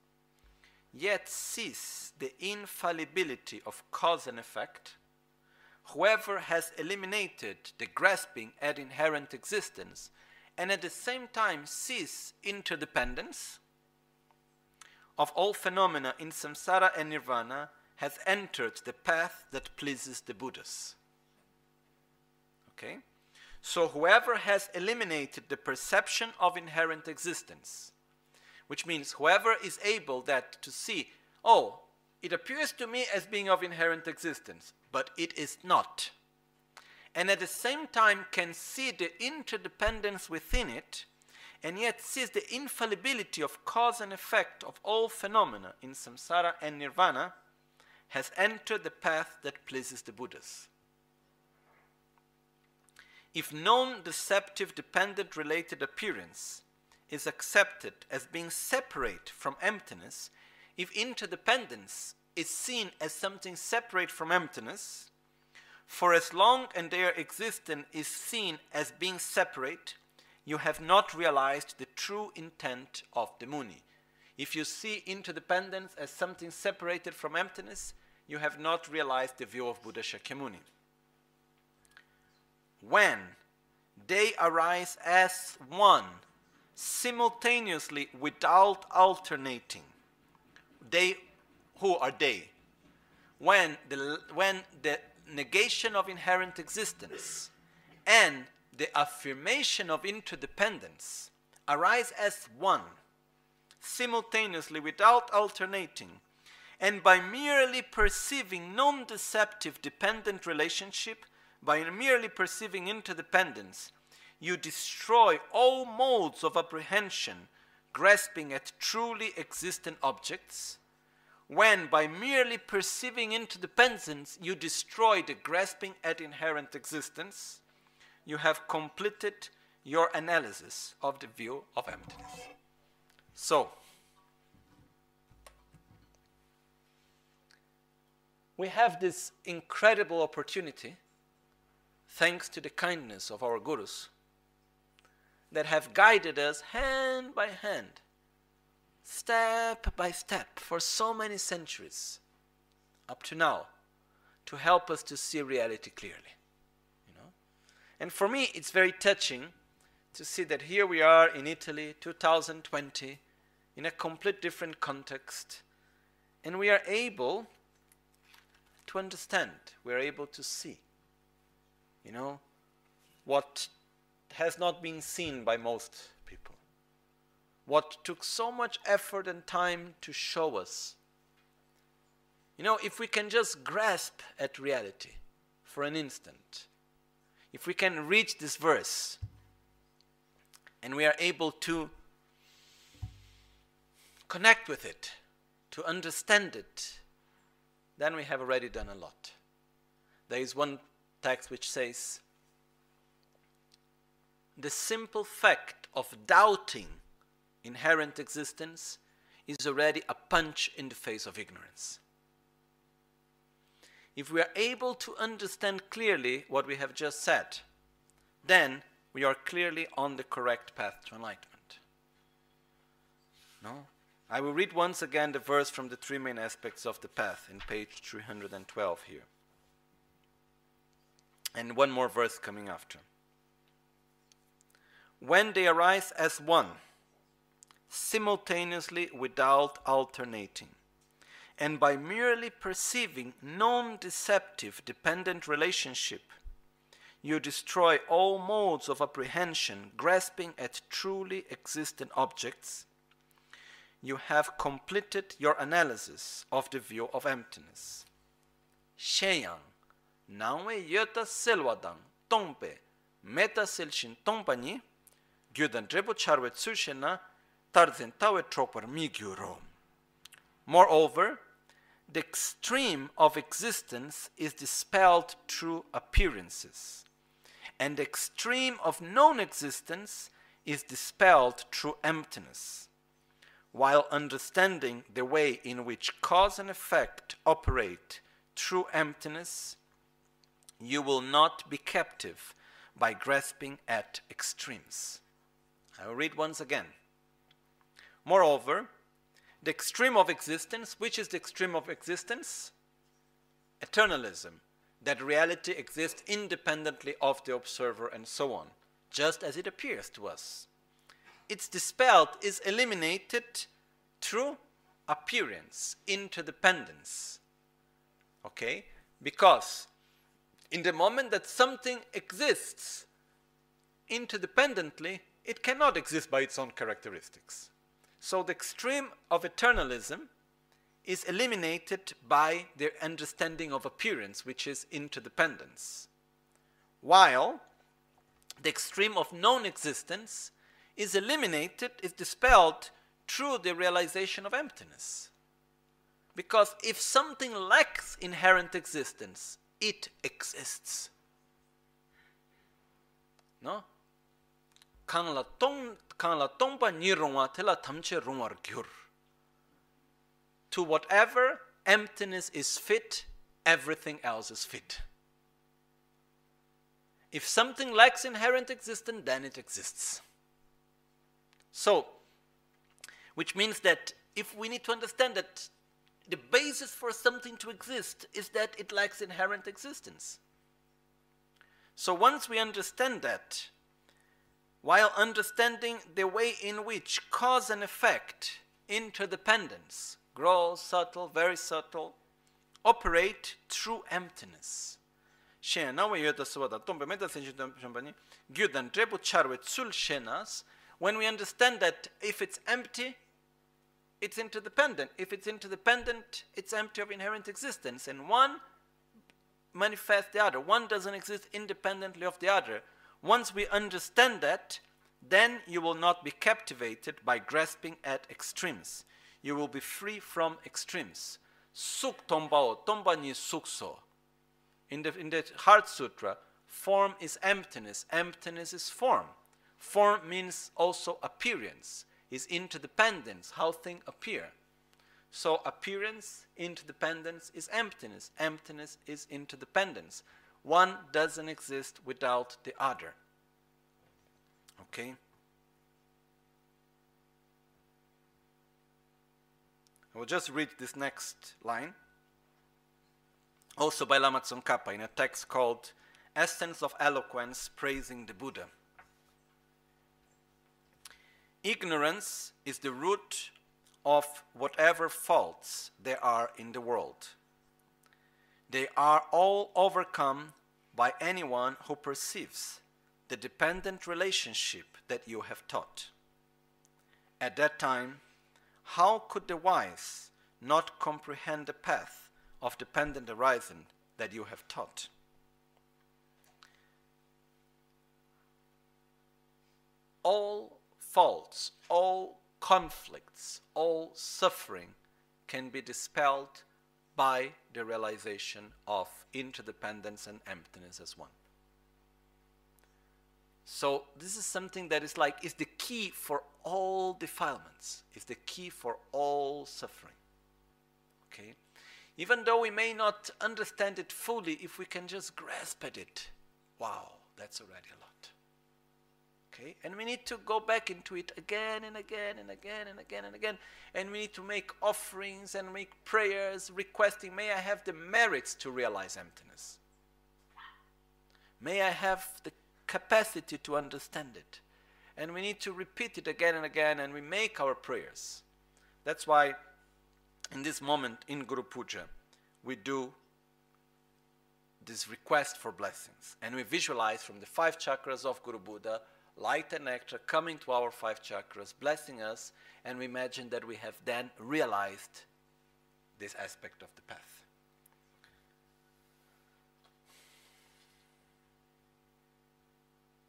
yet sees the infallibility of cause and effect, whoever has eliminated the grasping at inherent existence and at the same time sees interdependence of all phenomena in samsara and nirvana has entered the path that pleases the Buddhas. Okay? So whoever has eliminated the perception of inherent existence, which means whoever is able that to see, oh, it appears to me as being of inherent existence, but it is not. And at the same time can see the interdependence within it, and yet sees the infallibility of cause and effect of all phenomena in samsara and nirvana, has entered the path that pleases the Buddhas. If non deceptive dependent related appearance is accepted as being separate from emptiness, if interdependence is seen as something separate from emptiness, for as long as their existence is seen as being separate, you have not realized the true intent of the Muni. If you see interdependence as something separated from emptiness, you have not realized the view of Buddha Shakyamuni. When they arise as one, simultaneously without alternating, they, who are they? When the, when the negation of inherent existence and the affirmation of interdependence arise as one, simultaneously without alternating, and by merely perceiving non deceptive dependent relationship, by merely perceiving interdependence, you destroy all modes of apprehension grasping at truly existent objects, when by merely perceiving interdependence you destroy the grasping at inherent existence, you have completed your analysis of the view of emptiness. So, we have this incredible opportunity, thanks to the kindness of our gurus, that have guided us hand by hand, step by step, for so many centuries, up to now, to help us to see reality clearly. You know? And for me, it's very touching to see that here we are in Italy, 2020, in a complete different context, and we are able to understand, we are able to see, you know, what has not been seen by most. What took so much effort and time to show us. You know, if we can just grasp at reality for an instant, if we can reach this verse and we are able to connect with it, to understand it, then we have already done a lot. There is one text which says, the simple fact of doubting inherent existence is already a punch in the face of ignorance. If we are able to understand clearly what we have just said, then we are clearly on the correct path to enlightenment. No? I will read once again the verse from the three main aspects of the path in page 312 here. And one more verse coming after when they arise as one, simultaneously without alternating, and by merely perceiving non deceptive dependent relationship, you destroy all modes of apprehension grasping at truly existent objects. You have completed your analysis of the view of emptiness. Shenyang, Nangwe Yota Selwadang, Tongpe, Meta Selshin Tongpani, gyudan charwe tawe tropar migyuro. Moreover, the extreme of existence is dispelled through appearances, and the extreme of non existence is dispelled through emptiness. While understanding the way in which cause and effect operate through emptiness, you will not be captive by grasping at extremes. I will read once again. Moreover, the extreme of existence, which is the extreme of existence? Eternalism, that reality exists independently of the observer and so on, just as it appears to us. It's dispelled, is eliminated through appearance, interdependence. Okay? Because in the moment that something exists interdependently, it cannot exist by its own characteristics. So the extreme of eternalism is eliminated by their understanding of appearance, which is interdependence. While the extreme of non existence is eliminated, is dispelled through the realization of emptiness. Because if something lacks inherent existence, it exists. No? Tongpa ni rongwa tela tamche gyur. To whatever emptiness is fit, everything else is fit. If something lacks inherent existence, then it exists. So, which means that if we need to understand that the basis for something to exist is that it lacks inherent existence. So once we understand that, while understanding the way in which cause and effect, interdependence, gross, subtle, very subtle, operate through emptiness. When we understand that if it's empty, it's interdependent. If it's interdependent, it's empty of inherent existence. And one manifests the other. One doesn't exist independently of the other. Once we understand that, then you will not be captivated by grasping at extremes. You will be free from extremes. Suk tombao, tomba ni sukso. In the, in the Heart Sutra, form is emptiness, emptiness is form. Form means also appearance is interdependence, how things appear. So appearance, interdependence is emptiness. Emptiness is interdependence. One doesn't exist without the other. Okay? I will just read this next line. Also by Lama Tsongkhapa in a text called Essence of Eloquence Praising the Buddha. Ignorance is the root of whatever faults there are in the world. They are all overcome by anyone who perceives the dependent relationship that you have taught. At that time, how could the wise not comprehend the path of dependent arising that you have taught? All faults, all conflicts, all suffering can be dispelled by the realization of interdependence and emptiness as one. So this is something that is like is the key for all defilements, is the key for all suffering. Okay? Even though we may not understand it fully, if we can just grasp at it, wow, that's already a lot. Okay? And we need to go back into it again and again and again and again and again. And we need to make offerings and make prayers requesting, may I have the merits to realize emptiness. May I have the capacity to understand it. And we need to repeat it again and again and we make our prayers. That's why in this moment in Guru Puja, we do this request for blessings. And we visualize from the five chakras of Guru Buddha light and nectar coming to our five chakras, blessing us, and we imagine that we have then realized this aspect of the path.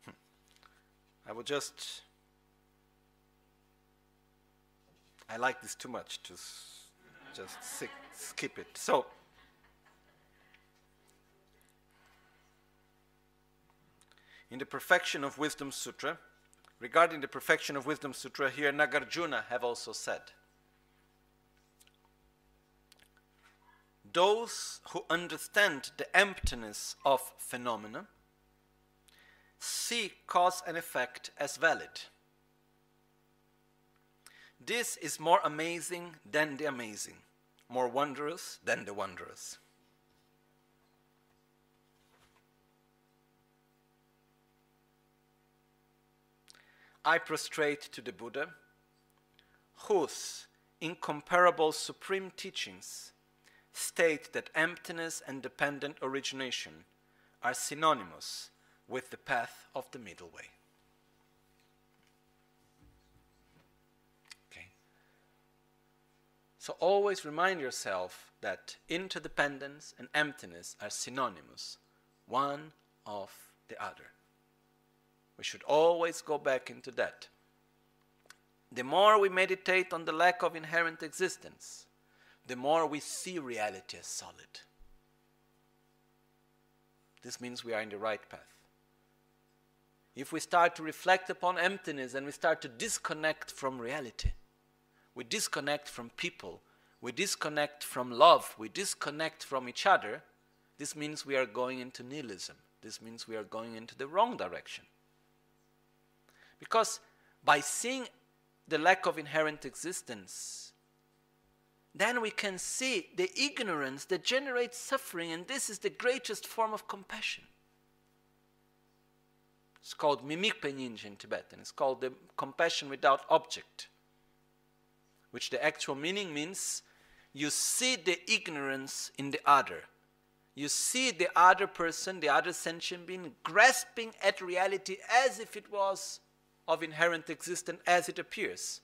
Hmm. I will just. I like this too much to just skip it. So. In the Perfection of Wisdom Sutra, regarding the Perfection of Wisdom Sutra, here Nagarjuna have also said, those who understand the emptiness of phenomena see cause and effect as valid. This is more amazing than the amazing, more wondrous than the wondrous. I prostrate to the Buddha, whose incomparable supreme teachings state that emptiness and dependent origination are synonymous with the path of the middle way. Okay. So always remind yourself that interdependence and emptiness are synonymous, one of the other. We should always go back into that. The more we meditate on the lack of inherent existence, the more we see reality as solid. This means we are in the right path. If we start to reflect upon emptiness and we start to disconnect from reality, we disconnect from people, we disconnect from love, we disconnect from each other, this means we are going into nihilism. This means we are going into the wrong direction. Because by seeing the lack of inherent existence, then we can see the ignorance that generates suffering, and this is the greatest form of compassion. It's called mimikpe ninja in Tibetan. It's called the compassion without object, which the actual meaning means you see the ignorance in the other. You see the other person, the other sentient being, grasping at reality as if it was of inherent existence as it appears.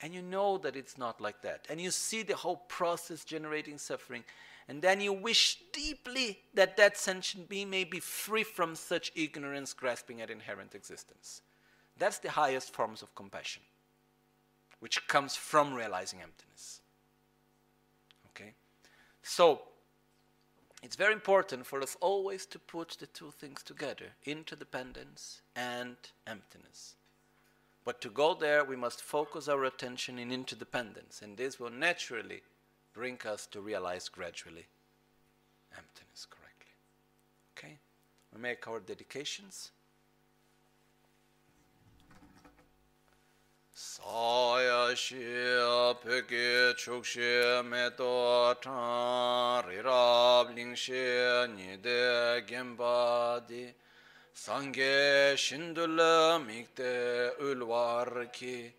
And you know that it's not like that. And you see the whole process generating suffering. And then you wish deeply that that sentient being may be free from such ignorance grasping at inherent existence. That's the highest forms of compassion, which comes from realizing emptiness. Okay? So, it's very important for us always to put the two things together interdependence and emptiness. But to go there, we must focus our attention in interdependence, and this will naturally bring us to realize gradually emptiness correctly. Okay? We make our dedications. 사야시야 백의 축시에 메도타 리랍 링시에 니데 겐바디 상게 신둘라 믹데 울와르키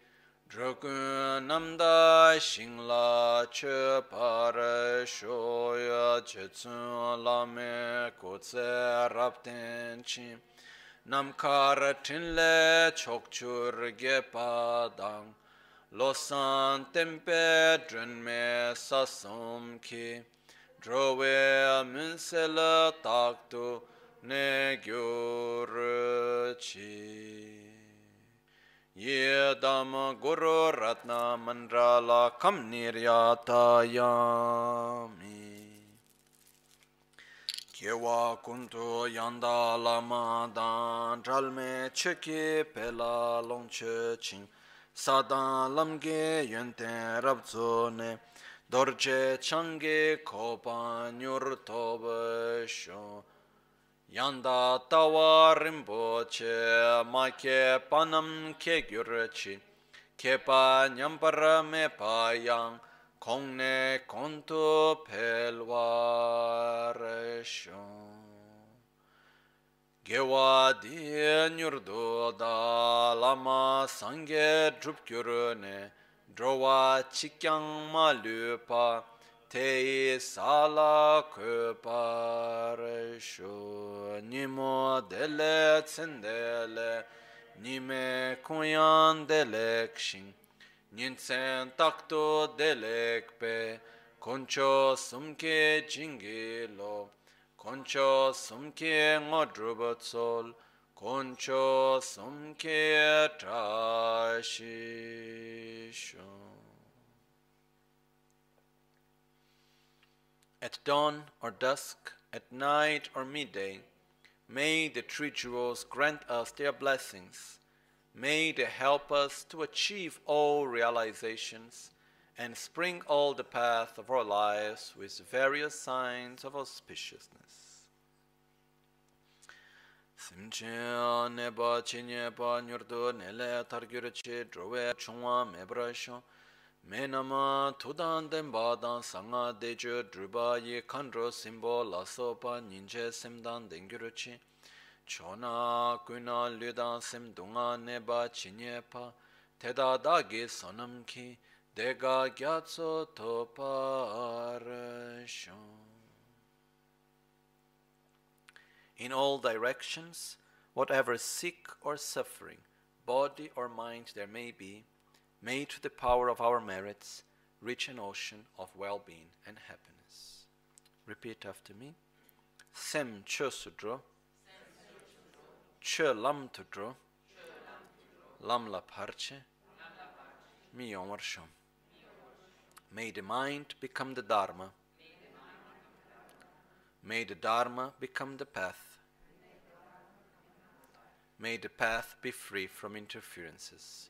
드르군 남다 싱라 쳬파르 쇼야 쳬츠라메 고체 랍텐치 namkar tinle chokchur ge padang losan tempe drenme sasum ki. Drove minsel taktu ne gyur chi. Ye dam guru ratna mandrala kam niryata kewa kuntu yanda lama dan chalme cheke pela longche ching sadan lamge yenten rabzo ne dorje change kopa nyur tobe sho. Yanda tawa rimbo che ma ke panam ke gyur chi. Kepa nyampara me pa yang. Kongne konto pelware shon gewa di nyurdo da lama sangye drup gyurune drowa chikyang ma lupa te sala köpare sho nimo dele tsendele nime kunyan dele kshin Nyinsen takto delekpe koncho sumke jingilo, koncho sumke ngodrubat sol koncho sumke trashisho At dawn or dusk, at night or midday, may the three jewels grant us their blessings May they help us to achieve all realizations and spring all the path of our lives with various signs of auspiciousness. Simche neba chinye pa nyurdu nele targyurche drowe chungwa mebrasho menama tudan denba dan sanga dejo druba ye kandro simbo laso pa ninje semdan dengyurche chona kuna lyudan sim dunga neba chinye pa teda dagi sonam ki dega gyatso. In all directions, whatever sick or suffering, body or mind there may be, may to the power of our merits reach an ocean of well being and happiness. Repeat after me. Sem chosudro, lam lam la parche, mi. May the mind become the Dharma. May the Dharma become the path. May the path be free from interferences.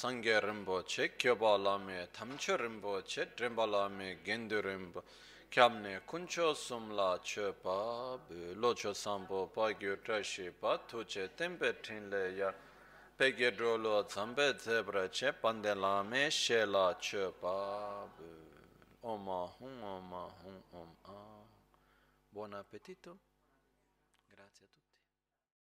Sangya Rinpoche, Kyoba Lame, Tamche Rinpoche, Drinpa Lame, Gendu Rinpo, Kyamne Kuncho Sumla Che Pa, Locho Sampo Pa Gyu Tashi Pa, Tuche Tempe Tinle Ya, Pegye Drolo Tsampe Zebra Che, Pande Lame, She La Che Pa,